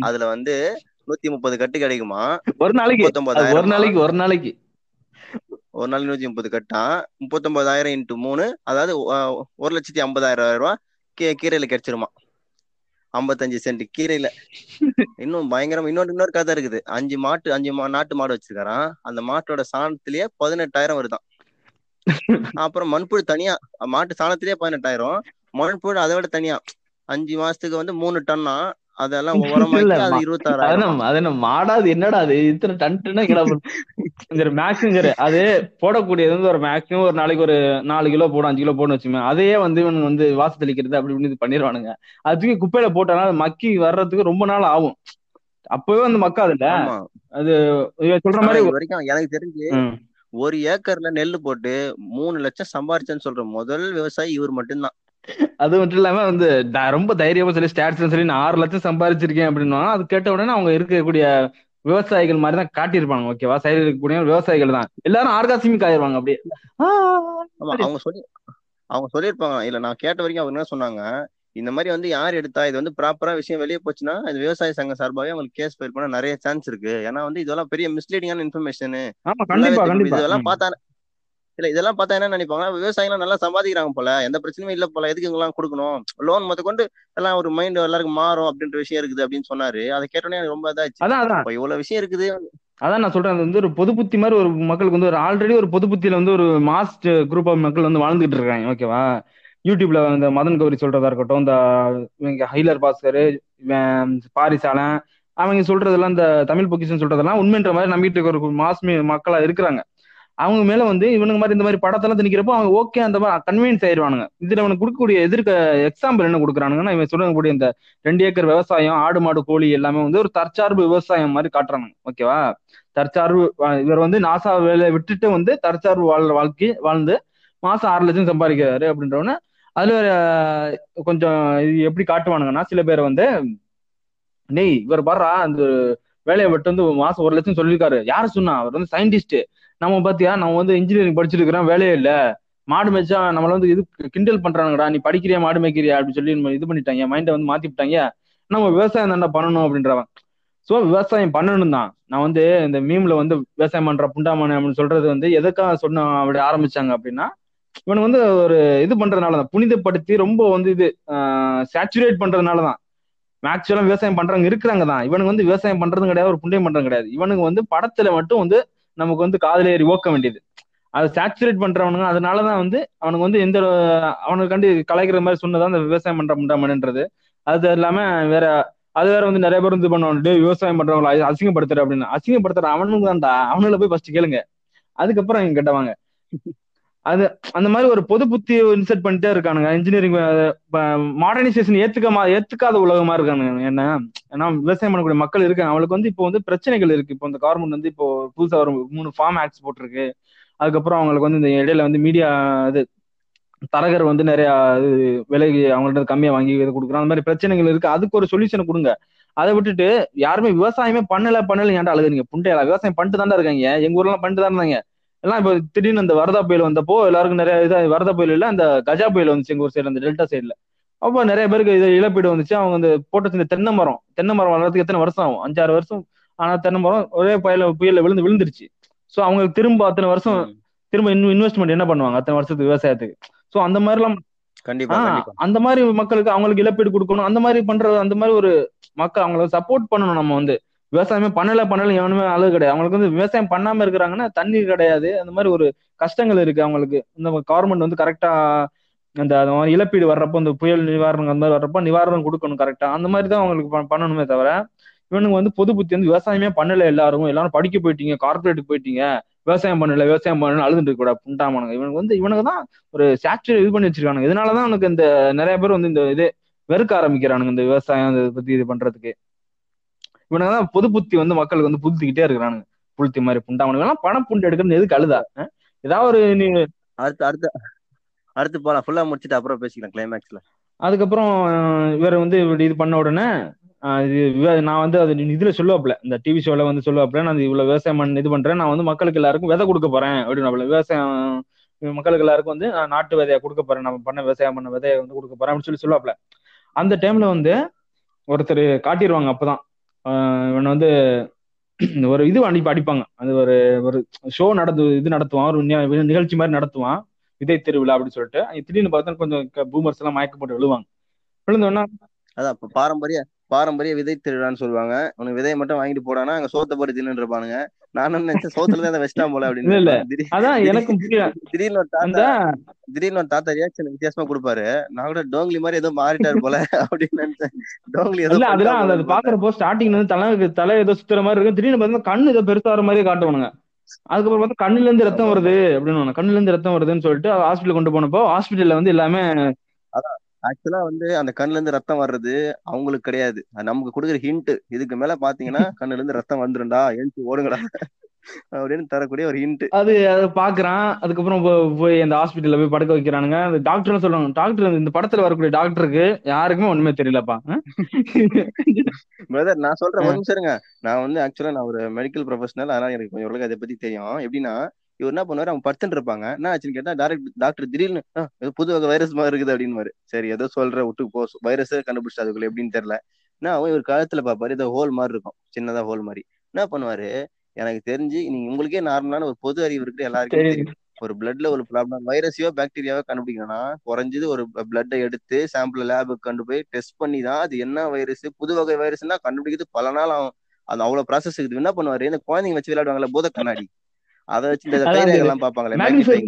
Speaker 3: அதுல வந்து நூத்தி முப்பது கட்டு கிடைக்குமா?
Speaker 2: ஒரு நாளைக்கு. ஒரு நாளைக்கு ஒரு நாளைக்கு.
Speaker 3: ஒரு நாள் நூத்தி முப்பது கட்டான் முப்பத்தொன்பதாயிரம் இன்ட்டு மூணு அதாவது ஒரு லட்சத்தி ஐம்பதாயிரம் ரூபாய் கீ- கீரையில கிடைச்சிருமா? ஐம்பத்தஞ்சு சென்ட் கீரையில. இன்னும் பயங்கரம் இன்னொரு இன்னொரு கதை இருக்குது. அஞ்சு மாட்டு அஞ்சு மா நாட்டு மாடு வச்சிருக்காராம். அந்த மாட்டோட சாணத்திலேயே பதினெட்டாயிரம் வருதாம். அப்புறம் மண்புழு தனியா மாட்டு சாணத்திலேயே பதினெட்டாயிரம். மண்புழு அதை விட தனியா. அஞ்சு மாசத்துக்கு வந்து மூணு டன்னா அதெல்லாம்
Speaker 2: இல்ல,
Speaker 3: உரமாக்கி அது
Speaker 2: மா-
Speaker 3: இருபத்தாறாயிரம்
Speaker 2: அதான் அது என்ன மாடா அது என்னடா அது இத்தனை டன்ட்டுனா கிடப்பு மேக்ஸிங் அது போடக்கூடியது வந்து ஒரு மேக்ஸிமம் ஒரு நாளைக்கு ஒரு நாலு கிலோ போடும் அஞ்சு கிலோ போடணும் வச்சுமே அதையே வந்து இவனுங்க வந்து வாச தெளிக்கிறது அப்படி இப்படி இது பண்ணிடுவானுங்க அது தூக்கி குப்பையில போட்டனா அது மக்கி வர்றதுக்கு ரொம்ப நாள் ஆகும். அப்பவே வந்து மக்காதுல்ல?
Speaker 3: ஆமா.
Speaker 2: அது சொல்ற மாதிரி
Speaker 3: வரைக்கும் எனக்கு தெரிஞ்சு. ஒரு ஏக்கர்ல நெல்லு போட்டு மூணு லட்சம் சம்பாரிச்சேன்னு சொல்ற முதல் விவசாயி இவர் மட்டும்தான்.
Speaker 2: அது மட்டும் இல்லாம வந்து ரொம்ப தைரியமா சொல்லி ஸ்டாட்ஸ் சொல்லி நான் ஆறு லட்சம் சம்பாதிச்சிருக்கேன் அப்படின்னா அது கேட்ட உடனே அவங்க இருக்கக்கூடிய விவசாயிகள் மாதிரி தான் காட்டியிருப்பாங்க. ஓகேவா? சைடில் இருக்கக்கூடிய விவசாயிகள் தான். எல்லாரும் ஆர்காசிமிக் ஆயிருவாங்க அப்படியே.
Speaker 3: அவங்க சொல்லி அவங்க சொல்லியிருப்பாங்க. இல்ல நான் கேட்ட வரைக்கும் அவங்க என்ன சொன்னாங்க? இந்த மாதிரி வந்து யார் எடுத்தா இது வந்து ப்ராப்பரா விஷயம் வெளியே போச்சுன்னா இது விவசாய சங்கம் சார்பாகவே அவங்களுக்கு கேஸ் ஃபைல் பண்ண நிறைய சான்ஸ் இருக்கு. ஏன்னா வந்து இதெல்லாம் பெரிய மிஸ்லீடிங்கான இன்ஃபர்மேஷன் இதெல்லாம். பார்த்தா இல்ல இதெல்லாம் பார்த்தா என்ன நினைப்பாங்க விவசாயிகள் நல்லா சம்பாதிக்கிறாங்க போல. எந்த பிரச்சனையும் இல்ல போல. எதுக்கு இவங்கெல்லாம் கொடுக்கணும்? லோன் மொத்த கொண்டு எல்லாம் ஒரு மைண்ட் எல்லாருக்கும் மாறும் அப்படின்ற விஷயம் இருக்குது அப்படின்னு சொன்னாரு. அதை கேட்டோன்னே எனக்கு ரொம்ப இதாச்சு.
Speaker 2: அதான்
Speaker 3: இவ்வளவு விஷயம் இருக்குது.
Speaker 2: அதான் நான் சொல்றேன். அது வந்து ஒரு பொது புத்தி மாதிரி ஒரு மக்களுக்கு வந்து ஒரு ஆல்ரெடி ஒரு பொது புத்தியில வந்து ஒரு மாஸ் குரூப் ஆஃப் மக்கள் வந்து வாழ்ந்துகிட்டு இருக்காங்க. ஓகேவா யூடியூப்ல இந்த மதன் கௌரி சொல்றதா இருக்கட்டும் இந்த இவங்க ஹைலர் பாஸ்கர் பாரிசாலன் அவங்க சொல்றதெல்லாம் இந்த தமிழ் பொக்கிஷன் சொல்றதெல்லாம் உண்மைன்ற மாதிரி நம்பிட்டு இருக்க ஒரு மாஸ் மக்களா இருக்கிறாங்க. அவங்க மேல வந்து இவனுங்க மாதிரி இந்த மாதிரி படத்தெல்லாம் திணிக்கிறப்போ அவங்க ஓகே அந்த மாதிரி கன்வீன்ஸ் ஆயிடுவானுங்க இதுல அவனுக்கு கொடுக்கக்கூடிய எதிர்க்க எக்ஸாம்பிள் என்ன கொடுக்குறானுங்கன்னா இவன் சொல்லக்கூடிய இந்த ரெண்டு ஏக்கர் விவசாயம் ஆடு மாடு கோழி எல்லாமே வந்து ஒரு தற்சார்பு விவசாயம் மாதிரி காட்டுறானுங்க ஓகேவா தற்சார்பு இவர் வந்து நாசா வேலையை விட்டுட்டு வந்து தற்சார்பு வாழ் வாழ்க்கை வாழ்ந்து மாசம் ஆறு லட்சம் சம்பாதிக்கிறாரு அப்படின்றவன அதுல கொஞ்சம் இது எப்படி காட்டுவானுங்கன்னா சில பேர் வந்து நெய் இவர் பாடுறா அந்த வேலையை விட்டு வந்து மாசம் ஒரு லட்சம் சொல்லியிருக்காரு. யாரு சொன்னா? அவர் வந்து சயின்டிஸ்ட் நம்ம பாத்தியா நம்ம வந்து இன்ஜினியரிங் படிச்சிருக்கிறோம் வேலையே இல்லை. மாடு மேய்ச்சா நம்மள வந்து இது கிண்டல் பண்றானுங்கடா நீ படிக்கிறியா மாடு மேய்க்கிறியா அப்படின்னு சொல்லி நம்ம இது பண்ணிட்டாங்க மைண்டை வந்து மாத்தி விட்டாங்க நம்ம விவசாயம் தான்டா பண்ணணும் அப்படின்றவன். ஸோ விவசாயம் பண்ணணும் தான் நான் வந்து இந்த மீம்ல வந்து விவசாயம் பண்ற புண்டாமான அப்படின்னு சொல்றது வந்து எதுக்காக சொன்ன அப்படி ஆரம்பிச்சாங்க அப்படின்னா இவன் வந்து ஒரு இது பண்றதுனால தான் புனிதப்படுத்தி ரொம்ப வந்து இது சேச்சுரேட் பண்றதுனால தான் மேக்சுவலா விவசாயம் பண்றவங்க இருக்கிறாங்க தான் இவனுக்கு வந்து விவசாயம் பண்றதும் கிடையாது ஒரு புண்ணியம் பண்றதும் கிடையாது. இவனுக்கு வந்து படத்துல மட்டும் வந்து நமக்கு வந்து காதல ஏறி ஓக்க வேண்டியது. அதை சேச்சுரேட் பண்றவனுங்க அதனாலதான் வந்து அவனுக்கு வந்து எந்த அவனுக்கு கண்டு கலைக்கிற மாதிரி சொன்னதான் அந்த விவசாயம் பண்ற முண்டாமன்ன்றது அது இல்லாம வேற அது வேற வந்து நிறைய பேர் வந்து பண்ணுவாங்க விவசாயம் பண்றவங்கள அசிங்கப்படுத்துற அப்படின்னு. அசிங்கப்படுத்துற அவனுக்கு தான்டா அவனுல போய் ஃபர்ஸ்ட் கேளுங்க. அதுக்கப்புறம் இங்க கேட்டவாங்க அது அந்த மாதிரி ஒரு பொது புத்தி இன்செர்ட் பண்ணிட்டே இருக்கானுங்க. இன்ஜினியரிங் மாடர்னைசேஷன் ஏத்துக்க மா- ஏத்துக்காத உலகமா இருக்கானுங்க. என்ன ஏன்னா விவசாயம் பண்ணக்கூடிய மக்கள் இருக்காங்க. அவங்களுக்கு வந்து இப்போ வந்து பிரச்சனைகள் இருக்கு. இப்போ இந்த கவர்மெண்ட் வந்து இப்போ புதுசா ஒரு மூணு ஃபார்ம் ஆக்ட்ஸ் போட்டிருக்கு. அதுக்கப்புறம் அவங்களுக்கு வந்து இந்த இடையில வந்து மீடியா இது தரகர் வந்து நிறைய இது விலைக்கு அவங்கள்ட்ட கம்மியா வாங்கி இது கொடுக்குறோம் அந்த மாதிரி பிரச்சனைகள் இருக்கு. அதுக்கு ஒரு சொல்யூஷன் கொடுங்க. அதை விட்டுட்டு யாருமே விவசாயமே பண்ணல பண்ணல ஏன்டா அழுகுறீங்க புண்டையா விவசாயம் பண்ணிட்டு தான்டா இருக்காங்க. எங்க ஊர்லாம் பண்ணிட்டு தான் இருந்தாங்க. எல்லாம் இப்போ திடீர்னு அந்த வரதா புயல் வந்தப்போ எல்லாருக்கும் நிறைய இது வரதா புயல் இல்ல அந்த கஜா புயல் வந்துச்சு எங்க ஊர் சைடுல அந்த டெல்டா சைடுல அப்போ நிறைய பேருக்கு இது இழப்பீடு வந்துச்சு. அவங்க அந்த போட்டு இந்த தென்னை மரம் தென்னை மரம் வளர்றதுக்கு எத்தனை வருஷம் ஆகும்? அஞ்சாறு வருஷம். ஆனா தென்னை மரம் ஒரே புயல புயல்ல விழுந்து விழுந்துருச்சு. சோ அவங்களுக்கு திரும்ப அத்தனை வருஷம் திரும்ப இன்னும் இன்வெஸ்ட்மெண்ட் என்ன பண்ணுவாங்க? அத்தனை வருஷத்துக்கு விவசாயத்துக்கு. சோ அந்த மாதிரிலாம்
Speaker 3: கண்டிப்பா
Speaker 2: அந்த மாதிரி மக்களுக்கு அவங்களுக்கு இழப்பீடு கொடுக்கணும். அந்த மாதிரி பண்றது அந்த மாதிரி ஒரு மக்கள் அவங்கள சப்போர்ட் பண்ணணும் நம்ம வந்து. விவசாயமே பண்ணல பண்ணல எவனுமே அளவு கிடையாது. அவங்களுக்கு வந்து விவசாயம் பண்ணாம இருக்கிறாங்கன்னா தண்ணீர் கிடையாது. அந்த மாதிரி ஒரு கஷ்டங்கள் இருக்கு அவங்களுக்கு. இந்த கவர்மெண்ட் வந்து கரெக்டா அந்த அந்த மாதிரி இழப்பீடு வர்றப்போ இந்த புயல் நிவாரணம் அந்த மாதிரி வர்றப்போ நிவாரணம் கொடுக்கணும் கரெக்டா அந்த மாதிரி தான் அவங்களுக்கு பண்ணணுமே தவிர இவனுக்கு வந்து பொது புத்தி வந்து விவசாயமே பண்ணல எல்லாரும். எல்லாரும் படிக்க போயிட்டீங்க கார்பரேட்டுக்கு போயிட்டீங்க. விவசாயம் பண்ணல விவசாயம் பண்ணல அழுதுட்டு இருக்க கூடாது புண்டாமானுங்க. இவனுக்கு வந்து இவனுக்கு தான் ஒரு ஸ்டாச்சு இது பண்ணி வச்சிருக்கானுங்க. இதனாலதான் அவனுக்கு இந்த நிறைய பேர் வந்து இந்த இது வெறுக்க ஆரம்பிக்கிறானுங்க இந்த விவசாயம் இதை பத்தி இது பண்றதுக்கு. இவனுக்கு தான் பொது புத்தி வந்து மக்களுக்கு வந்து புதுத்திக்கிட்டே இருக்கிறானுங்க. புளுத்தி மாதிரி புண்டாமனுங்க எல்லாம் பணம் புண்டு எடுக்கிறது எதுக்கு அழுதா? ஏதாவது ஒரு நீ
Speaker 3: அடுத்து அடுத்து அடுத்து போலாம். ஃபுல்லா முடிச்சுட்டு அப்புறம் பேசிக்கலாம் கிளைமேக்ஸ்ல
Speaker 2: அதுக்கப்புறம் இவர் வந்து இப்படி இது பண்ண உடனே நான் வந்து அது இதுல சொல்லுவாப்ல இந்த டிவி ஷோல வந்து சொல்லுவாப்ல நான் இவ்வளவு விவசாயம் பண்ணி இது பண்றேன் நான் வந்து மக்களுக்கு எல்லாருக்கும் விதை கொடுக்க போறேன் அப்படின்னு விவசாயம் மக்களுக்கு எல்லாருக்கும் வந்து நான் நாட்டு விதையை கொடுக்க போறேன் நம்ம பண்ண விவசாயம் பண்ண விதையை வந்து கொடுக்க போறேன் அப்படின்னு சொல்லி சொல்லுவாப்ல அந்த டைம்ல வந்து ஒருத்தர் காட்டிடுவாங்க அப்பதான். இவன் வந்து ஒரு இது அனுப்பி அடிப்பாங்க அது ஒரு ஒரு ஷோ நடத்து இது நடத்துவான். ஒரு நிகழ்ச்சி மாதிரி நடத்துவான். விதை திருவிழா அப்படின்னு சொல்லிட்டு. திடீர்னு பார்த்தா கொஞ்சம் பூமர்ஸ் எல்லாம் மயக்கப்பட்டு விழுவாங்க. விழுந்தோன்னா
Speaker 3: அதான் பாரம்பரிய பாரம்பரிய விதை திருவிழான்னு சொல்லுவாங்க. உனக்கு விதையை மட்டும் வாங்கிட்டு போடானா அங்க சோத்த போட்டு தின்னு இருப்பானுங்க. நானும் நினைச்சேன் சோத்துல தான் வச்சிட்டான் போல அப்படின்னு.
Speaker 2: அதான் புரியல.
Speaker 3: திடீர்னு ஒரு தாத்தா திடீர்னு ஒரு தாத்தா ரியாக்ஷன் வித்தியாசமா கொடுப்பாரு. நான் கூட டோங்லி மாதிரி ஏதோ மாறிட்டாரு போல அப்படின்னு நினைச்சேன். டோங்லி ஏதோ
Speaker 2: அதெல்லாம் அது பாக்குறப்போ ஸ்டார்டிங்ல இருந்து தலை தலை ஏதோ சுத்துற மாதிரி இருக்கும். திடீர்னு பார்த்தா கண்ணு ஏதோ பெருசா வர மாதிரியே காட்டுவானுங்க. அதுக்கப்புறம் பார்த்தா கண்ணுல இருந்து ரத்தம் வருது அப்படின்னு கண்ணுல இருந்து ரத்தம் வருதுன்னு சொல்லிட்டு ஹாஸ்பிட்டல் கொண்டு போனப்போ ஹாஸ்பிட்டல்ல வந்து எல்லாமே
Speaker 3: அதான். ஆக்சுவலா வந்து அந்த கண்ணுல இருந்து ரத்தம் வர்றது அவங்களுக்கு கிடையாது. அது நமக்கு கொடுக்குற ஹிண்ட் இதுக்கு மேல பாத்தீங்கன்னா (laughs) கண்ணுல இருந்து ரத்தம் வந்துரும்டா எழுந்து ஓடுங்கடா (laughs) அப்படின்னு தரக்கூடிய ஒரு ஹிண்ட்
Speaker 2: அது அதை பாக்குறான். அதுக்கப்புறம் போய் அந்த ஹாஸ்பிட்டல்ல போய் படுக்க வைக்கிறானுங்க. அந்த டாக்டர் சொல்லுவாங்க. டாக்டர் இந்த படத்துல வரக்கூடிய டாக்டருக்கு யாருக்குமே ஒண்ணுமே தெரியலப்பா.
Speaker 3: பிரதர் (laughs) நான் சொல்றேன் ஒரு நிமிஷம் நான் வந்து ஆக்சுவலா நான் ஒரு மெடிக்கல் ப்ரொஃபஷனல் அதனால எனக்கு கொஞ்சம் ஓரளவுக்கு அதை பத்தி தெரியும். எப்படின்னா இவர் என்ன பண்ணுவாரு? அவங்க படுத்துட்டு இருப்பாங்க. என்ன ஆச்சுன்னு கேட்டா டாக்டர் டாக்டர் திடீர்னு "ஆ, ஏதோ புது வகை வைரஸ் மாதிரி இருக்குது அப்படின்னு சரி ஏதோ சொல்ற விட்டு போ. வைரஸே கண்டுபிடிச்சு அதுக்குள்ள எப்படின்னு தெரியல. என்ன அவன் இவர் கழுத்துல பாப்பாரு ஏதோ ஹோல் மாதிரி இருக்கும். சின்னதா ஹோல் மாதிரி. என்ன பண்ணுவாரு? எனக்கு தெரிஞ்சு நீங்க உங்களுக்கே நார்மலான ஒரு பொது அறிவு இருக்கு எல்லாருக்கும். தெரியும். ஒரு பிளட்ல ஒரு ப்ராப்ளம் வைரஸையோ பாக்டீரியாவோ கண்டுபிடிக்கணும்னா குறைஞ்சது ஒரு பிளட்டை எடுத்து சாம்பிள் லேபுக்கு கொண்டு போய் டெஸ்ட் பண்ணி தான் அது என்ன வைரஸ் புது வகை வைரஸ்னா கண்டுபிடிக்கிறது பல நாள் ஆகும். அது அவ்வளவு ப்ராசஸ் இருக்குது. என்ன பண்ணுவாரு? இந்த குழந்தைங்க வச்சு விளையாடுவாங்கல்ல பூத கண்ணாடி அதை வச்சு இந்த கைரேகை எல்லாம் பாப்பாங்களே
Speaker 2: மேக்னிஃபையர்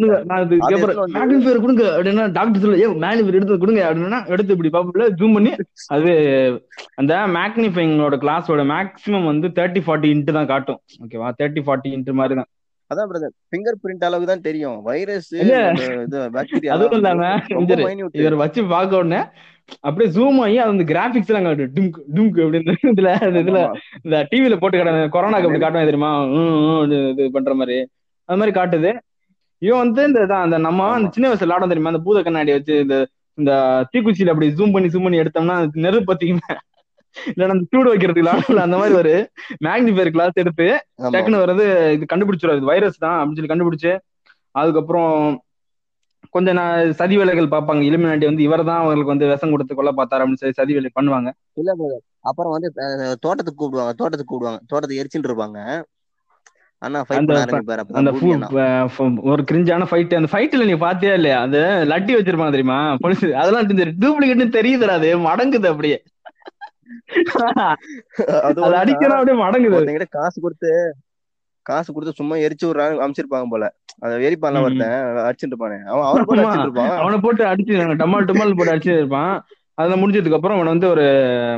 Speaker 2: கொடுங்க. அப்படின்னா டாக்டர் சொல்ல ஏ மேக்னிஃபையர் எடுத்து கொடுங்க அப்படின்னா எடுத்து இப்படி பாப்புல ஜூம் பண்ணி. அது அந்த மேக்னிஃபைங்கோட கிளாஸோட மேக்ஸிமம் வந்து தேர்ட்டி ஃபார்ட்டி இன்ட்டு தான் காட்டும். ஓகேவா தேர்ட்டி ஃபார்ட்டி இன்ட்டு மாதிரி தான்.
Speaker 3: அதான் பிரதர் ஃபிங்கர் பிரிண்ட் அளவுக்கு தான் தெரியும் வைரஸ். இது பாக்டீரியா
Speaker 2: அதுவும் இல்லாம இவரு- வச்சு பார்க்க உடனே அப்படியே ஜூம் ஆகி அது வந்து கிராபிக்ஸ் எல்லாம் காட்டும் டும்க் டும்க் அப்படின்னு இதுல அந்த இதுல இந்த டிவில போட்டு காட்டுற கொரோனாக்கு அப்படி காட்டுவாங்க தெரியுமா? இது பண்ற மாதிரி. அது மாதிரி காட்டுது. இவன் வந்து இந்த இதான் அந்த நம்ம அந்த சின்ன வயசுல விளாடம் தெரியுமா? அந்த பூத கண்ணாடி வச்சு இந்த இந்த தீக்குச்சியில அப்படி ஜூம் பண்ணி ஜூம் பண்ணி எடுத்தோம்னா நெருப்பு பத்திக்குமே. இல்லைன்னா அந்த சூடு வைக்கிறதுக்கு விளாடல அந்த மாதிரி ஒரு மேக்னிஃபையர் கிளாஸ் எடுத்து டக்குன்னு வர்றது இது கண்டுபிடிச்சிடும் இது வைரஸ் தான் அப்படின்னு சொல்லி கண்டுபிடிச்சு அதுக்கப்புறம் கொஞ்சம் நான் சதி வேலைகள் பார்ப்பாங்க. இலுமினாட்டி வந்து இவர் தான் அவங்களுக்கு வந்து விஷம் கொடுத்து கொல்ல பார்த்தாரு அப்படின்னு சொல்லி சதி வேலை பண்ணுவாங்க.
Speaker 3: இல்ல. அப்புறம் வந்து தோட்டத்துக்கு கூப்பிடுவாங்க. தோட்டத்துக்கு கூப்பிடுவாங்க. தோட்டத்துக்கு எரிச்சுட்டு இருப்பாங்க.
Speaker 2: ஒரு கிரிஞ்சான ஃபைட் அந்த ஃபைட்ல நீ பாத்தியா இல்லையா? அது லட்டி வச்சிருப்பாங்க தெரியுமா? போலீஸ் அதெல்லாம் டூப்ளிகேட்னு தெரியுதுடா அது. மடங்குது அப்படியே. (laughs)
Speaker 3: அது.
Speaker 2: அடிக்கிறா அப்படியே மடங்குது.
Speaker 3: காசு கொடுத்து காசு கொடுத்து சும்மா எரிச்சு விடுறாங்க அமைச்சிருப்பாங்க போல. அத எரிப்பான்ல. ஒருத்தன் அடிச்சுட்டு இருப்பானே. அவன் அவன் போட்டு இருப்பான்.
Speaker 2: அவனை போட்டு அடிச்சு டமால் டமால் போட்டு அடிச்சு இருப்பான். அதுல முடிஞ்சதுக்கு அப்புறம் அவனை வந்து ஒரு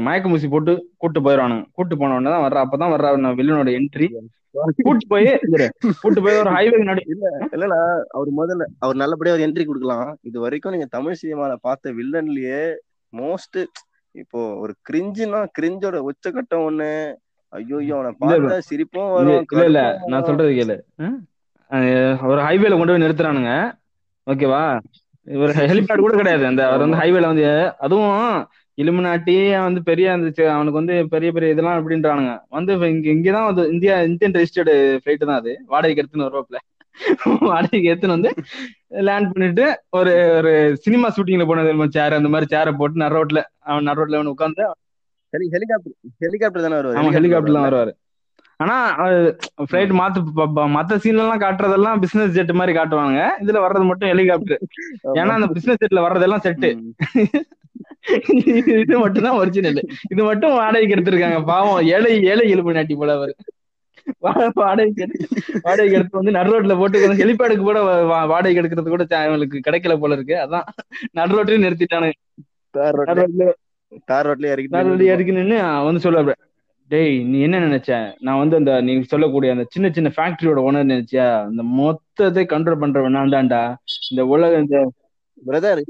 Speaker 2: மயக்க ஊசி போட்டு கூட்டு போயிடுவானுங்க. கூட்டு போன உடனே தான் வர்ற. அப்பதான் வர்ற வில்லனோட என்ட்ரி கூட்டு போய் கூட்டு போய் ஒரு ஹைவே நடு
Speaker 3: இல்லனா அவர் முதல்ல அவர் நல்லபடியா ஒரு என்ட்ரி கொடுக்கலாம். இது வரைக்கும் நீங்க தமிழ் சினிமால பார்த்த வில்லன்லயே மோஸ்ட் இப்போ ஒரு கிரிஞ்சுனா கிரிஞ்சோட உச்சகட்டம் ஒண்ணு. ஐயோ அவனை பார்த்தா சிரிப்பும்
Speaker 2: இல்ல
Speaker 3: வரும்
Speaker 2: இல்ல நான். சொல்றது கேளு. ஒரு ஹைவேல கொண்டு போய் நிறுத்துறானுங்க. ஓகேவா? ஒரு ஹெலிபேட் கூட கிடையாது. அந்த அவர் வந்து ஹைவேல வந்து அதுவும் இலுமினாட்டி வந்து பெரிய அந்த சி- அவனுக்கு வந்து பெரிய பெரிய இதெல்லாம் அப்படின்றானுங்க. வந்து இங்க இங்கதான் வந்து இந்தியா இந்தியன் ரெஜிஸ்டர்டு ஃபிளைட் தான் அது. வாடகைக்கு எடுத்துன்னு வருவாப்ல வாடகைக்கு எடுத்துன்னு வந்து லேண்ட் பண்ணிட்டு ஒரு ஒரு சினிமா ஷூட்டிங்ல போனது சேர் அந்த மாதிரி சேரை போட்டு நர் ரோட்ல அவன் நர் ரோட்ல அவன் உட்காந்து
Speaker 3: ஹெலி ஹெலிகாப்டர் ஹெலிகாப்டர் தானே வருவாரு
Speaker 2: அவன் ஹெலிகாப்டர்ல தான் வருவாரு. ஆனா ஃபிளைட் மாத்து மத்த சீன்ல எல்லாம் காட்டுறதெல்லாம் பிசினஸ் ஜெட் மாதிரி காட்டுவாங்க இதுல வர்றது மட்டும் ஹெலிகாப்டர். ஏன்னா அந்த பிசினஸ் ஜெட்ல வர்றதெல்லாம் செட்டு. இது மட்டும் தான் ஒரிஜினல் இது மட்டும் வாடகைக்கு எடுத்திருக்காங்க. பாவம் ஏழை ஏழை எலும்பு நாட்டி போல அவரு. வாடகைக்கு வாடகைக்கு எடுத்து வந்து நடு ரோட்ல போட்டு ஹெலிபேடுக்கு கூட வாடகைக்கு எடுக்கிறது கூட அவங்களுக்கு கிடைக்கல போல இருக்கு. அதான் நடு ரோட்லயும் நிறுத்திட்டானுங்க.
Speaker 3: தார் ரோட்ல
Speaker 2: ரோட்ல
Speaker 3: தார்
Speaker 2: ரோட்ல இறக்கி நின்னு வந்து சொல்ல டேய் நீ என்ன நினைச்ச? நான் வந்து அந்த நீ சொல்லக்கூடிய அந்த சின்ன சின்ன ஃபேக்டரியோட ஓனர் நினைச்சியா? அந்த மொத்தத்தை கண்ட்ரோல் பண்றவன் நான் தான்டா. இந்த உலக இந்த
Speaker 3: பிரதர்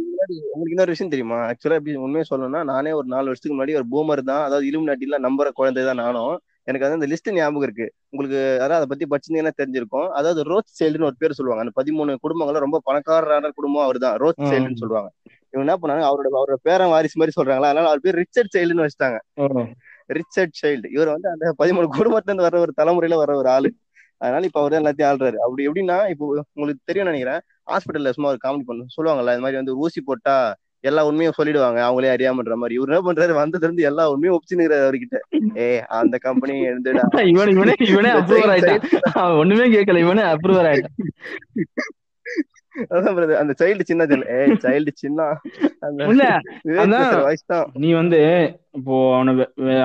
Speaker 3: உங்களுக்கு இன்னொரு விஷயம் தெரியுமா? ஆக்சுவலா எப்படி உண்மையை சொல்லணும்னா நானே ஒரு நாலு வருஷத்துக்கு முன்னாடி ஒரு பூமர் தான். அதாவது இலும் நாட்டில நம்புற குழந்தை தான் நானும். எனக்கு வந்து அந்த லிஸ்ட் ஞாபகம் இருக்கு. உங்களுக்கு அதாவது அதை பத்தி படிச்சிருந்தீங்கன்னா தெரிஞ்சிருக்கும். அதாவது ரோத் சைல்டுன்னு ஒரு பேர் சொல்லுவாங்க. அந்த பதிமூணு குடும்பங்களும் ரொம்ப பணக்காரரான குடும்பம் அவர் தான் ரோத்
Speaker 2: ஆ.
Speaker 3: சைல்டுன்னு சொல்லுவாங்க. இவங்க என்ன பண்ணாங்க? அவரோட அவரோட பேரன் வாரிசு மாதிரி சொல்றாங்களா? அதனால அவர் பேர் ரிச்சர்ட் சைல்டுன்னு வச்சுட்டாங்க. Richard child. இவர் வந்து அந்த பதிமூணு குடும்பத்துல இருந்து வர ஒரு தலைமுறையில வர ஒரு ஆளு. அதனால இப்ப அவர் தான் எல்லாத்தையும் ஆள்றாரு. அப்படி எப்படின்னா இப்போ உங்களுக்கு தெரியும் நினைக்கிறேன். ஹாஸ்பிட்டல்ல சும்மா ஒரு காமெடி பண்ணு சொல்லுவாங்கல்ல இந்த மாதிரி வந்து ஊசி போட்டா எல்லா உண்மையும் சொல்லிடுவாங்க. அவங்களே அறியாமன்ற மாதிரி. இவர் என்ன பண்றாரு? வந்ததுல இருந்து எல்லா உண்மையும் ஒப்பிச்சுன்னு அவர்கிட்ட. ஏ அந்த கம்பெனி எழுந்துடா (laughs)
Speaker 2: இவனே இவனே இவனே அப்ரூவர் ஆயிட்டான். ஒண்ணுமே கேட்கல. இவனே அப்ரூவர் ஆயிட்டான்.
Speaker 3: அந்த சைல்டு சின்ன ஏ சைல்டு சின்ன?
Speaker 2: நீ வந்து இப்போ அவன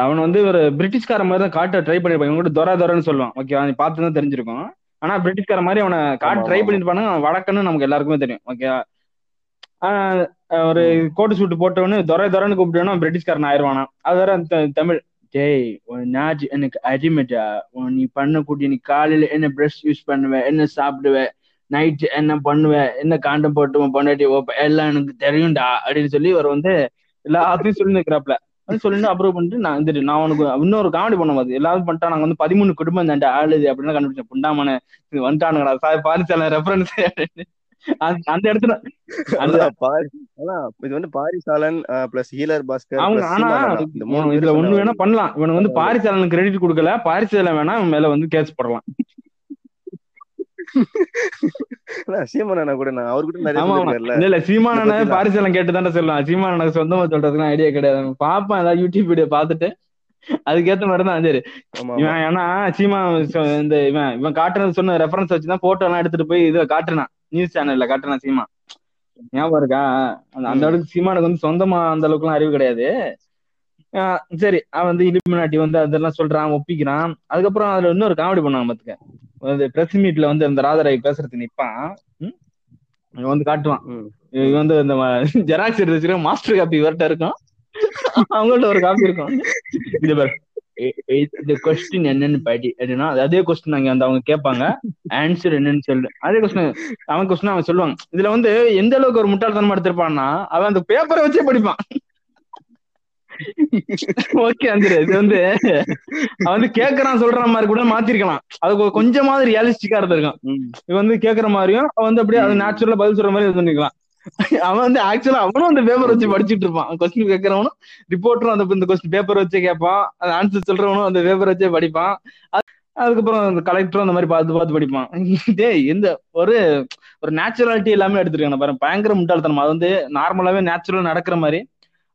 Speaker 2: அவன வந்து ஒரு பிரிட்டிஷ்கார மாதிரி தான் காட்ட ட்ரை பண்ணிருப்பாங்க இவங்க தொரா தொரன்னு சொல்லுவான். ஓகே நீ பார்த்து தான் தெரிஞ்சிருக்கும். ஆனா பிரிட்டிஷ்கார மாதிரி அவனை காட்ட ட்ரை அவன் வடக்குன்னு நமக்கு எல்லாருக்குமே தெரியும். ஓகே ஒரு கோட்டு சூட்டு போட்டவனு துரை துரைன்னு கூப்பிட்டவனும் பிரிட்டிஷ்காரன் ஆயிடுவானா அது வேற தமிழ். டேய் உன் நாஜ் எனக்கு அடிமட்டா உன் நீ பண்ணக்கூடிய நீ காலையில என்ன பிரஷ் யூஸ் பண்ணுவ என்ன சாப்பிடுவ நைட் என்ன பண்ணுவ என்ன காண்டம் போட்டு உன் பொண்டாட்டி வைப்ப, எல்லாம் எனக்கு தெரியும்டா அப்படின்னு சொல்லி அவர் வந்து எல்லாத்தையும் சொல்லி நிற்கிறாப்ல வந்து சொல்லிட்டு அப்ரூவ் பண்ணிட்டு நான் வந்துட்டு நான் உனக்கு இன்னொரு காமெடி பண்ண போது எல்லாரும் பண்ணிட்டா நாங்க வந்து பதிமூணு குடும்பம் தாண்டி ஆளுது அப்படின்னு கண்டுபிடிச்சேன். புண்டாமன வந்துட்டானுங்களா சார் பாரிசால ரெஃபரன்ஸ் அந்த இடத்துல
Speaker 3: இது வந்து பாரிசாலன் பிளஸ் ஹீலர் பாஸ்கர்
Speaker 2: அவங்க ஆனா
Speaker 3: சீமான்
Speaker 2: இதுல ஒண்ணு வேணா பண்ணலாம். இவனுக்கு வந்து பாரிசாலனுக்கு கிரெடிட் கொடுக்கல. பாரிசாலன் வேணா மேல வந்து கேஸ் போடலாம்.
Speaker 3: சீமான் கூட நான் அவர் கூட நிறைய
Speaker 2: இல்ல
Speaker 3: நான்
Speaker 2: பாரிசாலன் கேட்டு சொல்லலாம் சீமானனுக்கு சொந்தமா சொல்றதுக்கு ஐடியா கிடையாது. பாப்பேன் ஏதாவது யூடியூப் வீடியோ பார்த்துட்டு. அதுக்கேத்த மாதிரி தான் சரி. இவன் ஏன்னா சீமா இந்த இவன் இவன் காட்டுறது சொன்ன ரெஃபரன்ஸ் வச்சுதான் போட்டோ எல்லாம் எடுத்துட்டு போய் இதை காட்டுனான் நியூஸ் சேனல்ல காட்டுனான் சீமா. ஞாபகம் இருக்கா? அந்த அந்த அளவுக்கு சீமானுக்கு வந்து சொந்தமா அந்த அளவுக்கு எல்லாம் அறிவு கிடையாது. சரி அவன் வந்து இலுமினாட்டி வந்து அதெல்லாம் சொல்றான் ஒப்பிக்கிறான். அதுக்கப்புறம் அதுல இன்னொரு காமெடி பண்ணாங்க பாத்துக்க. அந்த பிரஸ் மீட்ல வந்து இந்த ராதாராய் பேசுறதுக்கு நிப்பான்? இவன் வந்து காட்டுவான். இவன் வந்து இந்த ஜெராக்ஸ் (laughs) எடுத்து வச்சிருக்க மாஸ்டர் காப்பி இவர்கிட்ட இருக்கும். அவங்கள்ட்ட ஒரு காப்பி இருக்கும். இந்த பாரு. இந்த கொஸ்டின் என்னன்னு படி அப்படின்னா அது கொஸ்டின் அங்க வந்து அவங்க கேட்பாங்க. ஆன்சர் என்னன்னு சொல்லு அதே கொஸ்டின் அவன் கொஸ்டின் அவன் சொல்லுவாங்க இதுல வந்து எந்த அளவுக்கு ஒரு முட்டாள்தனமா எடுத்திருப்பான்னா அவன் அந்த பேப்பரை வச்சே படிப்பான். ஓகே அந்த இது வந்து அவன் வந்து கேக்குறான் சொல்ற மாதிரி கூட மாத்திருக்கலாம். அது கொஞ்சமாவது ரியலிஸ்டிக்கா இருந்திருக்கும். இவன் வந்து கேக்குற மாதிரியும் அவன் வந்து அப்படியே அது நேச்சுரலா பதில் சொல்ற மாதிரி இது பண்ணிக்கலாம் அவன் வந்து ஆக்சுவலா அவனும் அந்த பேப்பர் வச்சு படிச்சிட்டு இருப்பான். கொஸ்டின் கேட்கறவனும் ரிப்போர்ட்டரும் அந்த இந்த கொஸ்டின் பேப்பர் வச்சே கேட்பான். அந்த ஆன்சர் சொல்றவனும் அந்த பேப்பர் வச்சே படிப்பான். அதுக்கப்புறம் அந்த கலெக்டரும் அந்த மாதிரி பார்த்து பார்த்து படிப்பான். (laughs) டேய் எந்த ஒரு ஒரு நேச்சுராலிட்டி எல்லாமே எடுத்துருக்காங்க பாருங்க பயங்கர முட்டாள்தனம். அது வந்து நார்மலாவே நேச்சுரல் நடக்கிற மாதிரி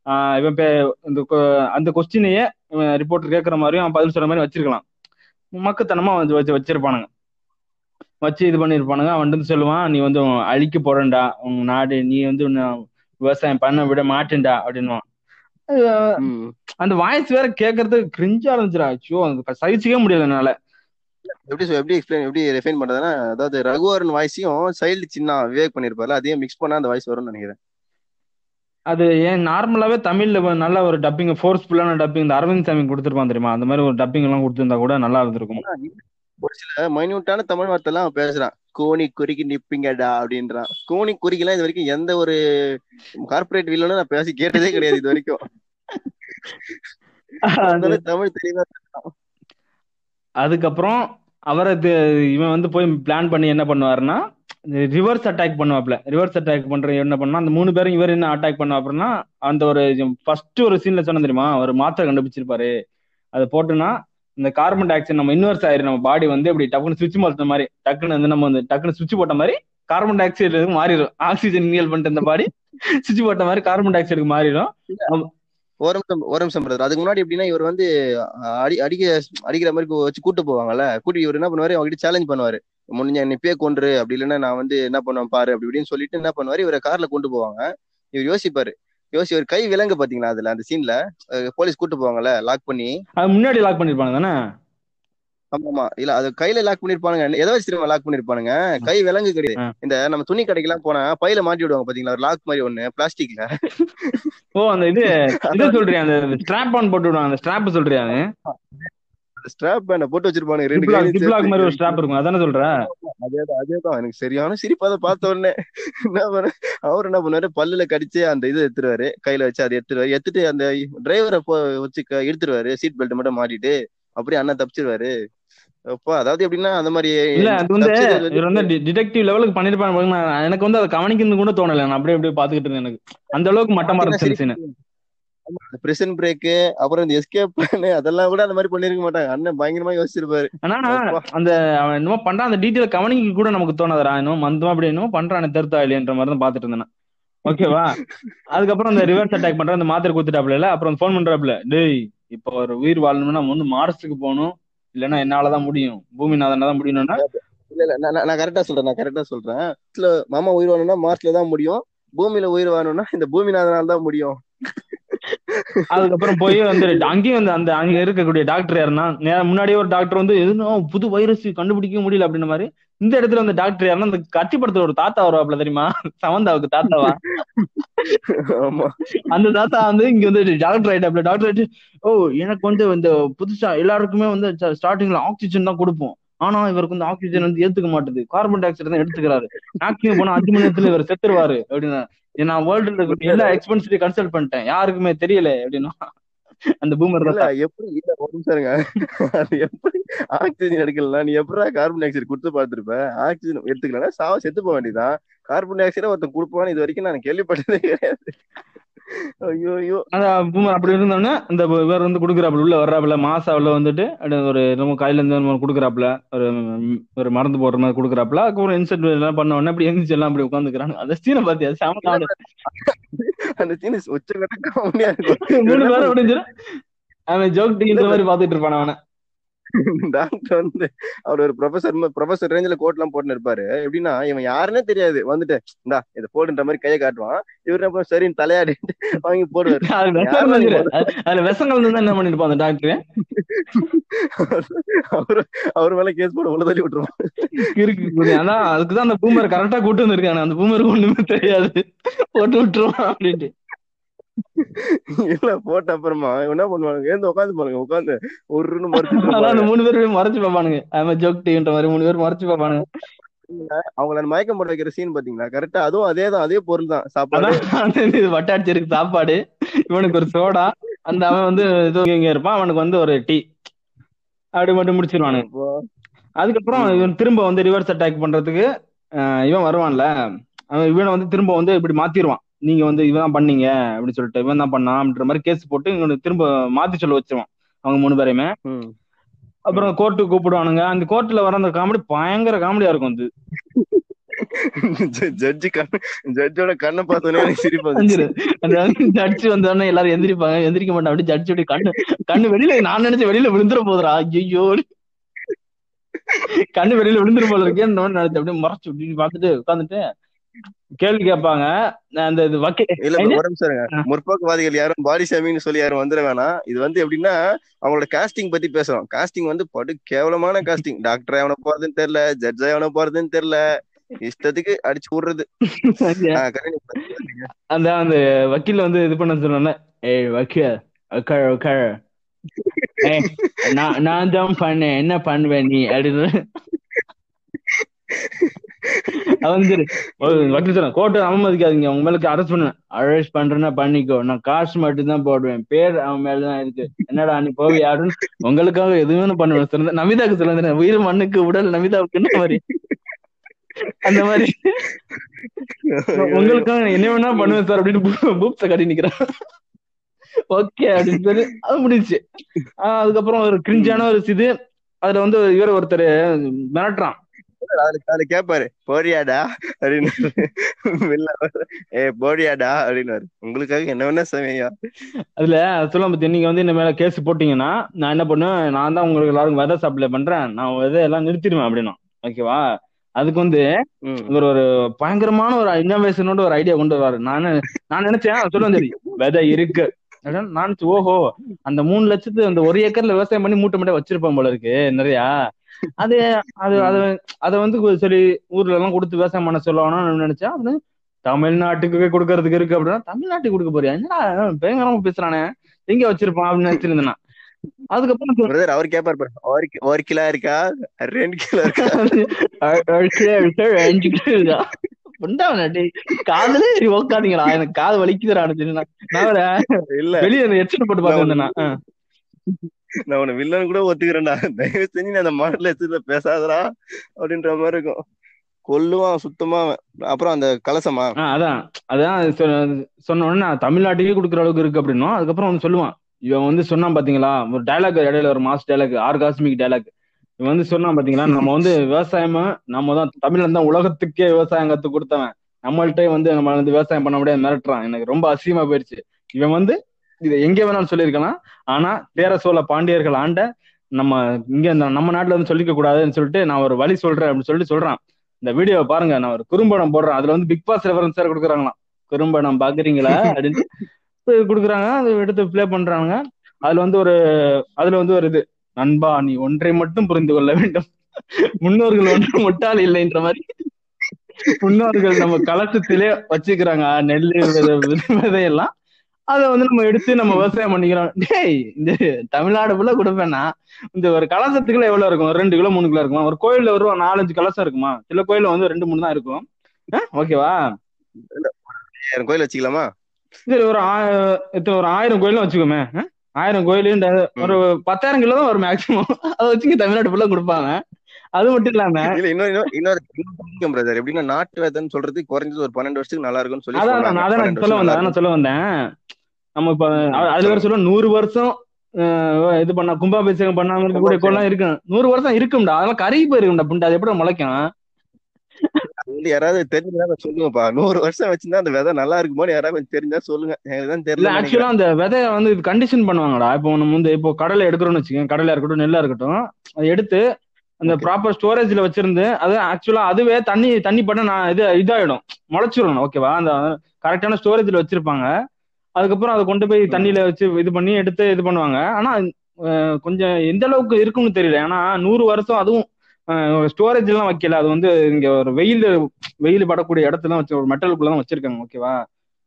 Speaker 2: ஆஹ் இவன் பே- இந்த கொ- அந்த கொஸ்டினையே ரிப்போர்ட்டர் கேட்கற மாதிரியும் அவன் பதில் சொல்ற மாதிரி வச்சிருக்கலாம். மக்கத்தனமா வந்து வச்சு வச்சிருப்பானுங்க. வச்சு இது பண்ணிருப்பானுங்க. அவன் வந்து சொல்லுவான் நீ வந்து அழிக்க போறேன்டா. உன் நாடு நீ வந்து விவசாயம் பண்ண விட மாட்டேன்டா.
Speaker 3: ம்.
Speaker 2: அந்த வாய்ஸ் வேற கேட்கறதுக்கு கிரிஞ்சா இருந்துச்சுடா. ஐயோ சகிச்சிக்கவே முடியல என்னால.
Speaker 3: எப்படி எப்படி எக்ஸ்பிளைன் எப்படி ரெஃபைன் பண்றதுன்னா அதாவது ரகுவரன் வாய்ஸையும் சைல்டு சின்ன விவேக் பண்ணிருப்பாரு அதையும் மிக்ஸ் பண்ணா அந்த வாய்ஸ் வரும்னு நினைக்கிறேன்.
Speaker 2: அது ஏன் நார்மலாவே தமிழ்ல நல்ல ஒரு டப்பிங் ஃபோர்ஸ்ஃபுல்லான டப்பிங் இந்த அரவிந்த் சாமி கொடுத்துருப்பான் தெரியுமா? அந்த மாதிரி ஒரு டப்பிங் எல்லாம் கொடுத்திருந்தா கூட நல்லா இருந்திருக்கும்.
Speaker 3: ஒரு சில மைன்யூட்டான தமிழ் வார்த்தை எல்லாம் பேசுறான். கோணி குறுக்கி நிப்பீங்கடா அப்படின்றான். கோணி குறுக்கிலாம் இது வரைக்கும் எந்த ஒரு கார்பரேட் வில்லனும் நான் பேசி கேட்டதே கிடையாது இது வரைக்கும். தமிழ் தெளிவா
Speaker 2: அதுக்கப்புறம் அவரை தி- இவன் வந்து போய் பிளான் பண்ணி என்ன பண்ணுவாருன்னா ரிவர்ஸ் அட்டாக் பண்ணுவாப்ல ரிவர்ஸ் அட்டாக் பண்ற என்ன பண்ணா அந்த மூணு பேரும் இவர் என்ன அட்டாக் பண்ணுவாப்புன்னா அந்த ஒரு ஃபர்ஸ்ட் ஒரு சீன்ல சொன்ன தெரியுமா? ஒரு மாத்திரை கண்டுபிடிச்சிருப்பாரு. அதை போட்டுனா இந்த கார்பன் டை ஆக்சைடு நம்ம இன்வெர்ஸ் ஆயிரு நம்ம பாடி வந்து இப்படி டக்குன்னு சுவிட்ச் மாத்த மாதிரி டக்குன்னு வந்து நம்ம வந்து டக்குன்னு சுவிட்ச் போட்ட மாதிரி கார்பன் டை ஆக்சைடு மாறிடும் ஆக்சிஜன் இன்ஹேல் பண்ணிட்டு இந்த பாடி சுவிட்ச் போட்ட மாதிரி கார்பன் டை ஆக்சைடுக்கு மாறிடும்
Speaker 3: ஒரு நிமிஷம் ஒரு நிமிஷம் பிரதர் அதுக்கு முன்னாடி எப்படின்னா இவர் வந்து அடி அடிக்க அடிக்கிற மாதிரி வச்சு கூட்டு போவாங்கல்ல? கூட்டி இவர் என்ன பண்ணுவாரு? அவங்ககிட்ட சேலஞ்ச் பண்ணுவாரு. முடிஞ்ச நிப்பே கொன்று. அப்படி இல்லைன்னா நான் வந்து என்ன பண்ணுவேன் பாரு? அப்படி இப்படின்னு சொல்லிட்டு என்ன பண்ணுவாரு? இவரை கார்ல கொண்டு போவாங்க. இவர் யோசிப்பாரு. யோசி ஒரு கை விலங்கு பாத்தீங்களா அதுல அந்த சீன்ல போலீஸ் கூட்டு போவாங்கல்ல லாக் பண்ணி?
Speaker 2: அது முன்னாடி லாக் பண்ணிருப்பாங்க தானே?
Speaker 3: ஆமா ஆமா இல்ல அது கையில லாக் பண்ணிருப்பானுங்க. எதை வச்சு திரும்ப லாக் பண்ணிருப்பானுங்க? கை விலங்கு கிடையாது. இந்த நம்ம துணி கடைக்கெல்லாம் போனா பையில மாட்டி விடுவாங்க பாத்தீங்களா? ஒரு லாக் மாதிரி ஒண்ணு பிளாஸ்டிக்ல
Speaker 2: ஓ அந்த இது சொல்றியா? அந்த ஸ்ட்ராப் ஆன் போட்டு விடுவாங்க அந்த ஸ்ட்ராப் சொல்றியா
Speaker 3: ஸ்ட்ராப் பேண்ட போட்டு வச்சிருப்பானுங்க. ரெண்டு
Speaker 2: ஜிப்லாக் மாதிரி ஒரு. ஸ்ட்ராப் இருக்கும். அதானே சொல்ற?
Speaker 3: அதேதான் அதேதான். எனக்கு சரியான சிரிப்பு. அதை பார்த்த உடனே என்ன பண்ண அவர் என்ன பண்ணுவாரு? பல்லுல கடிச்சு அந்த இது எடுத்துருவாரு. கையில வச்சு அதை எடுத்துருவாரு. எடுத்துட்டு அந்த டிரைவரை வச்சு இழுத்துருவாரு. சீட் பெல்ட் மட்டும் மாட்டிட்டு அப்படியே அண்ணன் தப்பிச்சிருவாரு. அப்பா அதாவது எப்படின்னா அந்த மாதிரி
Speaker 2: இல்ல அது வந்து இவர் வந்து டிடெக்டிவ் லெவலுக்கு பண்ணிருப்பாங்க எனக்கு வந்து அதை கவனிக்கிறது கூட தோணல. நான் அப்படியே அப்படியே பாத்துக்கிட்டு இருந்தேன் எனக்கு. அந்த அளவுக்கு மட்டமா இருந்துச்சு
Speaker 3: பிரிசன் பிரேக் அப்புறம் இந்த எஸ்கேப் அதெல்லாம் கூட அந்த மாதிரி பண்ணிருக்க மாட்டாங்க. அண்ணன் பயங்கரமா யோசிச்சிருப்பாரு.
Speaker 2: ஆனா. அந்த அவன் என்னமோ பண்றான். அந்த டீட்டெயில் கவனிக்க கூட நமக்கு தோணாதரா இன்னும் மந்தமா அப்படி என்னமோ பண்றான் தெருத்தா இல்லையன்ற மாதிரி தான் பாத்துட்டு இருந்தேன். ஓகேவா அதுக்கப்புறம் அந்த ரிவர்ஸ் அட்டாக் பண்ற அந்த மாத்திரை குத்துட்டாப்ல அப்புறம் ஃபோன் பண்றாப்ல டேய் இப்போ ஒரு உயிர் வாழணும்னா நம்ம வந்து மார்ஸுக்கு போகணும். இல்லைன்னா என்னாலதான் முடியும். பூமிநாதன் தான் முடியணும்னா
Speaker 3: இல்ல இல்ல நான் கரெக்டா சொல்றேன் நான் கரெக்டா சொல்றேன். மாமா உயிர் வாழணும்னா மார்ஸ்ல தான் முடியும். பூமியில உயிர் வாழணும்னா இந்த பூமிநாதனால தான் முடியும்.
Speaker 2: அதுக்கப்புறம் போய் வந்து அங்கேயும் வந்து அந்த அங்க இருக்கக்கூடிய டாக்டர் யாருன்னா முன்னாடியே ஒரு டாக்டர் வந்து எதுவும் புது வைரஸ் கண்டுபிடிக்க முடியல அப்படின்ற மாதிரி இந்த இடத்துல வந்து டாக்டர் யாருன்னா அந்த கத்தி படத்துல ஒரு தாத்தா வருவாப்ல தெரியுமா? சமந்தாவுக்கு தாத்தாவா?
Speaker 3: ஆமா.
Speaker 2: அந்த தாத்தா வந்து இங்க வந்து டாக்டர் ஆயிட்டாப்ல டாக்டர் ஆயிட்டு ஓ எனக்கு வந்து இந்த புதுசா எல்லாருக்குமே வந்து ஸ்டார்டிங்ல ஆக்சிஜன் தான் கொடுப்போம். ஆனா இவருக்கு வந்து ஆக்சிஜன் வந்து ஏத்துக்க மாட்டுது. கார்பன் டை ஆக்சைடு தான் எடுத்துக்கிறாரு. மேக்ஸிமம் போனா அஞ்சு மணி நேரத்துல இவர் செத்துருவாரு அப்படின்னா நான் வேர்ல்டுல எல்லா எக்ஸ்பென்சிவ் கன்சல்ட் பண்ணிட்டேன். யாருக்குமே தெரியல அப்படின்னா அந்த பூமர்
Speaker 3: இல்ல எப்படி? இல்ல ஒரு நிமிஷம் அது எப்படி? ஆக்சிஜன் எடுக்கலாம் நீ எப்படா கார்பன் டை ஆக்சைடு கொடுத்து பார்த்திருப்ப? ஆக்சிஜன் எடுத்துக்கலன்னா சாவ செத்து போக வேண்டியதான் கார்பன் டை ஆக்சைடு ஒருத்தன் கொடுப்பான்னு இது வரைக்கும் நான் கேள்விப்பட்டதே கிடையாது. ஐயோ
Speaker 2: அப்படி இருந்தோடனே அந்த இவர் வந்து கொடுக்குறாப்புல உள்ள வர்றாப்புல மாசாவில் வந்துட்டு ஒரு நம்ம கையில இருந்து கொடுக்குறாப்புல ஒரு ஒரு மருந்து போடுற மாதிரி கொடுக்குறாப்புல அதுக்கப்புறம் இன்சென்ட் எல்லாம் பண்ண உடனே அப்படி எந்திரிச்சு எல்லாம் அப்படி உட்காந்துக்கிறாங்க அந்த சீனை பார்த்தியா செம.
Speaker 3: அந்த சீன் இருக்கும்.
Speaker 2: மூணு பேரும் அப்படின்னு அவன் ஜோக் டீன்ற மாதிரி பாத்துட்டு இருப்பான் அவனை. (laughs)
Speaker 3: டாக்டர் வந்து அவர் ஒரு ப்ரொஃபசர் ப்ரொஃபசர் ரேஞ்சில கோட் எல்லாம் போட்டுன்னு இருப்பாரு எப்படின்னா இவன் யாருன்னே தெரியாது. வந்துட்டு இந்தா இதை போடுன்ற மாதிரி கையை காட்டுவான். இவர் என்ன சரின்னு தலையாடிட்டு (laughs) வாங்கி போடுவாரு.
Speaker 2: அதுல விஷங்கள் என்ன பண்ணிருப்பான் அந்த டாக்டர்
Speaker 3: அவரு அவர் மேல கேஸ் போட உள்ள தள்ளி விட்டுருவான்.
Speaker 2: இருக்கு. அதான் அதுக்குதான் அந்த பூமர் கரெக்டா கூட்டு வந்திருக்கானு. அந்த பூமருக்கு ஒண்ணுமே தெரியாது. போட்டு விட்டுருவான் அப்படின்ட்டு.
Speaker 3: இல்ல போட்ட அப்புறமா என்ன பண்ணுவாங்க ஏந்து உட்காந்து பாருங்க உட்காந்து
Speaker 2: அந்த
Speaker 3: மறுத்து
Speaker 2: மூணு பேரும் மறைச்சு பார்ப்பானுங்க. அவன் ஜோக் டீன்ற மாதிரி மூணு பேர் மறைச்சு பார்ப்பானுங்க.
Speaker 3: அவங்கள மயக்கம் போட வைக்கிற சீன் பாத்தீங்களா? கரெக்டா அதுவும் அதே தான் அதே பொருள் தான். சாப்பாடு.
Speaker 2: இது வட்டாட்சியருக்கு சாப்பாடு. இவனுக்கு ஒரு சோடா அந்த அவன் வந்து இங்க இருப்பான் அவனுக்கு வந்து ஒரு டீ. அப்படி மட்டும் முடிச்சிருவானுங்க.
Speaker 3: அப்போ,
Speaker 2: அதுக்கப்புறம் இவன் திரும்ப வந்து ரிவர்ஸ் அட்டாக் பண்றதுக்கு இவன் வருவான்ல அவன் இவனை வந்து திரும்ப வந்து இப்படி மாத்திருவான். நீங்க வந்து இவன் தான் பண்ணீங்க அப்படின்னு சொல்லிட்டு இவன் தான் பண்ணான் அப்படின்ற மாதிரி கேஸ் போட்டு இவனை திரும்ப மாத்தி சொல்ல வச்சிருவான் அவங்க மூணு பேரையுமே.
Speaker 3: ம்.
Speaker 2: அப்புறம் கோர்ட்டுக்கு கூப்பிடுவானுங்க. அந்த கோர்ட்ல வர அந்த காமெடி பயங்கர காமெடியா இருக்கும் அது.
Speaker 3: ஜட்ஜி கண்ணு ஜட்ஜோட கண்ணை பார்த்தோன்னே எனக்கு சிரிப்பு வந்துச்சு.
Speaker 2: அந்த (laughs) ஜட்ஜ் வந்தோடனே எல்லாரும் எந்திரிப்பாங்க. எந்திரிக்க மாட்டான். அப்படி ஜட்ஜ் அப்படி கண்ணு கண்ணு வெளியில நான் நினைச்ச வெளியில விழுந்துற போதுடா. ஐயோ கண்ணு வெளியில விழுந்துற போல இருக்கே இந்த மாதிரி நினைச்சு அப்படியே மறைச்சு இப்படி பார்த்துட்டு உட்காந்துட்டு கேள்வி கேட்பாங்க. அந்த இது
Speaker 3: இல்ல? ஒரு நிமிஷம். முற்போக்குவாதிகள் யாரும் பாடி ஷேமிங்னு சொல்லி யாரும் வந்துட வேணாம். இது வந்து எப்படின்னா அவங்களோட காஸ்டிங் பத்தி பேசுறோம். காஸ்டிங் வந்து படு கேவலமான காஸ்டிங் டாக்டர் எவன போறதுன்னு தெரியல ஜட்ஜ் எவன போறதுன்னு தெரியல. இஷ்டத்துக்கு அடிச்சு விடுறது.
Speaker 2: அந்த அந்த வக்கீல் வந்து இது பண்ண சொன்னோன்னே ஏய் வக்கீல் உட்கார் உட்கார். நான் தான் பண்ணேன். என்ன பண்ணுவேன் நீ? அப்படின்னு. அவன் சரி வக்கீல் சொன்ன கோர்ட்டு அவமதிக்காதீங்க. உங்க மேல அரெஸ்ட் பண்ணுவேன். அரெஸ்ட் பண்றேன்னா பண்ணிக்கோ. நான் காசு மட்டும்தான் போடுவேன். பேர் அவன் மேலதான் இருக்கு. என்னடா நீ போய் யாருன்னு? உங்களுக்காக எதுவுமே பண்ணுவேன். சிறந்த நமிதாக்கு சிறந்த உயிர் மண்ணுக்கு உடல் நமிதாவுக்குன்ற மாதிரி? அந்த மாதிரி. உங்களுக்காக என்ன வேணா பண்ணுவேன் சார் அப்படின்னு பூப்ஸ கட்டி நிக்கிறான். ஓகே அப்படின்னு சொல்லி அது முடிஞ்சுச்சு. ஆஹ் அதுக்கப்புறம் ஒரு கிரிஞ்சான ஒரு இது. அதுல வந்து இவர் ஒருத்தர் மிரட்டுறான்.
Speaker 3: அதுல கேப்பாரு போடியாடா அப்படின்னு. ஏ போடியாடா அப்படின்னு உங்களுக்காக என்ன வேணா சமையா
Speaker 2: அதுல சொல்ல பத்தி நீங்க வந்து இந்த மேல கேஸ் போட்டீங்கன்னா நான் என்ன பண்ணுவேன் நான் தான் உங்களுக்கு எல்லாருக்கும் விதை சப்ளை பண்றேன் நான் விதை எல்லாம் நிறுத்திடுவேன் அப்படின்னா ஓகேவா? அதுக்கு வந்து. இவர் ஒரு பயங்கரமான ஒரு இன்னோவேஷனோட ஒரு ஐடியா கொண்டு வர்றாரு நான் நான் நினைச்சேன் சொல்லுவேன் சரி விதை இருக்கு. நான் ஓஹோ அந்த மூணு லட்சத்து அந்த ஒரு ஏக்கர்ல விவசாயம் பண்ணி மூட்டை மூட்டை வச்சிருப்பான் போல இருக்கு நிறையா. அது அது அது அதை வந்து சரி ஊர்ல எல்லாம் கொடுத்து விவசாயம் பண்ண சொல்லணும்னு நினைச்சேன். அது தமிழ்நாட்டுக்கு கொடுக்கறதுக்கு இருக்கு அப்படின்னா தமிழ்நாட்டுக்கு கொடுக்க போறியா? என்னடா பயங்கரமா பேசுறானே. எங்க வச்சிருப்பான்? அப்படின்னு நினைச்சிருந்தேன் நான். அதுக்கப்புறம்
Speaker 3: அவர் கேப்பாரு பாரு, ஒரு ஒரு கிலோ இருக்கா? ரெண்டு கிலோ இருக்கா?
Speaker 2: ஒரு கிலோ இருக்கு, அஞ்சு கிலோ இருக்கா? காதுலே உக்காதீங்களா எனக்கு காது வலிக்குதுடா நான்
Speaker 3: இல்ல.
Speaker 2: வெளியே ஹெட்செட் போட்டு பார்த்துருந்தேன் நான்.
Speaker 3: உன வில்லன் கூட ஒத்துக்கிறேன்டா. தயவு செஞ்சு நீ அந்த மாடல் எச்சத்துல பேசாதடா அப்படின்ற மாதிரி இருக்கும். கொல்லுவான் சுத்தமா அப்புறம் அந்த கலசமா?
Speaker 2: அதான். அதான் சொன்ன உடனே தமிழ்நாட்டுக்கே கொடுக்குற அளவுக்கு இருக்கு அப்படின்னும். அதுக்கப்புறம் வந்து சொல்லுவான். இவன் வந்து சொன்னான் பாத்தீங்களா? ஒரு டைலாக் இடையில ஒரு மாஸ் டைலாக் ஆர்காஸ்மிக் டைலாக் இவன் வந்து சொன்னான் பாத்தீங்களா? நம்ம வந்து விவசாயமா நம்ம தான் தமிழ்ல தான் உலகத்துக்கே விவசாயம் கத்து கொடுத்தவன். நம்மள்ட்ட வந்து நம்ம வந்து விவசாயம் பண்ண முடியாது மிரட்டுறான். எனக்கு ரொம்ப அசியமா போயிருச்சு. இவன் வந்து இதை எங்க வேணாலும் சொல்லியிருக்கலாம். ஆனா பேர சோழ பாண்டியர்கள் ஆண்ட நம்ம இங்க இந்த நம்ம நாட்டுல வந்து சொல்லிக்க கூடாதுன்னு சொல்லிட்டு நான் ஒரு வழி சொல்றேன் அப்படின்னு சொல்லிட்டு சொல்றான். இந்த வீடியோவை பாருங்க நான் ஒரு குறும்படம் போடுறேன். அதுல வந்து பிக் பாஸ் ரெஃபரன்ஸ் வேற கொடுக்குறாங்களாம். குறும்படம் பாக்குறீங்களா அப்படின்னு. கொடுக்குறாங்க அதை எடுத்து பிளே பண்றாங்க அதுல வந்து ஒரு அதுல வந்து ஒரு இது. நண்பா நீ ஒன்றை மட்டும் புரிந்து கொள்ள வேண்டும். முன்னோர்கள் ஒன்று முட்டாள் இல்லைன்ற மாதிரி. முன்னோர்கள் நம்ம கலசத்திலே வச்சுக்கிறாங்க. நெல் விதை- எல்லாம் விதையெல்லாம். அதை வந்து நம்ம எடுத்து நம்ம விவசாயம் பண்ணிக்கிறோம். டேய் இந்த தமிழ்நாடு ஃபுல்லா கொடுப்பேன்னா இந்த ஒரு கலசத்துக்குள்ள எவ்வளவு இருக்கும்? ஒரு ரெண்டு கிலோ மூணு கிலோ இருக்குமா? ஒரு கோயில்ல ஒரு நாலஞ்சு கலசம் இருக்குமா? சில கோயில்ல வந்து ரெண்டு மூணு தான் இருக்கும். ஓகேவா
Speaker 3: கோயில் வச்சுக்கலாமா?
Speaker 2: சரி ஒரு ஒரு ஆயிரம் கோயிலும் வச்சுக்கோமே? ஆயிரம் கோயில் இந்த ஒரு பத்தாயிரம் கிலோ தான் வரும் மேக்சிமம் அதை வச்சு தமிழ்நாடு ஃபுல்லா கொடுப்பாங்க. அது மட்டும் இல்லாம
Speaker 3: இல்ல இன்னொரு இன்னொரு பிரதர் எப்படின்னா நாட்டு வேதன்னு சொல்றது குறைஞ்சது ஒரு பன்னெண்டு வருஷத்துக்கு நல்லா இருக்கும்னு சொல்லி
Speaker 2: அதான் நான் சொல்ல வந்தேன் நான் சொல்ல வந்தேன். நம்ம இப்ப அது- அது வேற சொல்ல நூறு வருஷம் இது பண்ண கும்பாபிஷேகம் பண்ணாம இருக்கக்கூடிய கோலாம் இருக்கு நூறு வருஷம் இருக்கும்டா. அதெல்லாம் கருகி போயிருக்கும்டா புண்டை. அது எப்படி முளைக்கும்?
Speaker 3: யாராவது தெரிஞ்சா சொல்லுங்கப்பா. நூறு வருஷம் வச்சிருந்தா அந்த விதை நல்லா இருக்குமோன்னு யாராவது கொஞ்சம் தெரிஞ்சா சொல்லுங்க. எனக்கு தெரியல
Speaker 2: ஆக்சுவலா அந்த விதைய வந்து கண்டிஷன் பண்ணுவாங்கடா. இப்போ நம்ம வந்து இப்போ கடலை எடுக்கிறோம்னு வச்சுக்கோங்க. கடலையா இருக்கட்டும் நெல்லா இருக்கட்டும். அதை எடுத்து அந்த. ப்ராப்பர் ஸ்டோரேஜ்ல வச்சிருந்து அது ஆக்சுவலா அதுவே தண்ணி தண்ணி பண்ண நான் இது இதாயிடும். முளைச்சிரும் ஓகேவா அந்த கரெக்டான ஸ்டோரேஜ்ல வச்சிருப்பாங்க. அதுக்கப்புறம் அதை கொண்டு போய் தண்ணியில வச்சு இது பண்ணி எடுத்து இது பண்ணுவாங்க. ஆனா கொஞ்சம் எந்த அளவுக்கு இருக்கும்னு தெரியல. ஏன்னா நூறு வருஷம் அதுவும் ஸ்டோரேஜ் எல்லாம் வைக்கல. அது வந்து இங்க ஒரு வெயில் வெயில் படக்கூடிய இடத்துல வச்சு ஒரு மெட்டலுக்குள்ள தான் வச்சிருக்காங்க ஓகேவா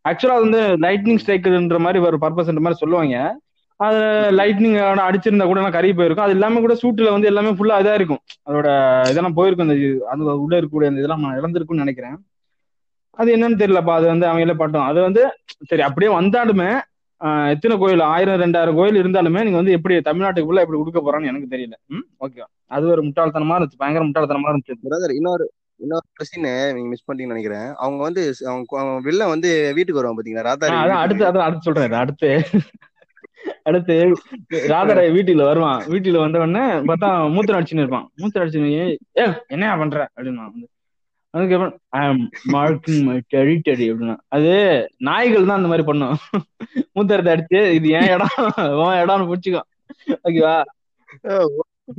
Speaker 2: ஆக்சுவலா அது வந்து லைட்னிங் ஸ்ட்ரைக்குன்ற மாதிரி ஒரு பர்பஸ் மாதிரி சொல்லுவாங்க. அது லைட்னிங் அடிச்சிருந்தா கூட எல்லாம் கறி போயிருக்கும். அது எல்லாமே கூட சூட்டுல வந்து எல்லாமே ஃபுல்லா இதா இருக்கும். அதோட இதெல்லாம் போயிருக்கும். அந்த இது- அது உள்ள இருக்கக்கூடிய அந்த இதெல்லாம் நான் இழந்திருக்கும்னு நினைக்கிறேன். அது என்னன்னு தெரியலப்பா அது வந்து அவங்களே பட்டோம். அது வந்து சரி அப்படியே வந்தாலுமே எத்தனை கோயில்? ஆயிரம் ரெண்டாயிரம் கோயில் இருந்தாலுமே நீங்க வந்து எப்படி தமிழ்நாட்டுக்குள்ள எப்படி கொடுக்க போறான்னு எனக்கு தெரியல. ம்? ஓகே அது ஒரு முட்டாள்தனமா இருந்துச்சு. பயங்கர முட்டாள்தனமா இருந்துச்சு.
Speaker 3: பிரதர் இன்னொரு இன்னொரு கொஸ்டின் நீங்க மிஸ் பண்ணிட்டீங்கன்னு நினைக்கிறேன். அவங்க வந்து அவங்க வெளில வந்து வீட்டுக்கு வருவாங்க பாத்தீங்களா? ராதா
Speaker 2: அதான் அடுத்து அதான் அடுத்து சொல்றேன். அடுத்து அடுத்து ராதர வீட்டுல வருவான். வீட்டுல வந்த உடனே பார்த்தா மூத்திரம் அடிச்சுன்னு இருப்பான். மூத்திரம் அடிச்சுன்னு ஏ என்னையா பண்ற? அப்படின்னு வந்து அதுக்கப்புறம் I am marking my territory அப்படின்னா அது நாய்கள் தான் அந்த மாதிரி பண்ணும். மூத்திரத்தை அடிச்சு இது ஏன் இடம் உன் இடம்னு பிடிச்சிக்கோ ஓகேவா?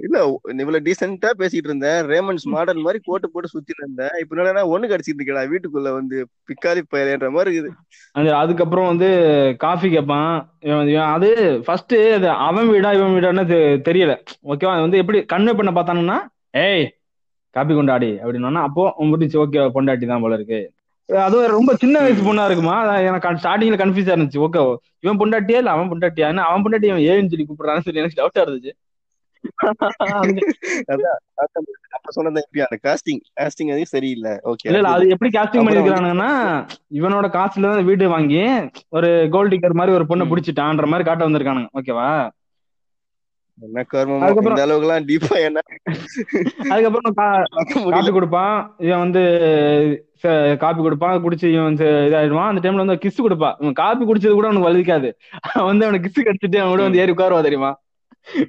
Speaker 3: இல்ல இவ்வளவு டீசென்ட்டா பேசிட்டு இருந்தேன். ரேமண்ட்ஸ் மாடல் மாதிரி கோட்டு போட்டு சுத்திட்டு இருந்தேன். இப்ப என்னன்னா ஒண்ணு கடிச்சிட்டு இருக்கா வீட்டுக்குள்ள வந்து பிக்காலி பயலேன்ற மாதிரி இருக்குது.
Speaker 2: அது அதுக்கப்புறம் வந்து காஃபி கேட்பான் அது ஃபர்ஸ்ட் அது அவன் வீடா இவன் வீடான்னு தெரியல. ஓகேவா? அது வந்து எப்படி கன்வே பண்ண பார்த்தானுன்னா ஏய் காப்பி கொண்டாடி அப்படின்னா அப்போ முடிச்சு ஓகே பொண்டாட்டி தான் போல இருக்கு. அதுவும் ரொம்ப சின்ன வயசு பொண்ணா இருக்குமா? எனக்கு ஸ்டார்டிங்ல கன்ஃபியூஸா இருந்துச்சு. ஓகே இவன் பொண்டாட்டியா இல்ல அவன் பொண்டாட்டியா? அவன் பொண்டாட்டி அவன் ஏன்னு சொல்லி கூப்பிடுறான்னு சொல்லி எனக்கு டவுட்டா இருந்துச்சு. (laughs) இவனோட காசுல தான் வீடு வாங்கி ஒரு கோல்ட் டிக்கர் மாதிரி ஒரு பொண்ணை. பிடிச்சிட்டான்ற மாதிரி காட்ட வந்திருக்கானுங்க. ஓகேவா
Speaker 3: என்ன கர்மமோ
Speaker 2: அதுக்கப்புறம்
Speaker 3: இந்த அளவுக்கு எல்லாம் டீப்பா என்ன
Speaker 2: அதுக்கப்புறம் கா-
Speaker 3: பார்க்க
Speaker 2: காப்பி கொடுப்பான் இவன் வந்து காப்பி கொடுப்பான் குடிச்சு இவன் இதாயிடுவான் அந்த டைம்ல வந்து கிஸ் கொடுப்பான் இவன் காப்பி குடிச்சது கூட அவனுக்கு வலிக்காது வந்து அவனுக்கு கிஸ் கடிச்சிட்டு அவன் கூட வந்து ஏறி உட்காருவா தெரியுமா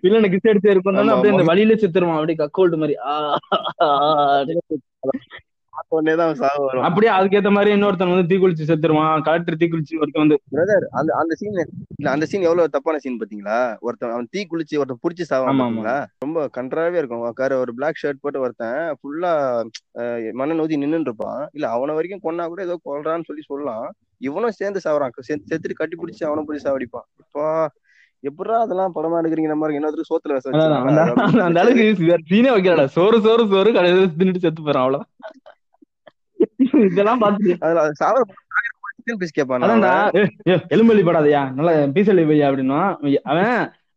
Speaker 2: இல்ல கிஸ் அடிச்சு
Speaker 3: ஆமா,
Speaker 2: அப்படியே. அந்த வழியில செத்துருவான் அப்படியே கக்கோல்டு மாதிரி ஆ, ஆ, ஆ.
Speaker 3: பார்த்த உடனே தான் சாவு வரும்.
Speaker 2: அப்படியே அதுக்கேத்த மாதிரி இன்னொருத்தன் வந்து தீக்குளிச்சு செத்துருவான். கலெக்டர் தீக்குளிச்சு ஒருத்தன் வந்து
Speaker 3: பிரதர் அந்த அந்த சீன் இல்ல அந்த சீன் எவ்வளவு தப்பான சீன் பாத்தீங்களா ஒருத்தன் அவன் தீ குளிச்சு ஒருத்தன் புடிச்சு. பாத்தீங்களா ரொம்ப கன்றாவே இருக்கும். உட்கார ஒரு பிளாக் ஷர்ட் போட்டு ஒருத்தன் ஃபுல்லா மண்ணை நோதி நின்னுட்டு இருப்பான். இல்ல அவன வரைக்கும் கொன்னா கூட ஏதோ கொல்றான்னு சொல்லி சொல்லலாம். இவனும் சேர்ந்து சாவறான். செத்து- செத்துட்டு கட்டி பிடிச்சி அவனை போய் சாவடிப்பான். இப்போ எப்படா அதெல்லாம் படமா எடுக்கிறீங்க நம்ம இன்னொருத்தர் சோத்துல
Speaker 2: அந்த அளவுக்கு சீனே வைக்கலடா. சோறு சோறு சோறு கடையில தின்னுட்டு செத்து போறான் அவ்வளவு (laughs) இதெல்லாம்
Speaker 3: சாவர
Speaker 2: ஏ, எலும்பல்லி படாதயா. நல்லா பீசலி பையா அப்படின்னா அவன்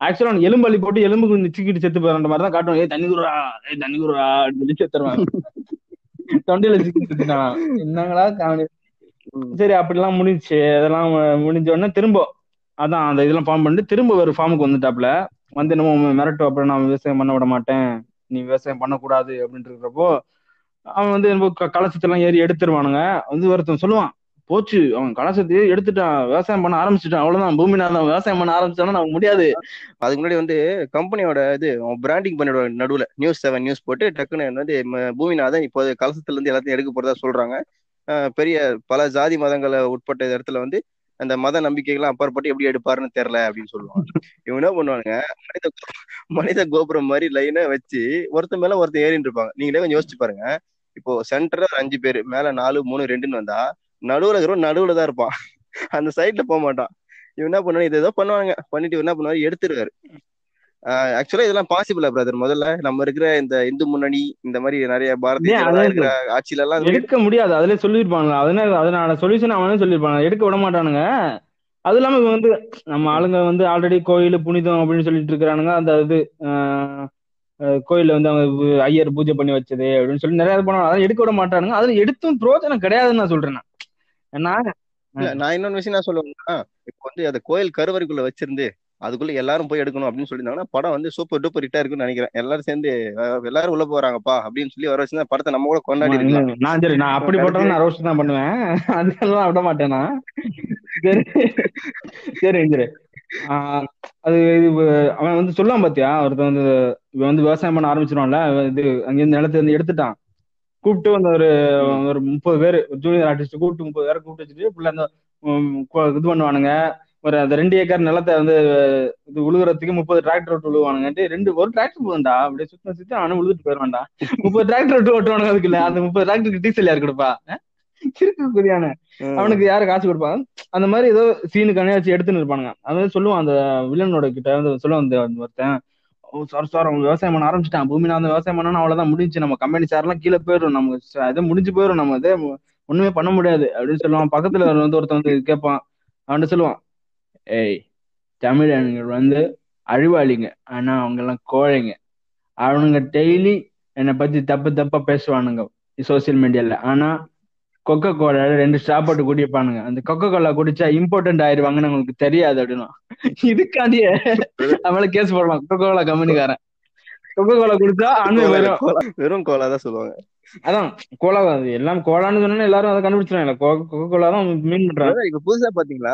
Speaker 2: ஆக்சுவலா அவன் எலும்பல்லி போட்டு எலும்புக்கு நிச்சுக்கிட்டு செத்து போறான்ற மாதிரி தான் காட்டுவான். ஏ தண்ணி குடுறா ஏ தண்ணி குடுறா அப்படின்னு செத்துருவான். தொண்டையில சிக்கி செத்துட்டான். என்னங்களா சரி அப்படிலாம் முடிஞ்சுச்சு. அதெல்லாம் முடிஞ்ச உடனே திரும்ப அதான் அந்த இதெல்லாம் ஃபார்ம் பண்ணிட்டு திரும்ப ஒரு ஃபார்முக்கு வந்துட்டாப்ல வந்து நம்ம மிரட்டும் அப்புறம் நான் விவசாயம் பண்ண விட மாட்டேன். நீ விவசாயம் பண்ணக்கூடாது அப்படின்ட்டு இருக்கிறப்போ அவன் வந்து என்னமோ க- கலசத்தெல்லாம் ஏறி எடுத்துருவானுங்க. வந்து ஒருத்தன் சொல்லுவான் போச்சு அவன் கலசத்தையே எடுத்துட்டான் விவசாயம் பண்ண ஆரம்பிச்சுட்டான் அவ்வளவுதான் பூமிநாதன் விவசாயம் பண்ண ஆரம்பிச்சானா நமக்கு முடியாது.
Speaker 3: அதுக்கு முன்னாடி வந்து கம்பெனியோட இது பிராண்டிங் பண்ணிடுவாங்க நடுவுல நியூஸ் செவன் நியூஸ் போட்டு டக்குன்னு வந்து பூமிநாதன் இப்போ கலசத்துல இருந்து எல்லாத்தையும் எடுக்க போறதா சொல்றாங்க. பெரிய பல ஜாதி மதங்களை உட்பட்ட இடத்துல வந்து அந்த மத நம்பிக்கைகள்லாம் அப்பாற்பட்டு எப்படி எடுப்பாருன்னு தெரியல அப்படின்னு சொல்லுவாங்க. இவங்க என்ன பண்ணுவானுங்க மனித கோ- மனித கோபுரம் மாதிரி லைனை வச்சு ஒருத்தன் மேல ஒருத்தன் ஏறிட்டு இருப்பாங்க. நீங்களே கொஞ்சம் யோசிச்சு பாருங்க. இப்போ சென்டர்ல ஒரு அஞ்சு பேர் மேல நாலு மூணு ரெண்டுன்னு வந்தா நடுவுல இருக்கிறவன் நடுவுல தான் இருப்பான். அந்த சைட்ல போக மாட்டான். இவன் என்ன பண்ணுவாங்க இது ஏதோ பண்ணுவாங்க. பண்ணிட்டு என்ன பண்ணுவாரு? எடுத்துருவாரு. ஆக்சுவலா இதெல்லாம் பாசிபிளா பிரதர் முதல்ல நம்ம இருக்கிற இந்த இந்து முன்னணி இந்த மாதிரி நிறைய பாரதிய இருக்கிற ஆட்சியில எல்லாம்
Speaker 2: எடுக்க முடியாது. அதுல சொல்லிருப்பாங்களா அதனால அதனால சொல்யூஷன் அவனே சொல்லிருப்பாங்க எடுக்க விட மாட்டானுங்க. அது இல்லாம இவங்க வந்து நம்ம ஆளுங்க வந்து ஆல்ரெடி கோயில் புனிதம் அப்படின்னு சொல்லிட்டு இருக்கிறானுங்க. அந்த இது கோயில்ல வந்து அவங்க ஐயர் பூஜை பண்ணி வச்சது அப்படின்னு சொல்லி நிறைய பண்ணுவாங்க. அதை எடுக்க விட மாட்டானுங்க. அதுல எடுத்தும் பிரோஜனம் கிடையாதுன்னு நான் சொல்றேன் நான்.
Speaker 3: நான் இன்னொன்னு விஷயம் நான் சொல்லுவேன்னா இப்போ வந்து அந்த கோயில் கருவறைக்குள்ள வச்சிருந்து அதுக்குள்ள எல்லாரும் போய் எடுக்கணும் அப்படின்னு சொல்லியிருந்தாங்கன்னா படம் வந்து சூப்பர் டூப்பர் ஹிட்டா இருக்குன்னு நினைக்கிறேன். எல்லாரும் சேர்ந்து எல்லாரும் உள்ள போறாங்கப்பா அப்படின்னு சொல்லி வர வச்சு படத்தை நம்ம கூட கொண்டாடி இருக்கலாம்
Speaker 2: நான் சரி நான் அப்படி போட்டாலும் நான் ரோஸ்ட் தான் பண்ணுவேன். (laughs) அதெல்லாம் விட மாட்டேன் சரி சரி. அது இது அவன் வந்து சொல்லாம பாத்தியா? ஒருத்தன் வந்து இவன் வந்து விவசாயம் பண்ண ஆரம்பிச்சிருவான்ல இது அங்கிருந்து நிலத்துல இருந்து எடுத்துட்டான். கூப்பிட்டு வந்து ஒரு ஒரு முப்பது பேர் ஜூனியர் ஆர்டிஸ்ட் கூப்பிட்டு முப்பது பேரை கூப்பிட்டு வச்சுட்டு புள்ள அந்த இது பண்ணுவானுங்க. ஒரு அந்த ரெண்டு ஏக்கர் நிலத்தை வந்து இது உழுகுறதுக்கு முப்பது டிராக்டர் விட்டு உழுவானுங்கன்ட்டு ரெண்டு ஒரு டிராக்டர் போதும்டா. அப்படியே சுத்தம் சுத்தி அவனும் உழுதுட்டு போயிடுவான்டா. முப்பது டிராக்டர் விட்டு ஓட்டுவானுங்க அதுக்குல்ல அந்த முப்பது டிராக்டருக்கு டீசல் யார் கொடுப்பா. இருக்கு குதியான அவனுக்கு யாரு காசு கொடுப்பாங்க அந்த மாதிரி ஏதோ சீனுக்கானே வச்சு எடுத்துன்னு இருப்பானுங்க. அது மாதிரி சொல்லுவான் அந்த வில்லனோட கிட்ட வந்து சொல்லுவான் அந்த ஒருத்தன். சார் சார் அவன் விவசாயம் பண்ண ஆரம்பிச்சிட்டான். பூமியில அந்த விவசாயம் பண்ணா அவ்வளவுதான் முடிஞ்சு நம்ம கம்பெனி சார்லாம் கீழே போயிடும் நம்ம இது முடிஞ்சு போயிடும் நம்ம இதே ஒண்ணுமே பண்ண முடியாது. அப்படின்னு சொல்லுவான். பக்கத்துல வந்து ஒருத்தன் வந்து கேட்பான். அவன்கிட்ட சொல்லுவான் ஏய் தமிழர்கள் வந்து அழிவாளிங்க ஆனா அவங்க எல்லாம் கோழைங்க. அவனுங்க டெய்லி என்னை பத்தி தப்பு தப்பா பேசுவானுங்க. சோசியல் மீடியால ஆனா கொக்கோ கோலா ரெண்டு ஸ்டாப் போட்டு குடிப்பானுங்க. அந்த கொக்கோ கோலா குடிச்சா இம்பார்ட்டன்ட் ஆயிருவாங்கன்னு உங்களுக்கு தெரியாது அப்படின்னா. இதுக்காண்டியே அவளை கேஸ் போடலாம் கொக்கோ கோலா கம்பெனிக்காரன் கொக்கோ கோலா குடிச்சா
Speaker 3: கோலா- வெறும் கோலா தான் சொல்லுவாங்க.
Speaker 2: அதான் கோலா அது. எல்லாம் கோலான்னு சொன்னா எல்லாரும் அதை கண்டுபிடிச்சிருவாங்க கொக்கோ கோலா தான் மீன் பண்றாங்க.
Speaker 3: இப்ப புதுசா பாத்தீங்களா?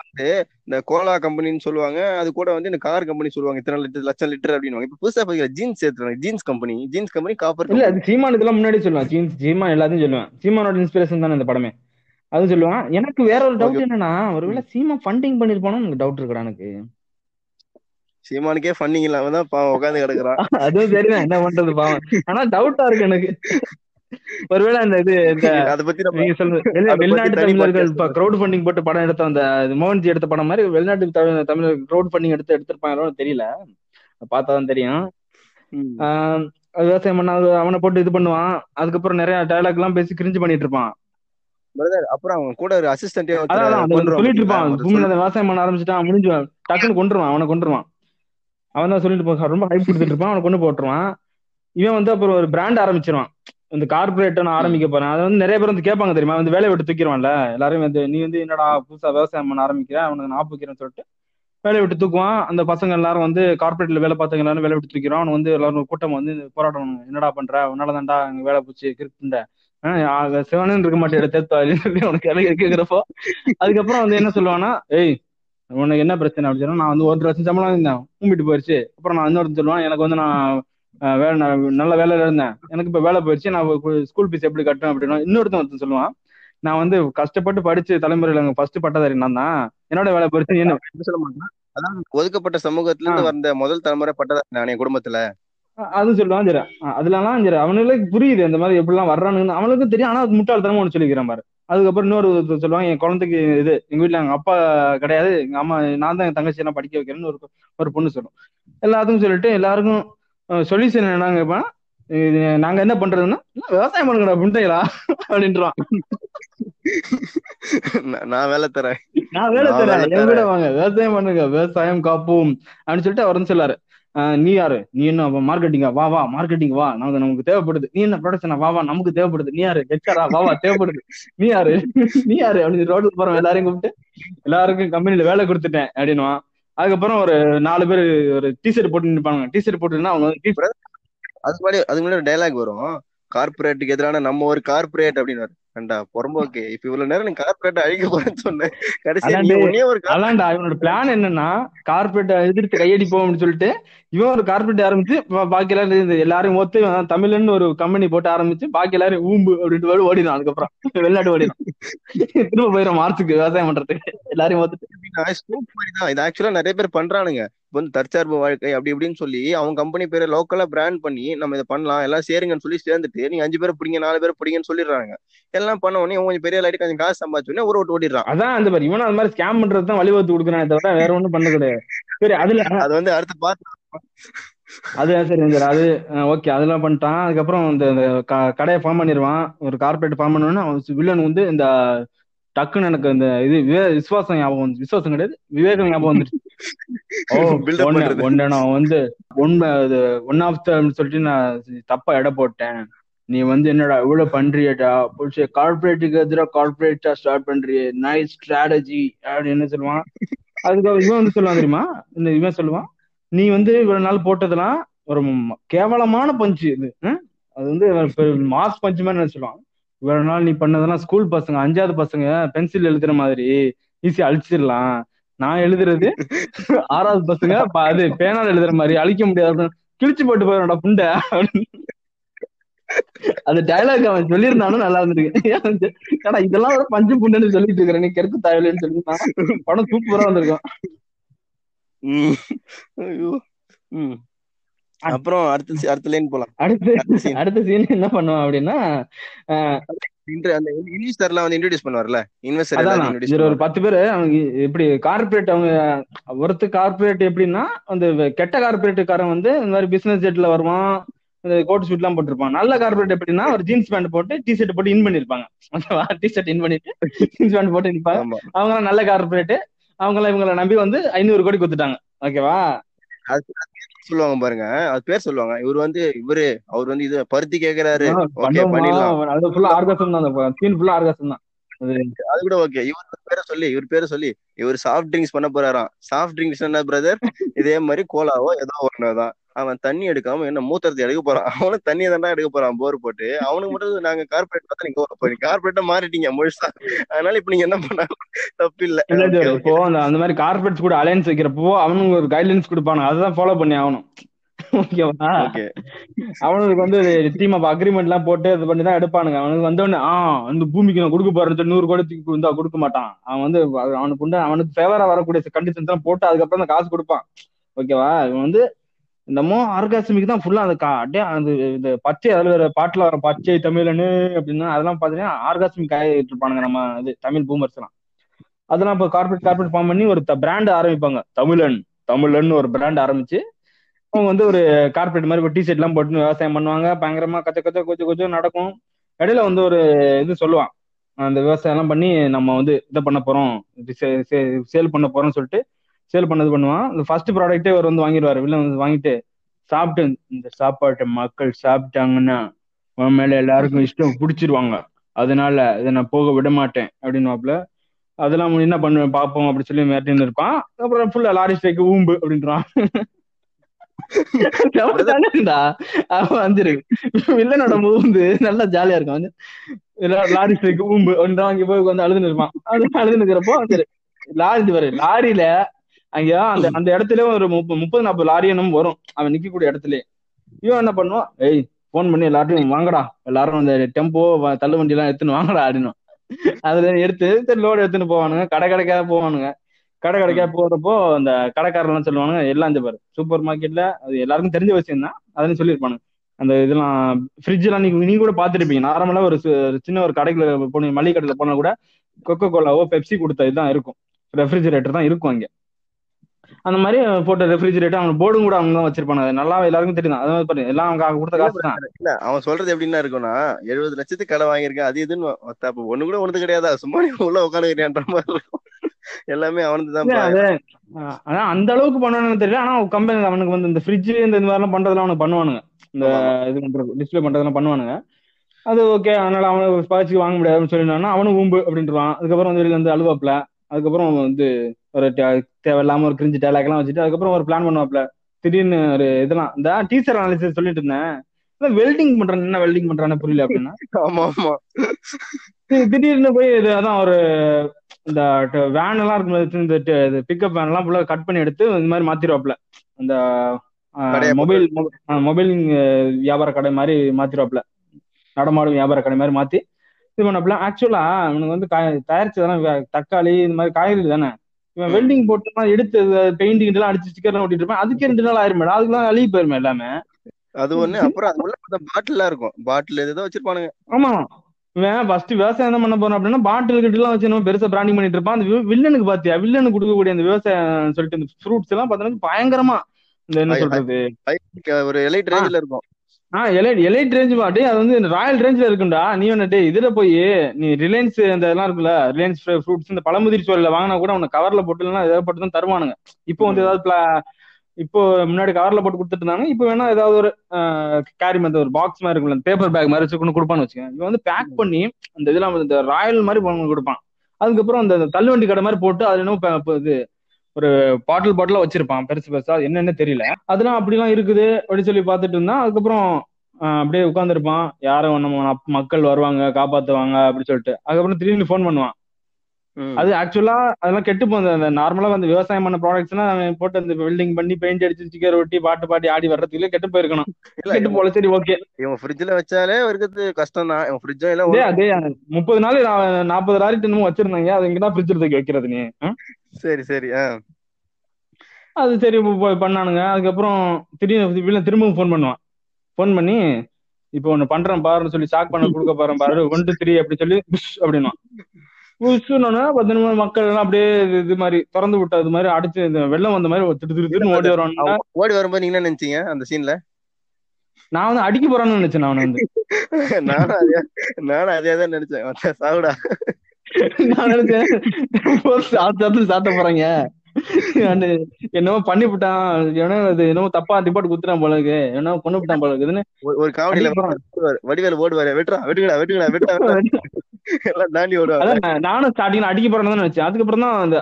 Speaker 3: வந்து இந்த கோலா கம்பெனின்னு சொல்லுவாங்க. அது கூட வந்து இந்த கார் கம்பெனி சொல்லுவாங்க. இத்தனை லிட்டர் லட்சம் லிட்டர் அப்படின்னு இப்ப புதுசா பாத்தீங்களா? Jeans சேர்த்துறாங்க. Jeans company. Jeans company copper
Speaker 2: இல்ல அது சீமான் இதெல்லாம் முன்னாடி சொல்லுவான் சீன் சீமான் எல்லாத்தையும் சொல்லுவான் சீமானோட இன்ஸ்பிரேஷன் தானே இந்த படமே. அது சொல்லுவான் எனக்கு வேற ஒரு டவுட். என்னன்னா ஒருவேளை சீமா ஃபண்டிங் பண்ணிருப்பானு எனக்கு டவுட் இருக்குடா எனக்கு.
Speaker 3: சீமானுக்கே ஃபன்னிங் இல்லாம தான் பாவம் உட்காந்து கிடக்குறான். (laughs)
Speaker 2: அதுவும் சரிதான். என்ன பண்றது பாவம். ஆனா டவுட்டா இருக்கு எனக்கு. ஒருவேளை அந்த இது (laughs)
Speaker 3: அத பத்தி
Speaker 2: நீங்க
Speaker 3: பத்தி
Speaker 2: வெளிநாட்டு தமிழர்கள் இப்ப கிரௌட் ஃபண்டிங் போட்டு படம் எடுத்த அந்த மோகன்ஜி எடுத்த படம் மாதிரி வெளிநாட்டு தமிழ் தமிழர் கிரௌட் ஃபண்டிங் எடுத்து எடுத்திருப்பாங்களோன்னு தெரியல. பார்த்தாதான் தெரியும். விவசாயம் பண்ண அவனை போட்டு இது பண்ணுவான். அதுக்கப்புறம் நிறைய டயலாக் எல்லாம் பேசி கிரிஞ்சு பண்ணிட்டு இருப்பான்.
Speaker 3: அப்புறம் அவன் கூட ஒரு அசிஸ்டன்டே
Speaker 2: சொல்லிட்டு இருப்பான். விவசாயம் பண்ண ஆரம்பிச்சுட்டான் முடிஞ்சு டக்குன்னு கொண்டுருவான் அவனை கொண்டுருவான் அவன் தான் சொல்லிட்டு ரொம்ப ஹைப் கொடுத்துட்டு இருப்பான். அவனை கொண்டு போட்டுருவான். இவன் வந்து அப்புறம் ஒரு பிராண்ட் ஆரம்பிச்சிருவான். இந்த கார்பரேட் நான் ஆரம்பிக்க போறேன். அதை வந்து நிறைய பேர் வந்து கேட்பாங்க தெரியுமா? வந்து வேலையை விட்டு தூக்கிடுவான்ல. எல்லாரும் வந்து நீ வந்து என்னடா புதுசா விவசாயம் பண்ண ஆரம்பிக்கிற? அவனுக்கு நான் வைக்கிறேன்னு சொல்லிட்டு வேலையை விட்டு தூக்குவான். அந்த பசங்க எல்லாரும் வந்து கார்பரேட்ல வேலை பார்த்தவங்க எல்லாரும் வேலை விட்டு தூக்கிறான் அவன் வந்து எல்லாரும் கூட்டம் வந்து போராட்டம் என்னடா பண்ற? உன்னால தான்டா வேலை போச்சு கிருக்குண்ட சிவனன் இருக்க மாட்டேன் தேத்தாளி அவனுக்கு உனக்கு வேலை கேட்கிறப்போ அதுக்கப்புறம் வந்து என்ன சொல்லுவானா ஏய் உனக்கு என்ன பிரச்சனை அப்படின்னு சொன்னா நான் வந்து ஒரு லட்சம் சம்பளம் இருந்தேன் கும்பிட்டு போயிடுச்சு அப்புறம் நான் இன்னொருத்தன் சொல்லுவான் எனக்கு வந்து நான் வேலை நல்ல வேலையில இருந்தேன். எனக்கு இப்ப வேலை போயிடுச்சு நான் ஸ்கூல் ஃபீஸ் எப்படி கட்டணும் அப்படின்னா இன்னொருத்தன் ஒருத்தன் சொல்லுவான் நான் வந்து கஷ்டப்பட்டு படிச்சு தலைமுறையில ஃபர்ஸ்ட் பட்டதாரி நான் தான். என்னோட வேலை போயிடுச்சு என்ன?
Speaker 3: சொல்ல மாட்டான். அதான் ஒதுக்கப்பட்ட சமூகத்துல இருந்து வந்த முதல் தலைமுறை பட்டதா நான் என் குடும்பத்துல.
Speaker 2: அது சொல்லுவான் சரி அதுலலாம் சரி அவனுக்கு புரியுது இந்த மாதிரி எப்படிலாம் வர்றானுன்னு அவனுக்கும் தெரியும் ஆனா அது முட்டாள்தனமா ஒன்று சொல்லிக்கிறான் பாரு. அதுக்கப்புறம் இன்னொரு சொல்லுவாங்க என் குழந்தைக்கு இது எங்க வீட்டுல எங்க அப்பா கிடையாது எங்க அம்மா நான் தான் என் தங்கச்சி எல்லாம் படிக்க வைக்கிறேன்னு ஒரு ஒரு பொண்ணு சொல்லும். எல்லாத்துக்கும் சொல்லிட்டு எல்லாருக்கும் சொல்யூஷன் என்னங்க இது நாங்க என்ன பண்றதுன்னா "இல்ல, விவசாயம் பண்ணுங்கடா அப்படின்ட்டீங்களா அப்படின்றான்.
Speaker 3: நான் வேலை தரேன்.
Speaker 2: நான் வேலை தரேன். என் கூட வாங்க. விவசாயம் பண்ணுங்க விவசாயம் காப்போம் அப்படின்னு சொல்லிட்டு அவர் வந்து சொல்லாரு. "ஆஹ் நீ யாரு? நீ என்ன மார்க்கெட்டிங்கா வா வா மார்க்கெட்டிங் வா. நமக்கு நமக்கு தேவைப்படுது. நீ என்ன ப்ரொடக்ஷனா வா வா நமக்கு தேவைப்படுது. நீ யாரு? ஹெச்ஆரா வா வா தேவைப்படுது. நீ யாரு? நீ யாரு? அப்படின்னு ரோட்ல போறோம் எல்லாரையும் கூப்பிட்டு எல்லாருக்கும் கம்பெனில வேலை கொடுத்துட்டேன் அப்படின்னுவான். அதுக்கப்புறம் ஒரு நாலு பேர் ஒரு டிஷர்ட் போட்டு நிற்பாங்க டிஷர்ட் போட்டுன்னா அவங்க வந்து அது
Speaker 3: அதுக்கு முன்னாடி அதுக்கு முன்னாடி ஒரு டைலாக் வரும். கார்பரேட்டுக்கு எதிரான நம்ம ஒரு கார்பரேட் அப்படின்னு கண்டா பொறம்போக்கு? இப்ப இவ்வளவு நேரம் நீ கார்பரேட் அழிக்க போறேன்னு சொன்னேன் கடைசியா ஒரு
Speaker 2: அதான்டா இவனோட பிளான் என்னன்னா கார்பரேட் எதிர்த்து கையடிப்போம் அப்படின்னு சொல்லிட்டு இவன் ஒரு கார்பரேட் ஆரம்பிச்சு பாக்கி எல்லாரும் எல்லாரும் ஒத்து தமிழ்னு ஒரு கம்பெனி போட்டு ஆரம்பிச்சு பாக்கி எல்லாரும் ஊம்பு அப்படின்ட்டு ஓடிடும் அதுக்கப்புறம். வெளிநாட்டு ஓடிடும் திரும்ப போயிடும் மார்ச்சுக்கு விவசாயம் பண்றதுக்கு. எல்லாரையும் ஒத்துட்டு.
Speaker 3: ஸ்கூப் மாதிரி தான் இது ஆக்சுவலா நிறைய பேர் பண்றானுங்க. வந்து தற்சார்பு வாழ்க்கை அப்படி இப்படின்னு சொல்லி அவங்க கம்பெனி பேரை லோக்கலா பிராண்ட் பண்ணி நம்ம இதை பண்ணலாம் எல்லாம் சேருங்கன்னு சொல்லி சேர்ந்துட்டு நீங்க அஞ்சு பேர் பிடிங்க நாலு பேர் பிடிங்கன்னு சொல்லிடுறாங்க. எல்லாம் பண்ண உடனே இவன் கொஞ்சம் பெரிய லைட்டு கொஞ்சம் காசு சம்பாதிச்ச உடனே ஒரு ஓட்டு ஓடிடுறான்
Speaker 2: அதான் அந்த மாதிரி இவனும் அந்த மாதிரி ஸ்கேம் பண்றது தான் வழிவகுத்து கொடுக்குறானே தவிர வேற ஒண்ணும் பண்ண கிடையாது. சரி அதுல (laughs)
Speaker 3: அது வந்து அடுத்து பார்த்து
Speaker 2: அது சரி சரி அது ஓகே அதெல்லாம் பண்ணிட்டான். அதுக்கப்புறம் இந்த கடையை ஃபார்ம் பண்ணிடுவான். ஒரு கார்பரேட் ஃபார்ம் பண்ணோன்னு அவன் வில்லன் வந்து இந்த டக்குன்னு எனக்கு இந்த இது விசுவாசம் ஞாபகம் வந்து விசுவாசம் கிடையாது விவேகம் ஞாபகம் வந்துருச்சு. (laughs) ஒன்னு. ஒன்னு நான் வந்து ஒன் ஒன் ஆஃப் த சொல்லிட்டு நான் தப்பா எடை போட்டேன். நீ வந்து என்னடா இவ்வளவு பண்றியடா புடிச்ச கார்பரேட்டுக்கு எதிராக கார்பரேட்டா ஸ்டார்ட் பண்றியே நைஸ் ஸ்ட்ராட்டஜி அப்படின்னு என்ன சொல்லுவான்? அதுக்கு இவன் வந்து சொல்லுவான் தெரியுமா? இவன் சொல்லுவான் நீ வந்து இவ்வளவு நாள் போட்டதெல்லாம் ஒரு கேவலமான பஞ்சு இது? அது வந்து மாஸ் பஞ்சு மாதிரி சொல்லுவான்? இவ்வளவு நாள் நீ பண்ணதெல்லாம் ஸ்கூல் பசங்க அஞ்சாவது பசங்க பென்சில் எழுதுற மாதிரி. ஈஸியா அழிச்சிடலாம். நான் எழுதுறது (laughs) ஆறாவது பசங்க அது பேனால் எழுதுற மாதிரி. அழிக்க முடியாது. கிழிச்சு போட்டு போயிடா புண்டை. அந்த டயலாக் அவன் சொல்லியிருந்தாலும் நல்லா இருந்திருக்கு. (laughs) ஏன்னா இதெல்லாம் ஒரு பஞ்சு புண்டுன்னு சொல்லிட்டு இருக்கிற நீ கெடுத்து தேவையில்லைன்னு சொல்லியிருந்தான் படம் சூப்பரா வந்திருக்கும்.
Speaker 3: ஐயோ. ம். அப்புறம் அடுத்த அடுத்த லைன் போலாம்.
Speaker 2: அடுத்து
Speaker 3: அடுத்த
Speaker 2: சீன் என்ன பண்ணுவான் அப்படின்னா
Speaker 3: அந்த இன்வெஸ்டர்லாம் வந்து இன்ட்ரோடியூஸ் பண்ணுவார்ல? இன்வெஸ்டர்
Speaker 2: ஒரு பத்து பேரு அவங்க எப்படி கார்பரேட் அவங்க ஒருத்து கார்பரேட் எப்படின்னா அந்த கெட்ட கார்பரேட்டுக்காரன் வந்து இந்த மாதிரி பிசினஸ் ஜெட்ல வருவான் இந்த கோட் சூட் எல்லாம் போட்டிருப்பான். நல்ல கார்பரேட் எப்படின்னா ஒரு ஜீன்ஸ் பேண்ட் போட்டு டி ஷர்ட் போட்டு இன் பண்ணிருப்பாங்க. டி ஷர்ட் இன் பண்ணிட்டு ஜீன்ஸ் பேண்ட் போட்டு நிற்பாங்க
Speaker 3: ஆமா.
Speaker 2: அவங்க நல்ல கார்பரேட் அவங்க எல்லாம் இவங்களை நம்பி வந்து ஐநூறு கோடி கொடுத்துட்டாங்க. ஓகேவா?
Speaker 3: சொல்லுவாங்க பாருங்க. அது பேர் சொல்லுவாங்க. இவர் வந்து இவரு அவர் வந்து இது பருத்தி கேக்குறாரு. ஓகே பண்ணிடலாம்.
Speaker 2: அது ஃபுல்லா ஆர்காசம் தான் சீன் ஃபுல்லா ஆர்காசம் தான். அது
Speaker 3: கூட ஓகே. இவர் பேரை சொல்லி இவர் பேரை சொல்லி இவர் சாஃப்ட் ட்ரிங்க்ஸ் பண்ண போறாராம். சாஃப்ட் ட்ரிங்க்ஸ் என்ன பிரதர் இதே மாதிரி கோலாவோ ஏதோ ஒண்ணுதான். அவன் தண்ணி எடுக்காம என்ன மூத்திரத்தை எடுக்க போறான்? அவனும் தண்ணியை தான்டா எடுக்க போறான் போர் போட்டு. அவனுக்கு மட்டும் நாங்க கார்பரேட் பார்த்தா நீங்க கார்பரேட்டா மாறிட்டீங்க முழுசா. அதனால இப்ப நீங்க என்ன பண்ணாலும் தப்பு இல்ல.
Speaker 2: இப்போ அந்த அந்த மாதிரி கார்பரேட்ஸ் கூட அலையன்ஸ் வைக்கிறப்போ அவனுங்க ஒரு கைட்லைன்ஸ் கொடுப்பானுங்க. அதுதான் ஃபாலோ பண்ணி ஆகணும். ஓகேவா அவனுக்கு வந்து டீம் ஆஃப் அக்ரிமெண்ட் எல்லாம் போட்டு இது பண்ணி தான் எடுப்பானுங்க. அவனுக்கு வந்தோடனே ஆ அந்த பூமிக்கு நான் கொடுக்க சொல்லி நூறு கோடி தூக்கி வந்தா கொடுக்க மாட்டான். அவன் வந்து அவ- அவனுக்கு உண்டு அவனுக்கு ஃபேவரா வரக்கூடிய கண்டிஷன்ஸ் எல்லாம் போட்டு அதுக்கப்புறம் தான் காசு கொடுப்பான். ஓகேவா இவன் வந்து என்னமோ ஆர்காசமிக் தான் ஃபுல்லா அந்த அப்படியே அந்த இந்த பச்சை அதுல வேற பாட்டுல வர பச்சை தமிழனு அப்படின்னா அதெல்லாம் பாத்தீங்கன்னா ஆர்காசமிக் ஆகிட்டு இருப்பானுங்க நம்ம இது தமிழ் பூமர்ஸ் எல்லாம். அதெல்லாம் இப்போ கார்பரேட் கார்பரேட் ஃபார்ம் பண்ணி ஒரு பிராண்ட் ஆரம்பிப்பாங்க. தமிழன் தமிழன் ஒரு பிராண்ட் ஆரம்பிச்சு அவங்க வந்து ஒரு கார்பரேட் மாதிரி டி ஷர்ட் எல்லாம் போட்டு விவசாயம் பண்ணுவாங்க. பயங்கரமா கச்ச கச்ச கொஞ்சம் கொஞ்சம் நடக்கும். இடையில வந்து ஒரு இது சொல்லுவான். அந்த விவசாயம் எல்லாம் பண்ணி நம்ம வந்து இதை பண்ண போறோம் சேல் பண்ண போறோம்னு சொல்லிட்டு சேல் பண்ணது பண்ணுவான். இந்த ஃபர்ஸ்ட் ப்ராடக்ட்டே அவர் வந்து வாங்கிடுவாரு வில்லன் வந்து வாங்கிட்டு சாப்பிட்டு இந்த சாப்பாட்டை மக்கள் சாப்பிட்டாங்கன்னா உன் மேல எல்லாருக்கும் இஷ்டம் பிடிச்சிருவாங்க. அதனால இதை நான் போக விட மாட்டேன் அப்படின்னு அதெல்லாம் என்ன பண்ணுவேன் பார்ப்போம் அப்படி சொல்லி மிரட்டின்னு இருப்பான். அப்புறம் ஃபுல்லா லாரி ஸ்ட்ரைக்கு ஊம்பு அப்படின்றான். (laughs) வில்லனோட மூந்து நல்லா ஜாலியா இருக்கும். வந்து லாரி ஸ்ட்ரைக்கு ஊம்பு அப்படின்றான். அங்க போய் வந்து அழுதுன்னு இருப்பான். அழுதுன்னு இருக்கிறப்போ வந்துரு. லாரி வரு லாரியில அங்க அந்த அந்த இடத்துல ஒரு முப்ப- முப்பது நாற்பது லாரி என்னமோ வரும். அவன் நிக்கக்கூடிய இடத்துல இவன் என்ன பண்ணுவான்? ஏய் போன் பண்ணி எல்லார்ட்டையும் வாங்கடா. எல்லாரும் அந்த டெம்போ தள்ளு வண்டி எல்லாம் எடுத்துன்னு வாங்கடா அப்படின்னு அதுல எடுத்து லோடு எடுத்துன்னு போவானுங்க. கடை கடைக்காக போவானுங்க. கடை கடைக்கா போறப்போ அந்த கடைக்காரர்லாம் சொல்லுவானுங்க எல்லாம் இந்த பாரு. சூப்பர் மார்க்கெட்ல அது எல்லாருக்கும் தெரிஞ்ச விஷயம் தான். அதுன்னு சொல்லியிருப்பானுங்க. அந்த இதெல்லாம் ஃப்ரிட்ஜ் எல்லாம் நீங்க நீங்க கூட பாத்துருப்பீங்க நார்மலா ஒரு சின்ன ஒரு கடைக்குள்ள போன மளிகை கடையில போனா கூட கொக்கோ கோலாவோ பெப்சி கொடுத்த இதுதான் இருக்கும். ரெஃப்ரிஜிரேட்டர் தான் இருக்கும் அங்க. அந்த மாதிரி போட்ட ரெஃப்ரிஜிரேட்டர் அவங்க போர்டும் கூட அவங்க தான் வச்சிருப்பாங்க அது நல்லா எல்லாருக்கும் தெரியும். அது மாதிரி பாருங்க எல்லாம் அவங்க கொடுத்த காசு தான்.
Speaker 3: இல்ல அவன் சொல்றது எப்படின்னா இருக்கும்னா எழுபது லட்சத்துக்கு கடை வாங்கியிருக்கேன் அது இதுன்னு அப்ப ஒண்ணு கூட ஒண்ணு கிடையாதா? சும்மா நீ உள்ள உட்காந்துக்கிறியான்ற மாதிரி இருக்கும். எல்லாமே அவனுக்கு தான்
Speaker 2: ஆனா அந்த அளவுக்கு பண்ணுவானுன்னு தெரியல. ஆனா கம்பெனி அவனுக்கு வந்து இந்த ஃப்ரிட்ஜ் இந்த இந்த மாதிரிலாம் பண்றதெல்லாம் அவனுக்கு பண்ணுவானுங்க. இந்த இது பண்றது டிஸ்பிளே பண்றதெல்லாம் பண்ணுவானுங்க. அது ஓகே அதனால அவனை பாய்ச்சி வாங்க முடியாதுன்னு சொல்லினானா அவனும் ஊம்பு அப்படின்றான் அதுக்கப்புறம் வந்து வெளியில வந்து அழுவாப்ல அதுக்கப்புறம் அவன் வந்து ஒரு தேவையில்லாம ஒரு கிரிஞ்சு டேலாக் எல்லாம் வச்சுட்டு அதுக்கப்புறம் ஒரு பிளான் பண்ணுவாப்ல. திடீர்னு ஒரு இதெல்லாம் இந்த டீச்சர் அனாலிசிஸ் சொல்லிட்டு இருந்தேன். வெல்டிங் பண்றான் என்ன வெல்டிங் பண்றான்னு புரியல அப்படின்னா.
Speaker 3: ஆமா ஆமா.
Speaker 2: திடீர்னு போய் இது அதான் ஒரு இந்த வேன் எல்லாம் இருக்கும் இந்த பிக்கப் வேன் எல்லாம் ஃபுல்லா கட் பண்ணி எடுத்து இந்த மாதிரி மாத்திருவாப்ல. அந்த மொபைல் மொபைல் வியாபார கடை மாதிரி மாத்திருவாப்ல. நடமாடும் வியாபார கடை மாதிரி மாத்தி இது பண்ணப்பல ஆக்சுவலா அவனுக்கு வந்து தயாரிச்சதெல்லாம் தக்காளி இந்த மாதிரி காய்கறி தானே. இவன் வெல்டிங் போட்டு எடுத்து பெயிண்டிங் எல்லாம் அடிச்சு ஸ்டிக்கர் ஒட்டிட்டு இருப்பான். அதுக்கே ரெண்டு நாள் ஆயிருமே அதுக்கெல்லாம் அழுகி போயிருமே எல்லாமே.
Speaker 3: அது ஒண்ணு. அப்புறம் அது உள்ள பாட்டில் இருக்கும். பாட்டில் ஏதோ வச்சிருப்பானுங்க.
Speaker 2: ஆமா. இவன் ஃபர்ஸ்ட் விவசாயம் தான் பண்ண போறான் அப்படின்னா பாட்டில் கிட்ட எல்லாம் வச்சு நம்ம பெருசா பிராண்டிங் பண்ணிட்டு இருப்பான். அந்த வில்லனுக்கு பாத்தியா? வில்லனுக்கு கொடுக்கக்கூடிய அந்த விவசாயம் சொல்லிட்டு இந்த ஃப்ரூட்ஸ் எல்லாம் பார்த்தோன்னா பயங்கரமா. இந்த என்ன சொல்றது?
Speaker 3: ஒரு எலைட் ரேஞ்சில இருக்கும்.
Speaker 2: ஆஹ் எலைட் எலைட் ரேஞ்ச் பாட்டி அது வந்து ராயல் ரேஞ்ச்ல இருக்கும்டா. நீ வந்துட்டு இதுல போய் நீ ரிலையன்ஸ் இந்த இதெல்லாம் இருக்குல்ல ரிலையன்ஸ் ஃப்ரூட்ஸ் இந்த பழமுதிர் சோழில வாங்கினா கூட உனக்கு கவர்ல போட்டு ஏதாவது போட்டு தான் தருவானுங்க. இப்போ வந்து ஏதாவது இப்போ முன்னாடி கவர்ல போட்டு கொடுத்துட்டு இருந்தாங்க இப்போ வேணா ஏதாவது ஒரு கேரி மாதிரி ஒரு பாக்ஸ் மாதிரி இருக்குல்ல பேப்பர் பேக் மாதிரி வச்சு கொண்டு கொடுப்பான்னு வச்சுக்கேன் இவன் வந்து பேக் பண்ணி அந்த இதெல்லாம் இந்த ராயல் மாதிரி கொடுப்பான். அதுக்கப்புறம் அந்த தள்ளுவண்டி கடை மாதிரி போட்டு ப- ப- இது ஒரு பாட்டில் பாட்டிலா வச்சிருப்பான் பெருசு பெருசா என்னன்னு தெரியல. அதெல்லாம் அப்படிலாம் இருக்குது அப்படின்னு சொல்லி பார்த்துட்டு இருந்தா அதுக்கப்புறம் அப்படியே உட்காந்துருப்பான் யாரும் நம்ம மக்கள் வருவாங்க காப்பாத்துவாங்க அப்படின்னு சொல்லிட்டு. அதுக்கப்புறம் திடீர்னு ஃபோன் பண்ணுவான். அது ஆக்சுவலா அதெல்லாம் கெட்டு போகுது. அந்த நார்மலா வந்து விவசாயம் பண்ண ப்ராடக்ட்ஸ்லாம் போட்டு அந்த பில்டிங் பண்ணி பெயிண்ட் அடிச்சு ஸ்டிக்கர் ஒட்டி பாட்டு பாடி ஆடி வர்றதுக்குள்ள கெட்டு போயிருக்கணும்.
Speaker 3: இல்ல
Speaker 2: கெட்டு போல சரி ஓகே
Speaker 3: இவன் ஃப்ரிட்ஜ்ல வச்சாலே இருக்கிறது கஷ்டம் தான் இவன் ஃப்ரிட்ஜும் எல்லாம்
Speaker 2: அதே முப்பது நாள் நாற்பது லாரி இன்னமும் வச்சிருந்தாங்க. அது இங்கதான் ஃப்ரிட்ஜ் தூக்கி வைக்கிறது நீ?
Speaker 3: சரி சரி ஆ.
Speaker 2: அது சரி பண்ணானுங்க. அதுக்கப்புறம் திடீர்னு திரும்பவும் ஃபோன் பண்ணுவான். ஃபோன் பண்ணி இப்போ ஒண்ணு பண்றேன் பாருன்னு சொல்லி ஷாக் பண்ண கொடுக்க போறேன் பாரு. ஒன் டூ த்ரீ அப்படி சொல்லி புஷ் அப்படின்னா புஷ்னோன்னா பத்து நிமிஷம் மக்கள் எல்லாம் அப்படியே இது- மாதிரி திறந்து விட்ட அது மாதிரி அடிச்சு இந்த வெள்ளம் வந்த மாதிரி திட்டு திரு திருன்னு ஓடி வருவானுங்க
Speaker 3: அவன் ஓடி வரும்போது நீங்க என்ன நினைச்சீங்க அந்த சீன்ல
Speaker 2: நான் வந்து அடிக்க போறான்னு நினைச்சேன் நான் வந்து. (laughs)
Speaker 3: நானும் அதே நானும் அதே தான் நினைச்சேன். சாவுடா.
Speaker 2: நான் நினைச்சேன் சாத்த போறாங்க. என்னமோ பண்ணிவிட்டான் ஏன்னா அது என்னமோ தப்பா ரிப்போர்ட் குத்துறான் போல இருக்கு. என்னமோ கொண்டு விட்டான் போல இருக்குதுன்னு
Speaker 3: ஒரு- காமெடியில. வடிவேல் ஓடுவாரு. வெட்டுறா வெட்டுறா வெட்டுறா. எல்லாம் தாண்டி
Speaker 2: நான் நானும் ஸ்டார்டிங்ல அடிக்க போறேன்னு தான் நினைச்சேன். அதுக்கப்புறம் தான் அந்த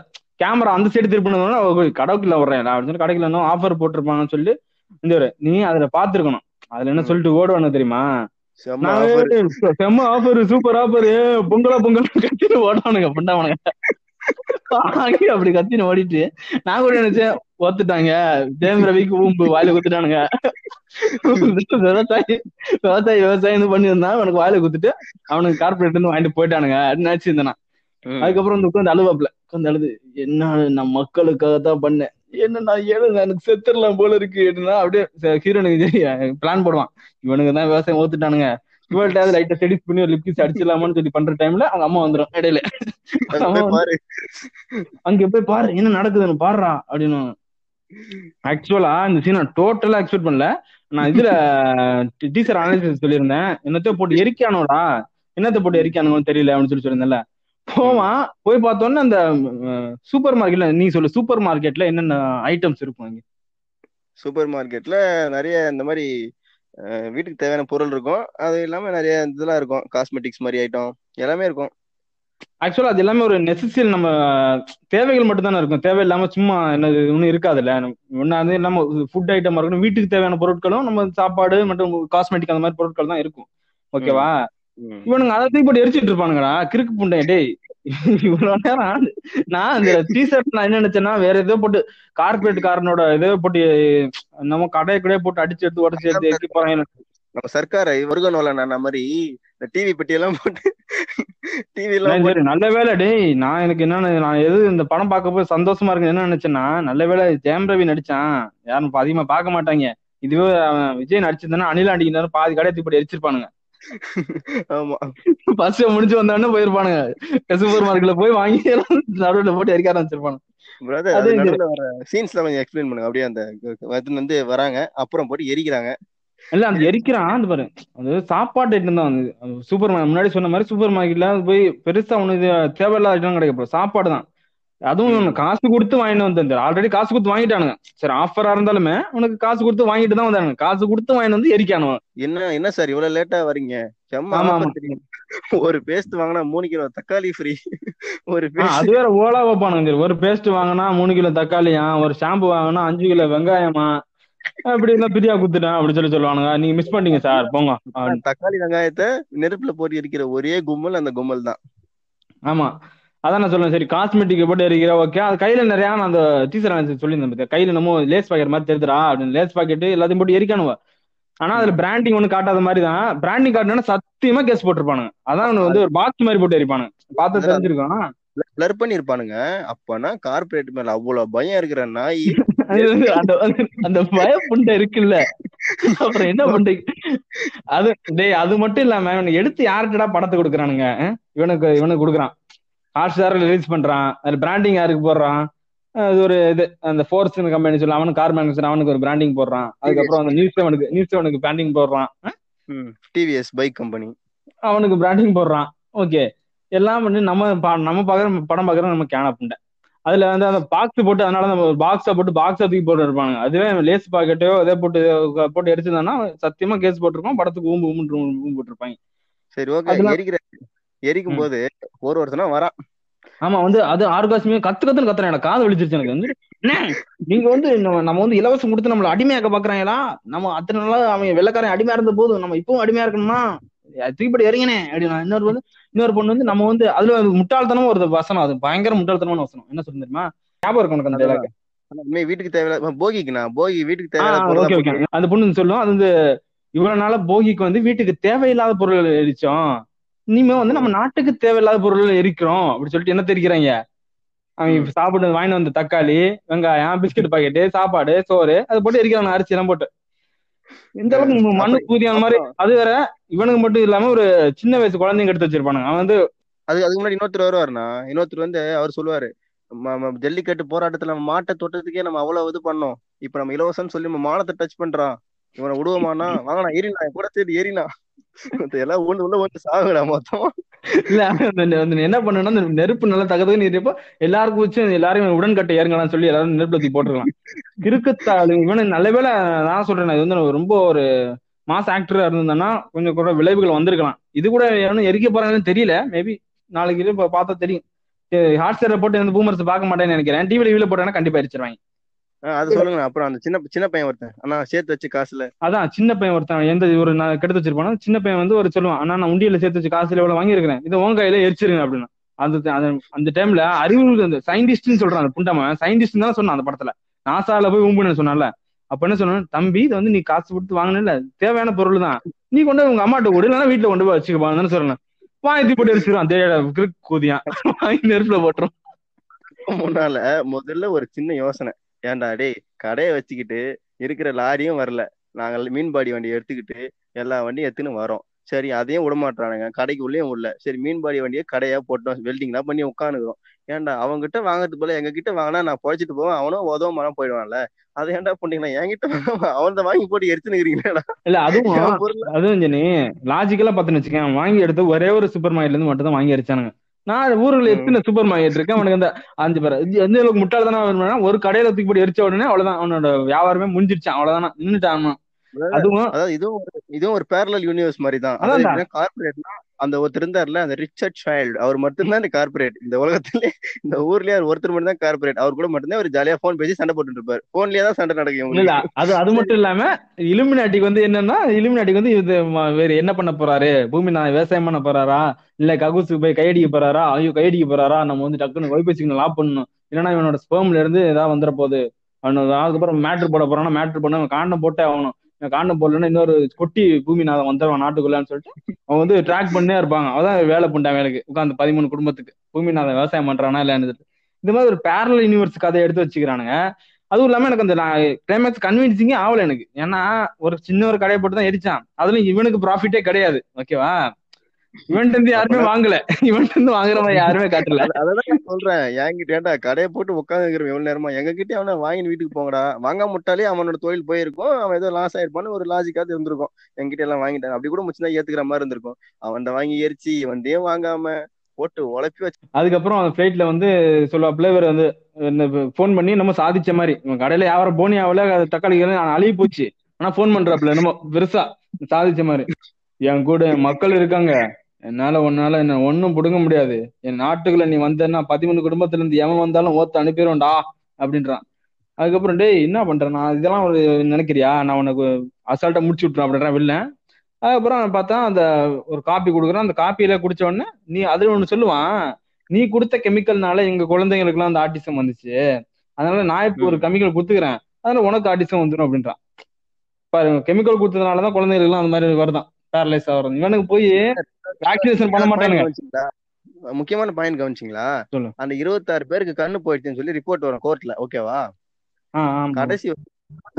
Speaker 2: கேமரா அந்த சைடு திருப்பினதுனால கடைக்குள்ள வர்றேன் அப்படின்னு சொல்லி கடைக்குள்ள ஆஃபர் போட்டிருப்பாங்கன்னு சொல்லி இந்த நீ அதுல பாத்துருக்கணும் அதுல என்ன சொல்லிட்டு ஓடுவானு தெரியுமா?
Speaker 3: செம்ம
Speaker 2: ஆஃபர் சூப்பர் ஆஃபர் பொங்கலா பொங்கல் கத்தின்னு ஓடானுங்க பண்ணாவனுங்க அப்படி கத்தின்னு ஓடிட்டு நான் கூட நினைச்சேன் ஒத்துட்டாங்க. ஜெயம் ரவிக்கு ஊம்பு வாயில குத்துட்டானுங்க. விவசாயி விவசாயி விவசாயம் இது பண்ணியிருந்தான் அவனுக்கு வாயில குத்துட்டு அவனுக்கு கார்பரேட் இருந்து வாங்கிட்டு போயிட்டானுங்க. அப்படின்னு நினைச்சிருந்தேன். அதுக்கப்புறம் வந்து உட்காந்து அழுவாப்ல உட்காந்து அழுது என்ன நான் மக்களுக்காக தான் பண்ணேன். என்ன நான் ஏழு எனக்கு செத்துடலாம் போல இருக்கு. அப்படின்னா அப்படியே ஹீரோனுக்கு பிளான் போடுவான். இவனுக்கு தான் விவசாயம் ஓத்துட்டானுங்க. இவள்கிட்ட லைட்டா செடிஸ் பண்ணி ஒரு லிப்கிஸ் அடிச்சிடலாமான்னு சொல்லி பண்ற டைம்ல அவங்க அம்மா வந்துடும் இடையில.
Speaker 3: அங்க போய் பாரு
Speaker 2: என்ன நடக்குதுன்னு பாடுறா அப்படின்னு. ஆக்சுவலா இந்த சீனை டோட்டலா எக்ஸ்பெக்ட் பண்ணல. நான் இதுல டீச்சர் அனாலிசிஸ் சொல்லியிருந்தேன். என்னத்த போட்டு எரிக்கானோடா என்னத்த போட்டு எரிக்கானுங்கன்னு தெரியல அப்படின்னு சொல்லி சொல்லியிருந்தேன்ல. போவான் போய் பார்த்தோன்னே அந்த சூப்பர் மார்க்கெட்ல நீ சொல்லு சூப்பர் மார்க்கெட்ல என்னென்ன ஐட்டம்ஸ் இருக்கும் அங்க?
Speaker 3: சூப்பர் மார்க்கெட்ல நிறைய இந்த மாதிரி வீட்டுக்கு தேவையான பொருள் இருக்கும். அது இல்லாம நிறைய இதெல்லாம் இருக்கும். காஸ்மெட்டிக்ஸ் மாதிரி ஐட்டம் எல்லாமே இருக்கும்.
Speaker 2: ஆக்சுவலா அது எல்லாமே ஒரு நெசசரி நம்ம தேவைகள் மட்டும் தானே இருக்கும். தேவையில்லாம சும்மா என்னது ஒன்றும் இருக்காதுல்ல. ஒன்னு அது இல்லாம ஃபுட் ஐட்டமா இருக்கணும் வீட்டுக்கு தேவையான பொருட்களும் நம்ம சாப்பாடு மற்றும் காஸ்மெட்டிக் அந்த மாதிரி பொருட்கள் தான் இருக்கும். ஓகேவா. இவனுங்க அதை தூக்கி போட்டு எரிச்சிட்டு இருப்பானுங்கடா. கிறுக்கு புண்டை. டேய் இவ்வளவு நேரம். நான் இந்த டிஷர்ட் நான் என்ன நினைச்சேன்னா வேற ஏதோ போட்டு கார்பரேட் காரனோட ஏதோ போட்டு நம்ம கடையை கடையை போட்டு அடிச்சு எடுத்து உடச்சு எடுத்து எக்கி போறாங்க
Speaker 3: நம்ம சர்க்கார வருகனோல நான் மாதிரி இந்த டிவி பெட்டி எல்லாம் போட்டு டிவி எல்லாம்
Speaker 2: நல்ல வேலை டேய் நான் எனக்கு என்னன்னு நான் எது இந்த படம் பார்க்க போய் சந்தோஷமா இருக்கு என்ன நினைச்சேன்னா நல்ல வேலை ஜெயம் ரவி நடிச்சான். யாரும் அதிகமா பார்க்க மாட்டாங்க. இதுவே விஜய் நடிச்சிருந்தானா அனில் ஆண்டிக்கு நேரம் பாதி கடையை போட்டு எரிச்சிருப்பானுங்க.
Speaker 3: ஆமா.
Speaker 2: ஃபர்ஸ்ட் முடிஞ்சு வந்தானே போயிருப்பானுங்க. சூப்பர் மார்க்கெட்ல போய் வாங்கி (laughs) நடுவில் போட்டு எரிக்க
Speaker 3: வர சீன்ஸ்ல கொஞ்சம் எக்ஸ்பிளைன் பண்ணுங்க. அப்படியே அந்த இருந்து வராங்க. அப்புறம் போட்டு எரிக்கிறாங்க.
Speaker 2: இல்ல அந்த எரிக்கிறான். அந்த பாரு. அது சாப்பாட்டு ஐட்டம் தான். வந்து சூப்பர் முன்னாடி சொன்ன மாதிரி சூப்பர் மார்க்கெட்ல போய் பெருசா இது தேவையில்லாத ஐட்டம் கிடைக்க போகுது சாப்பாடு தான். அதுவும் காசு கொடுத்து வாங்கிட்டு வந்து ஆல்ரெடி காசு கொடுத்து வாங்கிட்டானுங்க. சரி ஆஃபரா இருந்தாலுமே உனக்கு காசு கொடுத்து வாங்கிட்டு தான் வந்தானுங்க. காசு கொடுத்து வாங்கிட்டு வந்து எரிக்கானுவன்
Speaker 3: என்ன என்ன சார் இவ்வளவு லேட்டா வரீங்க (laughs) ஒரு பேஸ்ட் வாங்கினா மூணு கிலோ தக்காளி ஃப்ரீ (laughs) ஒரு
Speaker 2: அது வேற ஓலா வைப்பானுங்க. ஒரு பேஸ்ட் வாங்கினா மூணு கிலோ தக்காளியா? ஒரு ஷாம்பு வாங்கினா அஞ்சு கிலோ வெங்காயமா? அப்படி இருந்தா பிரியா குத்துட்டேன் அப்படி சொல்லி சொல்லுவானுங்க. நீங்க மிஸ் பண்ணிட்டீங்க சார் போங்க. அப்படின்னு.
Speaker 3: தக்காளி வெங்காயத்தை நெருப்புல போட்டு எரிக்கிற ஒரே கும்பல் அந்த கும்பல் தான்.
Speaker 2: ஆமா. அதான் நான் சொல்லுவேன் சரி காஸ்மெட்டிக் போட்டு எரிக்கிற ஓகே அது கையில நிறைய நான் அந்த டீச்சர் சொல்லியிருந்தேன் பாத்தியா, கையில நம்ம லேஸ் பாக்கெட் மாதிரி தெரியுதுடா அப்படின்னு. லேஸ் பாக்கெட் எல்லாத்தையும் போட்டு எரிக்கானுவ ஆனா அதுல பிராண்டிங் ஒண்ணு காட்டாத மாதிரி தான். பிராண்டிங் காட்டினா சத்தியமா கேஸ் போட்டிருப்பானுங்க. அதான் வந்து ஒரு பாக்ஸ் மாதிரி போட்டு எரிப்பானுங்க. பார்த்து தெரிஞ்சிருக்கான்
Speaker 3: பிளர் பண்ணி இருப்பானுங்க அப்பனா கார்பரேட் மேல அவ்வளவு பயம் இருக்கிற நாய் (laughs)
Speaker 2: அந்த அந்த பயப்புண்டை இருக்குல்ல. அப்புறம் என்ன பண்ற அது டேய் அது மட்டும் இல்லாம இவனுக்கு எடுத்து யார்கிட்டடா படத்தை கொடுக்குறானுங்க? இவனுக்கு இவனுக்கு கொடுக்குறான். ஹாட் ஸ்டார்ல ரிலீஸ் பண்றான். அது பிராண்டிங் யாருக்கு போடுறான்? அது ஒரு இது. அந்த ஃபோர்ஸ் கம்பெனி சொல்லி அவனுக்கு கார் மேனுஃபேக்சர் அவனுக்கு ஒரு பிராண்டிங் போடுறான். அதுக்கப்புறம் அந்த நியூஸ் செவனுக்கு நியூஸ் செவனுக்கு பிராண்டிங் போடுறான்.
Speaker 3: டிவிஎஸ் பைக் கம்பெனி
Speaker 2: அவனுக்கு பிராண்டிங் போடுறான். ஓகே எல்லாம் பண்ணி நம்ம நம்ம பாக்குற படம் பாக்குற நம்ம கேன புண்டை. அதுல வந்து அந்த பாக்ஸ் போட்டு அதனால நம்ம பாக்ஸ போட்டு பாக்ஸ தூக்கி போட்டு இருப்பாங்க அதுவே லேஸ் பாக்கெட்டோ அதே போட்டு போட்டு எடுத்துதானா சத்தியமா கேஸ் போட்டிருக்கோம் படத்துக்கு ஊம்பு ஊம்பு ஊம்பு போட்டிருப்பாங்க
Speaker 3: சரி ஓகே எரிக்கும் போது ஒரு ஒருத்தனா வரான்.
Speaker 2: ஆமா வந்து அது ஆர்காஸ்மே கத்து கத்துன்னு கத்துறேன். எனக்கு காது வலிச்சிருச்சு எனக்கு. வந்து நீங்க வந்து நம்ம வந்து இலவசம் கொடுத்து நம்மள அடிமையாக்க பாக்குறாங்களா நம்ம அத்தனை நாளா அவன் வெள்ளக்காரன் அடிமையா இருந்த போதும் நம்ம இப்பவும் அடிமையா இருக்கணுமா? தூக்கிப்படி இறங்கினே அப்படின்னா இன்னொரு வந்து இன்னொரு பொண்ணு வந்து நம்ம வந்து அதுல ஒரு முட்டாள்தனமா ஒரு வசனம். அது பயங்கர முட்டாள்தனமான வசனம். என்ன சொல்றது தெரியுமா? ஞாபகம் இருக்கும் உனக்கு அந்த
Speaker 3: உண்மையா வீட்டுக்கு தேவையில்ல போகிக்குண்ணா போகி வீட்டுக்கு போட்டு
Speaker 2: அந்த பொண்ணு சொல்லும். அது வந்து இவ்வளவு நாளா போகிக்கு வந்து வீட்டுக்கு தேவையில்லாத பொருள் எரிச்சோம். இனிமே வந்து நம்ம நாட்டுக்கு தேவையில்லாத பொருள் எரிக்கிறோம் அப்படி சொல்லிட்டு என்ன தெரிக்கிறாங்க அவங்க சாப்பிட்டு வாங்கிட்டு வந்த தக்காளி வெங்காயம் பிஸ்கட் பாக்கெட்டு சாப்பாடு சோறு அது போட்டு எரிக்கிறாங்க அரிசி எல்லாம் போட்டு. இந்த அளவுக்கு மண்ணு
Speaker 3: அப்ப-
Speaker 2: பூதி அந்த மாதிரி அது வேற இவனுக்கு மட்டும் இல்லாம ஒரு சின்ன வயசு குழந்தைங்க எடுத்து வச்சிருப்பானுங்க. அவன் வந்து
Speaker 3: அது அதுக்கு முன்னாடி இன்னொருத்தர் வருவாருண்ணா. இன்னொருத்தர் வந்து அவர் சொல்லுவாரு ஜல்லிக்கட்டு போராட்டத்துல நம்ம மாட்டை தொட்டதுக்கே நம்ம அவ்வளவு இது பண்ணோம். இப்ப நம்ம இலவசம்னு சொல்லி நம்ம மானத்தை டச் பண்றான். இவனை விடுவோமாண்ணா வாங்கண்ணா ஏறினா கூட சேர்த்து ஏறினா எல்லாம் ஒண்ணு உள்ள வந்து சாகுடா மொத்தம்.
Speaker 2: இல்ல அந்த என்ன பண்ணணும்னா அந்த நெருப்பு நல்லா தகதுன்னு இருப்போ எல்லாருக்கும் வச்சு எல்லாரும் உடன்கட்டை ஏறுங்களான்னு சொல்லி எல்லாரும் நெருப்பு தூக்கி போட்டுருக்கலாம். கிறுக்குத்தாளு இவனு நல்ல வேளை நான் சொல்றேன் இது வந்து ரொம்ப ஒரு மாஸ் ஆக்டரா இருந்திருந்தானா கொஞ்சம் கூட விளைவுகள் வந்திருக்கலாம். இது கூட எவனும் எரிக்க போறாங்கன்னு தெரியல மேபி நாளைக்கு இது பார்த்தா தெரியும். ஹாட் ஸ்டார்ல போட்டு எந்த பூமர்ஸ் பார்க்க மாட்டேன்னு நினைக்கிறேன். டிவில டிவில போட்டாங்கன்னா கண்டிப்பா அடிச்சிருவாங்க
Speaker 3: அது சொல்லுங்க அப்புறம் அந்த சின்ன சின்ன பையன் ஒருத்தன். ஆனா சேர்த்து வச்சு காசுல.
Speaker 2: அதான் சின்ன பையன் ஒருத்தன். எந்த ஒரு நான் கெடுத்து வச்சிருப்பானோ சின்ன பையன் வந்து ஒரு சொல்லுவான் அண்ணா நான் உண்டியல சேர்த்து வச்சு காசுல எவ்வளவு வாங்கியிருக்கிறேன். இதை உன் கையில எரிச்சிருங்க அப்படின்னு. அந்த அந்த- டைம்ல அறிவு அந்த சயின்டிஸ்ட்னு சொல்றான் அந்த புண்டமன் சயின்டிஸ்ட் தான் சொன்னான் அந்த படத்துல. நாசால போய் ஊம்புன்னு சொன்னான்ல. அப்ப என்ன சொன்னான்? தம்பி இது வந்து நீ காசு கொடுத்து வாங்கினல தேவையான பொருள் தான். நீ கொண்டு உங்க அம்மாட்ட கொடு. இல்லைன்னா வீட்டுல கொண்டு போய் வச்சுக்கப்பான்னு சொல்றேன். வாங்கி போட்டு எரிச்சிருவான். தேட கூதியான். வாங்கி நெருப்புல போட்டுரும்.
Speaker 3: முன்னால முதல்ல ஒரு சின்ன யோசனை. ஏன்டா டேய் கடையை வச்சுக்கிட்டு இருக்கிற லாரியும் வரல. நாங்கள் மீன்பாடி வண்டி எடுத்துக்கிட்டு எல்லா வண்டியும் எடுத்துன்னு வரோம். சரி அதையும் விட மாட்டானுங்க கடைக்கு உள்ளேயும் விடல. சரி மீன்பாடி வண்டியை கடையா போட்டோம். வெல்டிங்லாம் பண்ணி உட்காந்துக்கிறோம். ஏன்டா அவங்ககிட்ட வாங்குறது போல எங்க கிட்ட வாங்கினா நான் பொழைச்சிட்டு போவேன். அவனும் உதவ போயிடுவான்ல. அதை ஏன்டா பண்ணீங்களா? என்கிட்ட அவன் வாங்கி போட்டு எடுத்துனுக்கிறீங்களா
Speaker 2: இல்ல அதுவும் அதுவும் லாஜிக்கலா பாத்துன்னு வச்சுக்கேன். வாங்கி எடுத்து ஒரே ஒரு சூப்பர் மார்க்கெட்ல இருந்து மட்டும் தான் வாங்கி அடிச்சானுங்க. நான் ஊர்ல எத்தனை சூப்பர் மார்க்கெட் இருக்கு? அவனுக்கு அந்த அஞ்சு பேர். எந்த அளவுக்கு முட்டாள் தானே ஒரு கடையில தூக்கி போட்டு எரிச்ச உடனே அவ்வளவுதான். அவனோட வியாபாரமே முடிஞ்சிருச்சான் அவ்வளவுதான். நின்னுட்டான் அவன். அதுவும்
Speaker 3: அதாவது இதுவும் ஒரு இதுவும் ஒரு பேரலல் யூனிவர்ஸ் மாதிரி தான். கார்பரேட்னா அந்த ஒருத்தர் இருந்தார்ல அந்த ரிச்சர்ட் சைல்டு அவர் மட்டும்தான் இந்த கார்பரேட் இந்த உலகத்திலே இந்த ஊர்லயே அவர் ஒருத்தர் மட்டும் தான் கார்பரேட் அவர் கூட மட்டும்தான் அவர் ஜாலியா போன் பேசி சண்டை போட்டுட்டு இருப்பாரு. போன்லயே தான் சண்டை நடக்கும்
Speaker 2: இல்ல அது அது மட்டும் இல்லாம இலுமினாட்டிக்கு வந்து என்னன்னா இலுமினாட்டிக்கு வந்து இது வேற என்ன பண்ண போறாரு? பூமி நான் விவசாயம் பண்ண போறாரா? இல்ல ககுசு போய் கையடிக்க போறாரா? ஐயோ கையடிக்க போறாரா? நம்ம வந்து டக்குன்னு வைபை சிக்னல் ஆஃப் பண்ணணும். இல்லைன்னா இவனோட ஸ்பெர்ம்ல இருந்து ஏதாவது வந்துட போகுது. அவனு அதுக்கப்புறம் மேட்ரு போட போறானா மேட்ரு பண்ண காண்டம் போட்டே ஆகணும். காண்டம் போடலன்னா இன்னொரு கொட்டி பூமிநாதம் வந்துடுவான் நாட்டுக்குள்ளான்னு சொல்லிட்டு அவன் வந்து ட்ராக் பண்ணே இருப்பாங்க. அதான் வேலை பண்ணிட்டான் வேலைக்கு. உட்காந்து பதிமூணு குடும்பத்துக்கு. பூமிநாதம் விவசாயம் பண்றானா இல்லைன்னு இந்த மாதிரி ஒரு பேரல யூனிவர்ஸ் கதை எடுத்து வச்சுக்கிறானுங்க. அதுவும் இல்லாம எனக்கு அந்த கிளைமேக்ஸ் கன்வின்சிங்கே ஆகல எனக்கு. ஏன்னா ஒரு சின்ன ஒரு கடையை போட்டு தான் எரிச்சான். அதுல இவனுக்கு ப்ராஃபிட்டே கிடையாது. ஓகேவா இவன்ட்டு இருந்து யாருமே வாங்கல. இவன்ட்டு இருந்து வாங்குற மாதிரி யாருமே காட்டல.
Speaker 3: அத- அததான் நான் சொல்றேன். என்கிட்ட ஏன்டா கடையை போட்டு உட்காந்து எவ்வளவு நேரமா? எங்க கிட்டே அவனை வாங்கி வீட்டுக்கு போங்கடா. வாங்காம முட்டாலே அவனோட தொழில் போயிருக்கும். அவன் ஏதோ லாஸ் ஆயிருப்பான்னு ஒரு லாஜிக்காவது இருந்திருக்கும். என்கிட்ட எல்லாம் வாங்கிட்டான். அப்படி கூட முச்சுனா ஏத்துக்கிற மாதிரி இருந்திருக்கும். அவன்கிட்ட வாங்கி எரிச்சு இவன்டையும் வாங்காம போட்டு உழப்பி வச்சு
Speaker 2: அதுக்கப்புறம் அந்த ஃபிளைட்ல வந்து சொல்லுவாப்புல இவர் வந்து ஃபோன் பண்ணி நம்ம சாதிச்ச மாதிரி. கடையில வியாபாரம் போனி ஆகல தக்காளி அழுகி போச்சு. ஆனா ஃபோன் பண்றாப்புல நம்ம பெருசா சாதிச்ச மாதிரி. என் கூட மக்கள் இருக்காங்க. என்னால உன்னால என்ன ஒண்ணும் புடுங்க முடியாது. என் நாட்டுக்குள்ள நீ வந்தேன்னா பதிமூணு குடும்பத்துல இருந்து எவன் வந்தாலும் ஓத்த அனுப்பிடுவேன்டா அப்படின்றான். அதுக்கப்புறம் டேய் என்ன பண்ற? நான் இதெல்லாம் ஒரு நினைக்கிறியா? நான் உனக்கு அசால்ட்டா முடிச்சு விட்டுறேன் அப்படின்றான் வில்ல. அதுக்கப்புறம் பார்த்தா அந்த ஒரு காப்பி கொடுக்குறான். அந்த காப்பியில குடிச்ச உடனே நீ அதுல ஒண்ணு சொல்லுவான். நீ கொடுத்த கெமிக்கல்னால எங்க குழந்தைங்களுக்குலாம் அந்த ஆட்டிசம் வந்துச்சு. அதனால நான் இப்போ ஒரு கெமிக்கல் கொடுத்துக்கிறேன். அதனால உனக்கு ஆட்டிசம் வந்துடும் அப்படின்றான். பாருங்க கெமிக்கல் கொடுத்ததுனாலதான் குழந்தைகளுக்குலாம் அந்த மாதிரி வருதான். பேரலைஸ் ஆகுறது. இவனுக்கு போய் வேக்சினேஷன் பண்ண மாட்டானுங்க?
Speaker 3: முக்கியமான பாயிண்ட் கவனிச்சிங்களா. அந்த இருபத்தாறு பேருக்கு கண்ணு போயிடுச்சுன்னு சொல்லி ரிப்போர்ட் வரும் கோர்ட்ல ஓகேவா. கடைசி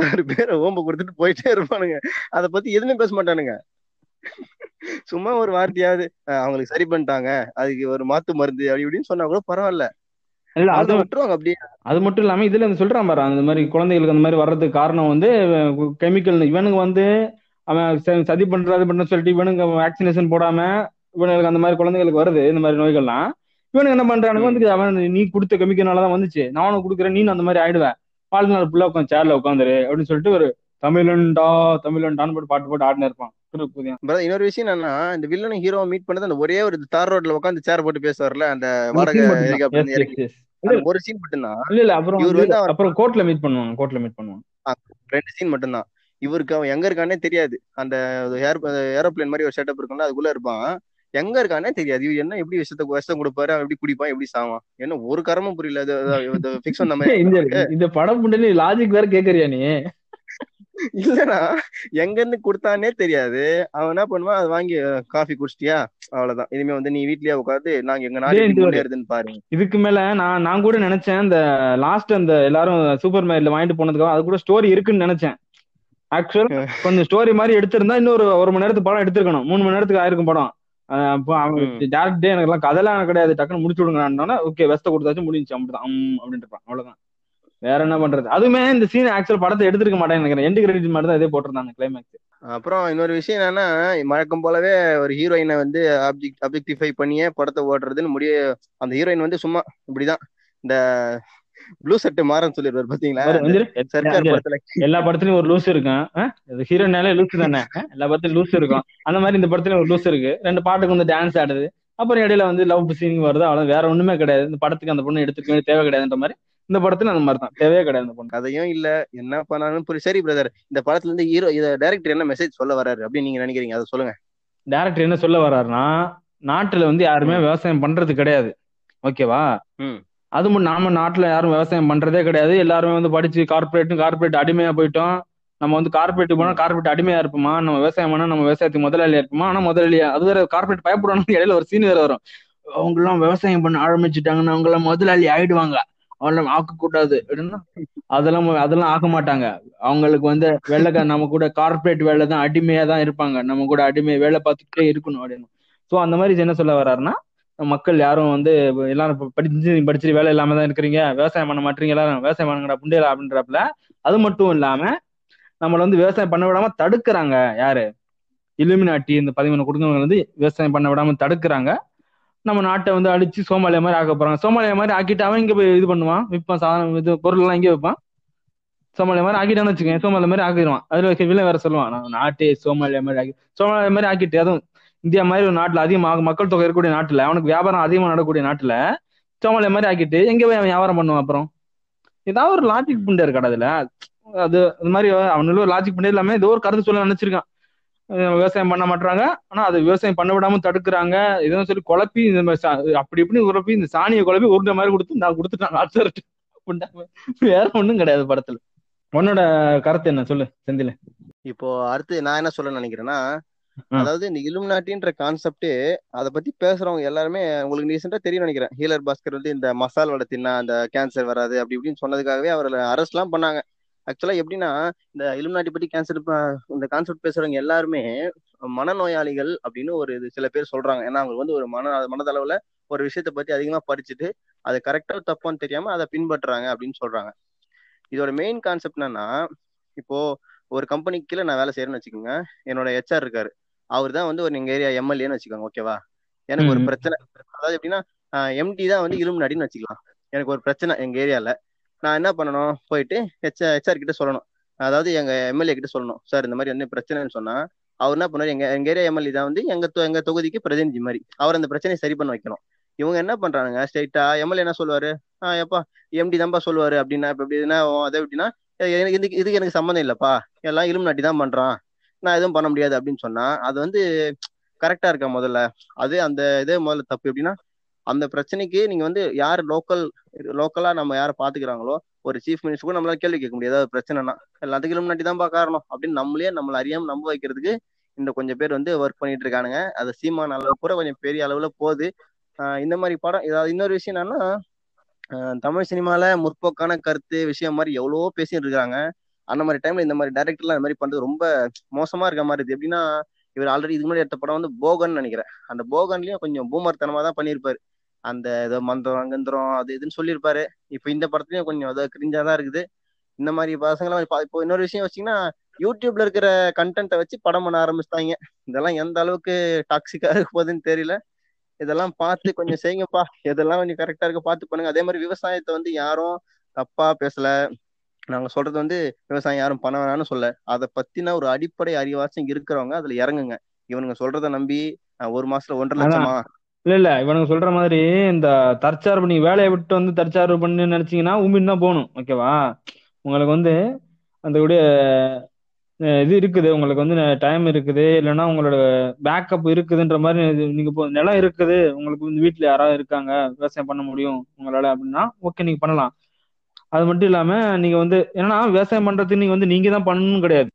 Speaker 3: ஆறு பேரை ஓம்ப கொடுத்துட்டு போயிட்டே இருப்பானுங்க. அத பத்தி எதுவுமே பேச மாட்டானுங்க. சும்மா ஒரு வார்த்தையாவது அவங்களுக்கு சரி பண்ணிட்டாங்க. அதுக்கு ஒரு மாத்து மருந்து அப்படி இப்படின்னு சொன்னா கூட பரவாயில்ல.
Speaker 2: இல்ல அது
Speaker 3: விட்டுருவாங்க அப்படியே.
Speaker 2: அது மட்டும் இல்லாம இதுல சொல்றான் பாரு அந்த மாதிரி குழந்தைகளுக்கு அந்த மாதிரி வர்றதுக்கு காரணம் வந்து கெமிக்கல் இவனுங்க வந்து அவன் சதி பண்றது பண்ண சொல்லிட்டு இவனுங்க வேக்சினேஷன் போடாம இவனுக்கு அந்த மாதிரி குழந்தைகளுக்கு வருது இந்த மாதிரி நோய்கள்லாம். இவனுக்கு என்ன பண்றானுங்க? வந்து அவன் நீ கொடுத்த கெமிக்கல்னால தான் வந்துச்சு. நான் உனக்கு கொடுக்குறேன் நீ அந்த மாதிரி ஆயிடுவேன் வாழ்நாள் ஃபுல்லா உட்காந்து சேர்ல உட்காந்துரு அப்படின்னு சொல்லிட்டு ஒரு தமிழன்டா தமிழன்டான்னு போட்டு பாட்டு போட்டு ஆடினு இருப்பான்.
Speaker 3: இன்னொரு விஷயம் என்னன்னா இந்த வில்லனும் ஹீரோ மீட் பண்ணது அந்த ஒரே ஒரு தார் ரோட்ல உட்காந்து சேர் போட்டு பேசுவார்ல அந்த வாடகை ஒரு சீன் மட்டும்தான்.
Speaker 2: இல்ல இல்ல அப்புறம் அப்புறம் கோர்ட்ல மீட் பண்ணுவாங்க கோர்ட்ல மீட் பண்ணுவாங்க.
Speaker 3: ரெண்டு சீன் மட்டும்தான். இவருக்கு அவன் எங்க இருக்கானே தெரியாது. அந்த ஏர் ஏரோப்ளேன் மாதிரி ஒரு செட்டப் இருக்கும்ல அதுக்குள்ள இருப்பான். எங்க இருக்கானே தெரியாது. இவன் என்ன எப்படி விஷயத்த விஷம் கொடுப்பாரு? அவன் எப்படி குடிப்பான்? எப்படி சாவான்? என்ன ஒரு கரமும் புரியல. ஃபிக்ஸ் பண்ண மாதிரி
Speaker 2: இந்த படம் புண்டனி லாஜிக் வேற கேக்குறியா நீ?
Speaker 3: இல்லனா எங்க இருந்து கொடுத்தானே தெரியாது. அவன் என்ன பண்ணுவான்? அதை வாங்கி காஃபி குடிச்சிட்டியா? அவ்வளவுதான். இனிமே வந்து நீ வீட்லயே உட்காந்து நாங்க எங்க நாடு முன்னேறுதுன்னு பாருங்க
Speaker 2: இதுக்கு மேல நான் நான் கூட நினைச்சேன் இந்த லாஸ்ட் அந்த எல்லாரும் சூப்பர் மேரில வாங்கிட்டு போனதுக்கு அது கூட ஸ்டோரி இருக்குன்னு நினைச்சேன். ஆக்சுவல் கொஞ்சம் ஸ்டோரி மாதிரி எடுத்திருந்தா இன்னொரு ஒரு மணி நேரத்துக்கு படம் எடுத்திருக்கணும். மூணு மணி நேரத்துக்கு ஆயிருக்கும் படம். டேரக்ட் டே எனக்கு எல்லாம் கதைலாம் கிடையாது. டக்குன்னு முடிச்சு விடுங்கன்னு ஓகே வெஸ்ட கொடுத்தாச்சு முடிஞ்சு அப்படிதான். அப்படின்ட்டு இருப்பான் அவ்வளவுதான். வேற என்ன பண்றது? அதுவுமே இந்த சீன் ஆக்சுவல் படத்தை எடுத்திருக்க மாட்டேன்னு நினைக்கிறேன். எண்டு கிரெடிட் மட்டும் தான் இதே போட்டிருந்தாங்க கிளைமேக்ஸ்
Speaker 3: அப்புறம் இன்னொரு விஷயம் என்னன்னா வழக்கம் போலவே ஒரு ஹீரோயினை வந்து அப்ஜெக்ட் அப்ஜெக்டிஃபை பண்ணியே படத்தை ஓடுறதுன்னு முடிய அந்த ஹீரோயின் வந்து சும்மா இப்படிதான். இந்த ப்ளூ சட்டை மாறன்னு சொல்லிடுவாரு பாத்தீங்களா? சர்க்கார் படத்துல.
Speaker 2: எல்லா படத்துலயும் ஒரு லூஸ் இருக்கும். ஹீரோனாலே லூஸ் தானே? எல்லா படத்துலயும் லூஸ் இருக்கும். அந்த மாதிரி இந்த படத்துலயும் ஒரு லூஸ் இருக்கு. ரெண்டு பாட்டுக்கு வந்து டான்ஸ் ஆடுது. அப்புறம் இடையில வந்து லவ் சீனிங் வருது. அவ்வளவு வேற ஒண்ணுமே கிடையாது. இந்த படத்துக்கு அந்த பொண்ணு எடுத்துக்க வேண்டிய தேவை கிடையாதுன்ற மாதிரி. இந்த படத்துல அந்த மாதிரி தான் தேவையே கிடையாது அந்த பொண்ணு.
Speaker 3: கதையும் இல்ல. என்ன பண்ணாலும் புரிய சரி பிரதர் இந்த படத்துல இருந்து ஹீரோ இத டைரக்டர் என்ன மெசேஜ் சொல்ல வராரு அப்படின்னு நீங்க நினைக்கிறீங்க? அதை சொல்லுங்க.
Speaker 2: டேரக்டர் என்ன சொல்ல வர்றாருன்னா நாட்டுல வந்து யாருமே விவசாயம் பண்றது கிடையாது. ஓகேவா அது மட்டும் நாம நாட்டுல யாரும் விவசாயம் பண்றதே கிடையாது. எல்லாருமே வந்து படிச்சு கார்பரேட் கார்பரேட் அடிமையா போயிட்டோம். நம்ம வந்து கார்பரேட் போனா கார்பரேட் அடிமையா இருப்போமா? நம்ம விவசாயம் பண்ணா நம்ம விவசாயத்துக்கு முதலாளியா இருப்போமா? ஆனா முதலாளியா அது வேற கார்பரேட் பயப்படுவாங்க இடையில ஒரு சீன் வேற வரும். அவங்க எல்லாம் விவசாயம் பண்ண ஆரம்பிச்சுட்டாங்கன்னா அவங்க எல்லாம் முதலாளி ஆயிடுவாங்க. அவங்கள ஆக்க கூடாது அப்படின்னா அதெல்லாம் அதெல்லாம் ஆக மாட்டாங்க. அவங்களுக்கு வந்து வேலை நம்ம கூட கார்பரேட் வேலை தான் அடிமையா தான் இருப்பாங்க. நம்ம கூட அடிமை வேலை பார்த்துட்டே இருக்கணும் அப்படின்னு. சோ அந்த மாதிரி என்ன சொல்ல வர்றாருன்னா மக்கள் யாரும் வந்து எல்லாரும் படிச்சு படிச்சு வேலை இல்லாம தான் இருக்கிறீங்க. விவசாயம் பண்ண மாட்டீங்க. எல்லாரும் விவசாயம் பண்ணுங்கடா புண்டையில அப்படின்றப்பல. அது மட்டும் இல்லாம நம்மள வந்து விவசாயம் பண்ண விடாம தடுக்கிறாங்க யாரு? இலுமினாட்டி இந்த பதிமூணு குடும்பங்கள் வந்து விவசாயம் பண்ண விடாம தடுக்கிறாங்க. நம்ம நாட்டை வந்து அழிச்சு சோமாலியா மாதிரி ஆக்க போறாங்க. சோமாலியா மாதிரி ஆக்கிட்டு அவன் இங்க போய் இது பண்ணுவான். விற்பான் சாதனம் இது பொருள் எல்லாம் இங்கே வைப்பான். சோமாலியா மாதிரி ஆக்கிட்டான்னு வச்சுக்கோங்க சோமாலியா மாதிரி ஆக்கிடுவான். அதுல விலை வேற சொல்லுவான். நான் நாட்டே சோமாலியா மாதிரி ஆக்கி சோமாலியா மாதிரி ஆக்கிட்டு அதுவும் இந்தியா மாதிரி ஒரு நாட்டுல அதிகமாக மக்கள் தொகை இருக்கக்கூடிய நாட்டுல அவனுக்கு வியாபாரம் அதிகமா நடக்கூடிய நாட்டுல சோமாலியா மாதிரி ஆக்கிட்டு எங்க போய் அவன் வியாபாரம் பண்ணுவான் அப்புறம்? ஏதாவது ஒரு லாஜிக் புண்டை இருக்காடா அதுல? அது அது மாதிரி அவனுள்ள ஒரு லாஜிக் புண்டை இல்லாம ஏதோ ஒரு கருத்து சொல்ல நினைச்சிருக்கான். விவசாயம் பண்ண மாட்டாங்க ஆனா அது விவசாயம் பண்ண விடாம தடுக்கிறாங்க. இதெல்லாம் சொல்லி குழப்பி இந்த மாதிரி அப்படி இப்படி குழப்பி இந்த சாணியை குழப்பி உருண்ட மாதிரி கொடுத்து நான் கொடுத்துட்டாங்க அடுத்த வேற ஒண்ணும் கிடையாது படத்துல. உன்னோட கருத்து என்ன? சொல்லு செந்தில.
Speaker 3: இப்போ அடுத்து நான் என்ன சொல்ல நினைக்கிறேன்னா அதாவது இந்த இலுமினாட்டின்ற கான்செப்டே அதை பத்தி பேசுறவங்க எல்லாருமே உங்களுக்கு ரீசெண்டா தெரியும் நினைக்கிறேன். ஹீலர் பாஸ்கர் வந்து இந்த மசால் வடை தின்னா அந்த கேன்சர் வராது அப்படி இப்படின்னு சொன்னதுக்காகவே அவரை அரெஸ்ட் எல்லாம் பண்ணாங்க ஆக்சுவலா எப்படின்னா இந்த இலுமினாட்டி பத்தி கேன்சர் இந்த கான்செப்ட் பேசுறவங்க எல்லாருமே மனநோயாளிகள் அப்படின்னு ஒரு இது சில பேர் சொல்றாங்க. ஏன்னா அவங்களுக்கு வந்து ஒரு மன மனதளவுல ஒரு விஷயத்த பத்தி அதிகமா படிச்சுட்டு அது கரெக்டா தப்பான்னு தெரியாம அதை பின்பற்றுறாங்க அப்படின்னு சொல்றாங்க. இதோட மெயின் கான்செப்ட் என்னன்னா இப்போ ஒரு கம்பெனிக்கு கீழே நான் வேலை செய்யறேன்னு வச்சுக்கோங்க. என்னோட ஹெச்ஆர் இருக்காரு. அவர் தான் வந்து ஒரு எங்க ஏரியா எம்எல்ஏன்னு வச்சுக்கோங்க ஓகேவா எனக்கு ஒரு. பிரச்சனை. அதாவது எப்படின்னா எம்டி தான் வந்து இலுமினாட்டின்னு வச்சுக்கலாம். எனக்கு ஒரு பிரச்சனை எங்க ஏரியால. நான் என்ன பண்ணணும்? போயிட்டு ஹெச்ஆர் ஹெச்ஆர் கிட்ட சொல்லணும். அதாவது எங்க எம்எல்ஏ கிட்ட சொல்லணும். சார் இந்த மாதிரி வந்து பிரச்சனைன்னு சொன்னா அவர் என்ன பண்ணாரு எங்க எங்க ஏரியா எம்எல்ஏ தான் வந்து எங்க எங்க தொகுதிக்கு பிரதிநிதி மாதிரி. அவர் அந்த பிரச்சனையை சரி பண்ண வைக்கணும். இவங்க என்ன பண்றானுங்க? ஸ்ட்ரைட்டா எம்எல்ஏ என்ன சொல்லுவாரு? ஆஹ் எப்பா எம்டி தான்ப்பா சொல்லுவாரு அப்படின்னா இப்ப எப்படின்னா அதை எப்படின்னா எனக்கு இதுக்கு எனக்கு சம்மந்தம் இல்லப்பா. எல்லாம் இலுமினாட்டி தான் பண்றான். நான் எதுவும் பண்ண முடியாது அப்படின்னு சொன்னா அது வந்து கரெக்டா இருக்கா முதல்ல? அது அந்த இதே முதல்ல தப்பு எப்படின்னா அந்த பிரச்சனைக்கு நீங்க வந்து யார் லோக்கல் லோக்கலா நம்ம யாரை பாத்துக்கிறாங்களோ ஒரு சீஃப் மினிஸ்டர் கூட நம்மளால கேள்வி கேட்க முடியாது. ஏதாவது பிரச்சனைனா எல்லாத்துக்கும் முன்னாடி தான்ப்பா காரணம். அப்படின்னு நம்மளே நம்மள அறியாம நம்ப வைக்கிறதுக்கு இந்த கொஞ்சம் பேர் வந்து ஒர்க் பண்ணிட்டு இருக்கானுங்க. அது சீமான அளவு கூட கொஞ்சம் பெரிய அளவுல போகுது. இந்த மாதிரி படம் ஏதாவது இன்னொரு விஷயம் என்னன்னா தமிழ் சினிமால முற்போக்கான கருத்து விஷயம் மாதிரி எவ்வளவோ பேசிட்டு இருக்காங்க. அந்த மாதிரி டைம்ல இந்த மாதிரி டேரக்டர்லாம் இந்த மாதிரி பண்றது ரொம்ப மோசமா இருக்க மாதிரி இருக்கு. எப்படின்னா இவர் ஆல்ரெடி இதுக்கு முன்னாடி எடுத்த படம் வந்து போகன் நினைக்கிறேன். அந்த போகன்லயும் கொஞ்சம் பூமர்த்தனமா தான் பண்ணியிருப்பாரு. அந்த ஏதோ மந்திரம் கந்திரம் அது இதுன்னு சொல்லியிருப்பாரு. இப்போ இந்த படத்துலயும் கொஞ்சம் ஏதோ கிரிஞ்சா தான் இருக்குது. இந்த மாதிரி பசங்களாம் இப்ப- இப்போ இன்னொரு விஷயம் வச்சிங்கன்னா யூடியூப்ல இருக்கிற கண்டென்ட்டை வச்சு படம் பண்ண ஆரம்பிச்சிட்டாங்க. இதெல்லாம் எந்த அளவுக்கு டாக்ஸிக்கா இருக்க போகுதுன்னு தெரியல. இதெல்லாம் பார்த்து கொஞ்சம் செய்யுங்கப்பா இதெல்லாம் கொஞ்சம் கரெக்டா இருக்க பார்த்து பண்ணுங்க. அதே மாதிரி விவசாயத்தை வந்து யாரும் தப்பா பேசல. நாங்க சொல்றது வந்து விவசாயம் யாரும் பண்ண வேணாம்னு சொல்ல. அதை பத்தின ஒரு அடிப்படை அறிவாச்சும் இருக்கிறவங்க அதுல இறங்குங்க. இவனுங்க சொல்றத நம்பி ஒரு மாசத்துல ஒன்றரை லட்சமா?
Speaker 2: இல்ல இல்ல. இவனுங்க சொல்ற மாதிரி இந்த தற்சார்பு நீங்க வேலையை விட்டு வந்து தற்சார்பு பண்ணு நினைச்சீங்கன்னா உமின் தான் போகணும். ஓகேவா? உங்களுக்கு வந்து அந்த உடைய இது இருக்குது. உங்களுக்கு வந்து டைம் இருக்குது. இல்லைன்னா உங்களோட பேக்கப் இருக்குதுன்ற மாதிரி நீங்க இப்போ நிலம் இருக்குது. உங்களுக்கு வந்து வீட்டுல யாராவது இருக்காங்க விவசாயம் பண்ண முடியும் உங்களால அப்படின்னா ஓகே நீங்க பண்ணலாம். அது மட்டும் இல்லாம நீங்க வந்து என்னன்னா விவசாயம் பண்றதுக்கு நீங்க வந்து நீங்க தான் பண்ணணும் கிடையாது.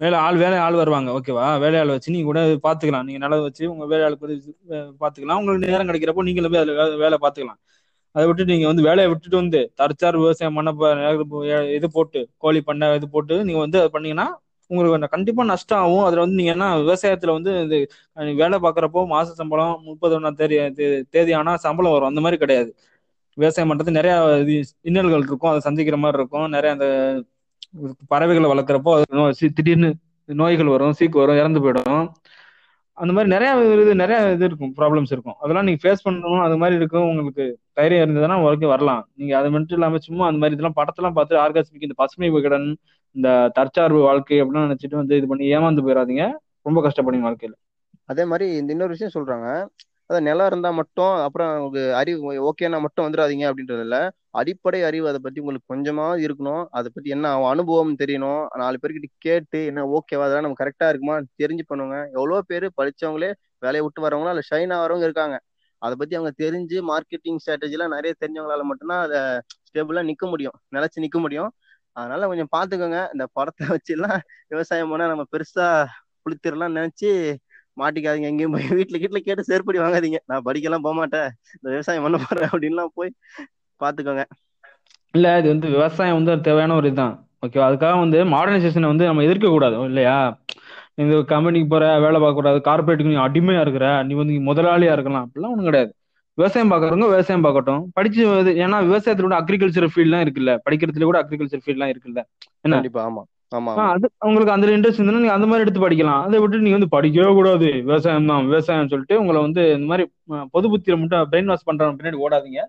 Speaker 2: வேலை ஆள் வேலை ஆள் வருவாங்க. ஓகேவா வேலையாள் வச்சு நீங்க கூட பாத்துக்கலாம் நீங்க நிலம் வச்சு உங்க வேலையாளுக்கு பாத்துக்கலாம் உங்களுக்கு நேரம் கிடைக்கிறப்போ நீங்களும் போய் அதுல வேலை பாத்துக்கலாம் அதை விட்டு நீங்க வந்து வேலையை விட்டுட்டு வந்து தற்சார் விவசாயம் பண்ண இது போட்டு கோழி பண்ணை இது போட்டு நீங்க வந்து அதை பண்ணீங்கன்னா உங்களுக்கு கண்டிப்பா நஷ்டம் ஆகும். அதுல வந்து நீங்க என்ன விவசாயத்துல வந்து இது வேலை பாக்குறப்போ மாச சம்பளம் முப்பது ஒன்னா தேதி தே- தேதி ஆனா சம்பளம் வரும். அந்த மாதிரி கிடையாது. விவசாயம் பண்றது நிறைய இன்னல்கள் இருக்கும். அதை சந்திக்கிற மாதிரி இருக்கும். நிறைய அந்த பறவைகளை வளர்க்குறப்போ நோ- திடீர்னு நோய்கள் வரும் சீக்கு வரும் இறந்து போயிடும். அந்த மாதிரி நிறைய இது நிறைய இது இருக்கும் ப்ராப்ளம்ஸ் இருக்கும். அதெல்லாம் நீங்க ஃபேஸ் பண்ணணும். அது மாதிரி இருக்கும் உங்களுக்கு தைரியம் இருந்ததுன்னா வரைக்கும் வரலாம். நீங்க அது மட்டும் இல்லாம சும்மா அந்த மாதிரி இதெல்லாம் படத்தெல்லாம் பார்த்து ஆர்காஸ்மிக் இந்த பசுமை விகடன் இந்த தற்சார்பு வாழ்க்கை அப்படின்னு நினைச்சிட்டு வந்து இது பண்ணி ஏமாந்து போயிடாதீங்க ரொம்ப கஷ்டப்படுங்க வாழ்க்கையில.
Speaker 3: அதே மாதிரி இந்த இன்னொரு விஷயம் சொல்றாங்க. அதான் நிலம் இருந்தா மட்டும் அப்புறம் உங்களுக்கு அறிவு ஓகேனா மட்டும் வந்துடாதீங்க அப்படின்றது இல்ல. அடிப்படை அறிவு அதை பத்தி உங்களுக்கு கொஞ்சமா இருக்கணும். அதை பத்தி என்ன அனுபவம் தெரியணும். நாலு பேர்கிட்ட கேட்டு என்ன ஓகேவா அதெல்லாம் நம்ம கரெக்டா இருக்குமா? தெரிஞ்சு பண்ணுவாங்க எவ்வளவு பேர் படிச்சவங்களே வேலையை விட்டு வரவங்களா இல்ல ஷைன் ஆகிறவங்க இருக்காங்க. அதை பத்தி அவங்க தெரிஞ்சு மார்க்கெட்டிங் ஸ்ட்ராட்டஜிலாம் நிறைய தெரிஞ்சவங்களால மட்டும்தான் அதை ஸ்டேபிளா நிக்க முடியும். நிலைச்சு நிக்க முடியும். அதனால கொஞ்சம் பாத்துக்கோங்க இந்த படத்தை வச்சு எல்லாம் விவசாயம் பண்ணா நம்ம பெருசா புளித்திரலாம் நினைச்சு மாட்டிக்காதீங்க எங்கேயும் போய். வீட்டுல கீட்டுல கேட்டு செருப்படி வாங்காதீங்க. நான் படிக்கலாம் போக மாட்டேன் இந்த விவசாயம் பண்ண போறேன் அப்படின்லாம் போய் பாத்துக்கோங்க
Speaker 2: இல்ல இது வந்து விவசாயம் வந்து தேவையான ஒரு இதுதான். ஓகேவா அதுக்காக வந்து மாடர்னைசேஷனை வந்து நம்ம எதிர்க்க கூடாது இல்லையா? இந்த கம்பெனிக்கு போற வேலை பார்க்க கூடாது கார்பரேட்டுக்கு நீ அடிமையா இருக்கிற நீ வந்து முதலாளியா இருக்கலாம். அப்படிலாம் ஒண்ணும் கிடையாது. விவசாயம் பார்க்கறவங்க விவசாயம் பார்க்கட்டும். படிச்சு ஏன்னா விவசாயத்துல கூட அக்ரிகல்ச்சர் ஃபீல்ட்லாம் இருக்குல்ல? படிக்கிறதுல கூட அக்ரிகல்ச்சர் ஃபீல்ட்லாம் இருக்குல்ல? என்ன?
Speaker 3: கண்டிப்பா ஆமா.
Speaker 2: அது உங்களுக்கு அந்த இன்ட்ரெஸ்ட் இருந்தா நீங்க அந்த மாதிரி எடுத்து படிக்கலாம். அதை விட்டு நீங்க வந்து படிக்கவே கூடாது. விவசாயம் தான் விவசாயம் சொல்லிட்டு உங்களை வந்து இந்த மாதிரி பொது புத்தியில மட்டும் பிரெயின் வாஷ் பண்றவங்க பின்னாடி ஓடாதீங்க.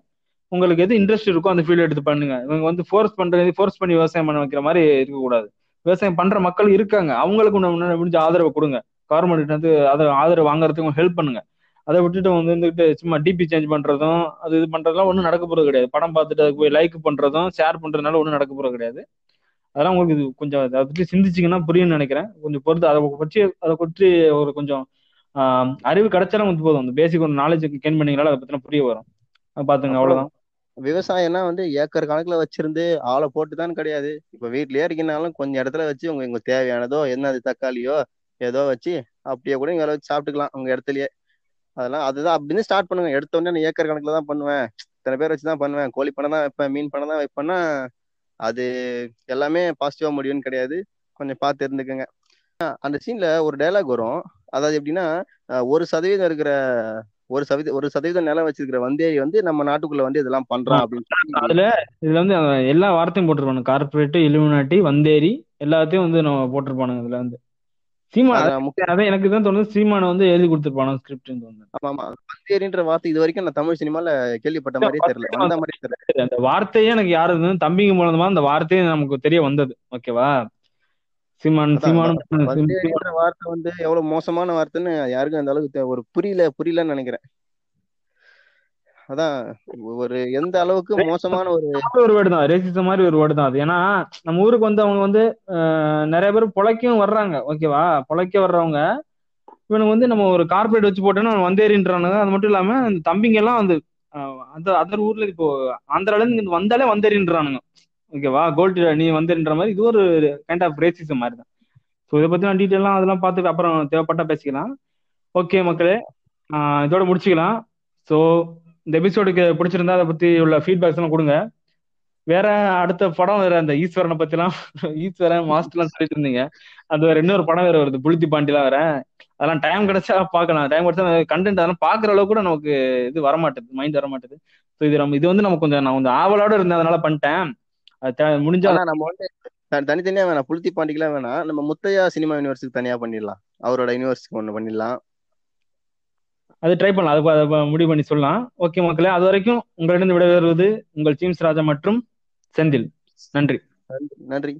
Speaker 2: உங்களுக்கு எது இன்ட்ரெஸ்ட் இருக்கோ அந்த ஃபீல்டு எடுத்து பண்ணுங்க. இவங்க வந்து ஃபோர்ஸ் பண்றது ஃபோர்ஸ் பண்ணி விவசாயம் பண்ண வைக்கிற மாதிரி இருக்கக்கூடாது. விவசாயம் பண்ற மக்கள் இருக்காங்க. அவங்களுக்கு முடிஞ்ச ஆதரவை கொடுங்க. கவர்மெண்ட் வந்து அதை ஆதரவு வாங்குறதுக்கு ஹெல்ப் பண்ணுங்க. அதை விட்டுட்டு வந்து வந்துட்டு சும்மா டிபி சேஞ்ச் பண்றதும் அது இது பண்றதுலாம் ஒன்றும் நடக்க போறது கிடையாது. படம் பார்த்துட்டு அதுக்கு போய் லைக் பண்றதும் ஷேர் பண்றதுனால ஒன்றும் நடக்க போறது கிடையாது. அதெல்லாம் உங்களுக்கு இது கொஞ்சம் அதை பற்றி சிந்திச்சிங்கன்னா புரியும்னு நினைக்கிறேன். கொஞ்சம் பொறுத்து அதை பற்றி அதை பற்றி ஒரு கொஞ்சம் அறிவு கிடைச்சாலும் வந்து போதும். அந்த பேசிக் ஒரு நாலேஜ் கெயின் பண்ணீங்கனால அதை பத்தின புரிய வரும். பாத்துங்க அவ்வளவுதான்.
Speaker 3: விவசாயம்னா வந்து ஏக்கர் கணக்குல வச்சிருந்து ஆளை போட்டுதான் கிடையாது. இப்ப வீட்லயே இருக்கீங்கனாலும் கொஞ்சம் இடத்துல வச்சு உங்க உங்க தேவையானதோ என்ன அது தக்காளியோ ஏதோ வச்சு அப்படியே கூட இங்க வச்சு சாப்பிட்டுக்கலாம் உங்க இடத்துலயே. அதெல்லாம் அதுதான் அப்படின்னு ஸ்டார்ட் பண்ணுங்க. எடுத்த உடனே நான் ஏக்கர் கணக்குல தான் பண்ணுவேன். இத்தனை பேர் வச்சு தான் பண்ணுவேன். கோழி பண்ண தான் வைப்பேன் மீன் பண்ண தான் வைப்பேன்னா அது எல்லாமே பாசிட்டிவா முடியும்னு கிடையாது. கொஞ்சம் பார்த்து இருந்துக்கங்க அந்த சீன்ல ஒரு டைலாக் வரும். அதாவது எப்படின்னா ஒரு சதவீதம் இருக்கிற ஒரு சதவீதம் ஒரு சதவீதம் நிலம் வச்சிருக்கிற வந்தேரி வந்து நம்ம நாட்டுக்குள்ள வந்து இதெல்லாம் பண்றான் அப்படின்னு
Speaker 2: அதுல இதுல வந்து எல்லா வார்த்தையும் போட்டிருப்பானு கார்பரேட் இலுமினாட்டி வந்தேரி எல்லாத்தையும் வந்து நம்ம போட்டிருப்பானுங்க இதுல வந்து. சீமான்
Speaker 3: அத
Speaker 2: அதான் எனக்கு தான் தோணுது. சீமானை வந்து எழுதி கொடுத்துருப்பானு ஸ்கிரிப்ட் தோணுது.
Speaker 3: ஆமா ஆமா வந்தேரின்ற வார்த்தை இது வரைக்கும் நான் தமிழ் சினிமால கேள்விப்பட்ட மாதிரியே தெரியல. வந்த மாதிரியே தெரியல.
Speaker 2: அந்த வார்த்தையே எனக்கு யாரு தம்பிங்க மூலமா அந்த வார்த்தையே நமக்கு தெரிய வந்தது. ஓகேவா சீமான் சீமான்
Speaker 3: வார்த்தை வந்து எவ்வளவு மோசமான வார்த்தைன்னு யாருக்கும் அந்த அளவுக்கு ஒரு புரியல புரியலன்னு நினைக்கிறேன். அதான் ஒரு எந்த அளவுக்கு மோசமான ஒரு
Speaker 2: ஒரு வேர்டு தான் ரேசிசம் மாதிரி ஒரு வேர்டு தான் அது. ஏன்னா நம்ம ஊருக்கு வந்து அவங்க வந்து நிறைய பேர் பொழைக்கவும் வர்றாங்க ஓகேவா? பொழைக்க வர்றவங்க இவனுக்கு வந்து நம்ம ஒரு கார்பரேட் வச்சு போட்டோன்னா அவன் வந்தேறின்றானுங்க அது மட்டும் இல்லாம இந்த தம்பிங்க எல்லாம் வந்து அந்த அதர் ஊர்ல இப்போ ஆந்திரால இருந்து இங்க வந்தாலே வந்தேறின்றானுங்க ஓகேவா? கோல்டு நீ வந்தேறின்ற மாதிரி இது ஒரு கைண்ட் ஆஃப் ரேசிசம் மாதிரி தான் ஸோ இதை பத்தி நான் டீட்டெயிலாம் அதெல்லாம் பார்த்துட்டு அப்புறம் தேவைப்பட்டா பேசிக்கலாம். ஓகே மக்களே. இதோட முடிச்சுக்கலாம். ஸோ இந்த எபிசோடுக்கு பிடிச்சிருந்தா அதை பத்தி உள்ள ஃபீட்பேக்ஸ் எல்லாம் கொடுங்க. வேற அடுத்த படம் வேற அந்த ஈஸ்வரனை பத்திலாம் ஈஸ்வரன் (laughs) மாஸ்டர்லாம் சொல்லிட்டு இருந்தீங்க. அது வேற இன்னொரு படம் வேற வருது புளுத்தி பாண்டிலாம் வேற. அதெல்லாம் டைம் கிடைச்சா பார்க்கலாம். டைம் கிடைச்சா கண்டென்ட் அதெல்லாம் பாக்குற அளவுக்கு கூட நமக்கு இது வரமாட்டேது மைண்ட் வரமாட்டேது. ஸோ இது நம்ம இது வந்து நம்ம கொஞ்சம் நான் கொஞ்சம் ஆவலோட இருந்தேன் அதனால பண்ணிட்டேன். அது முடிஞ்சா
Speaker 3: நம்ம வந்து தனித்தனியா வேணாம். புளுத்தி பாண்டிக்கெல்லாம் வேணாம். நம்ம முத்தையா சினிமா யூனிவர்ஸுக்கு தனியா பண்ணிடலாம். அவரோட யூனிவர்ஸுக்கு ஒண்ணு பண்ணிடலாம்.
Speaker 2: அது ட்ரை பண்ணலாம். அது அதை முடிவு பண்ணி சொல்லலாம். ஓகே மக்களே அது வரைக்கும் உங்களிடம் விடைபெறுவது உங்கள் சீம்ஸ் ராஜா மற்றும் செந்தில். நன்றி
Speaker 3: நன்றி. நன்றி.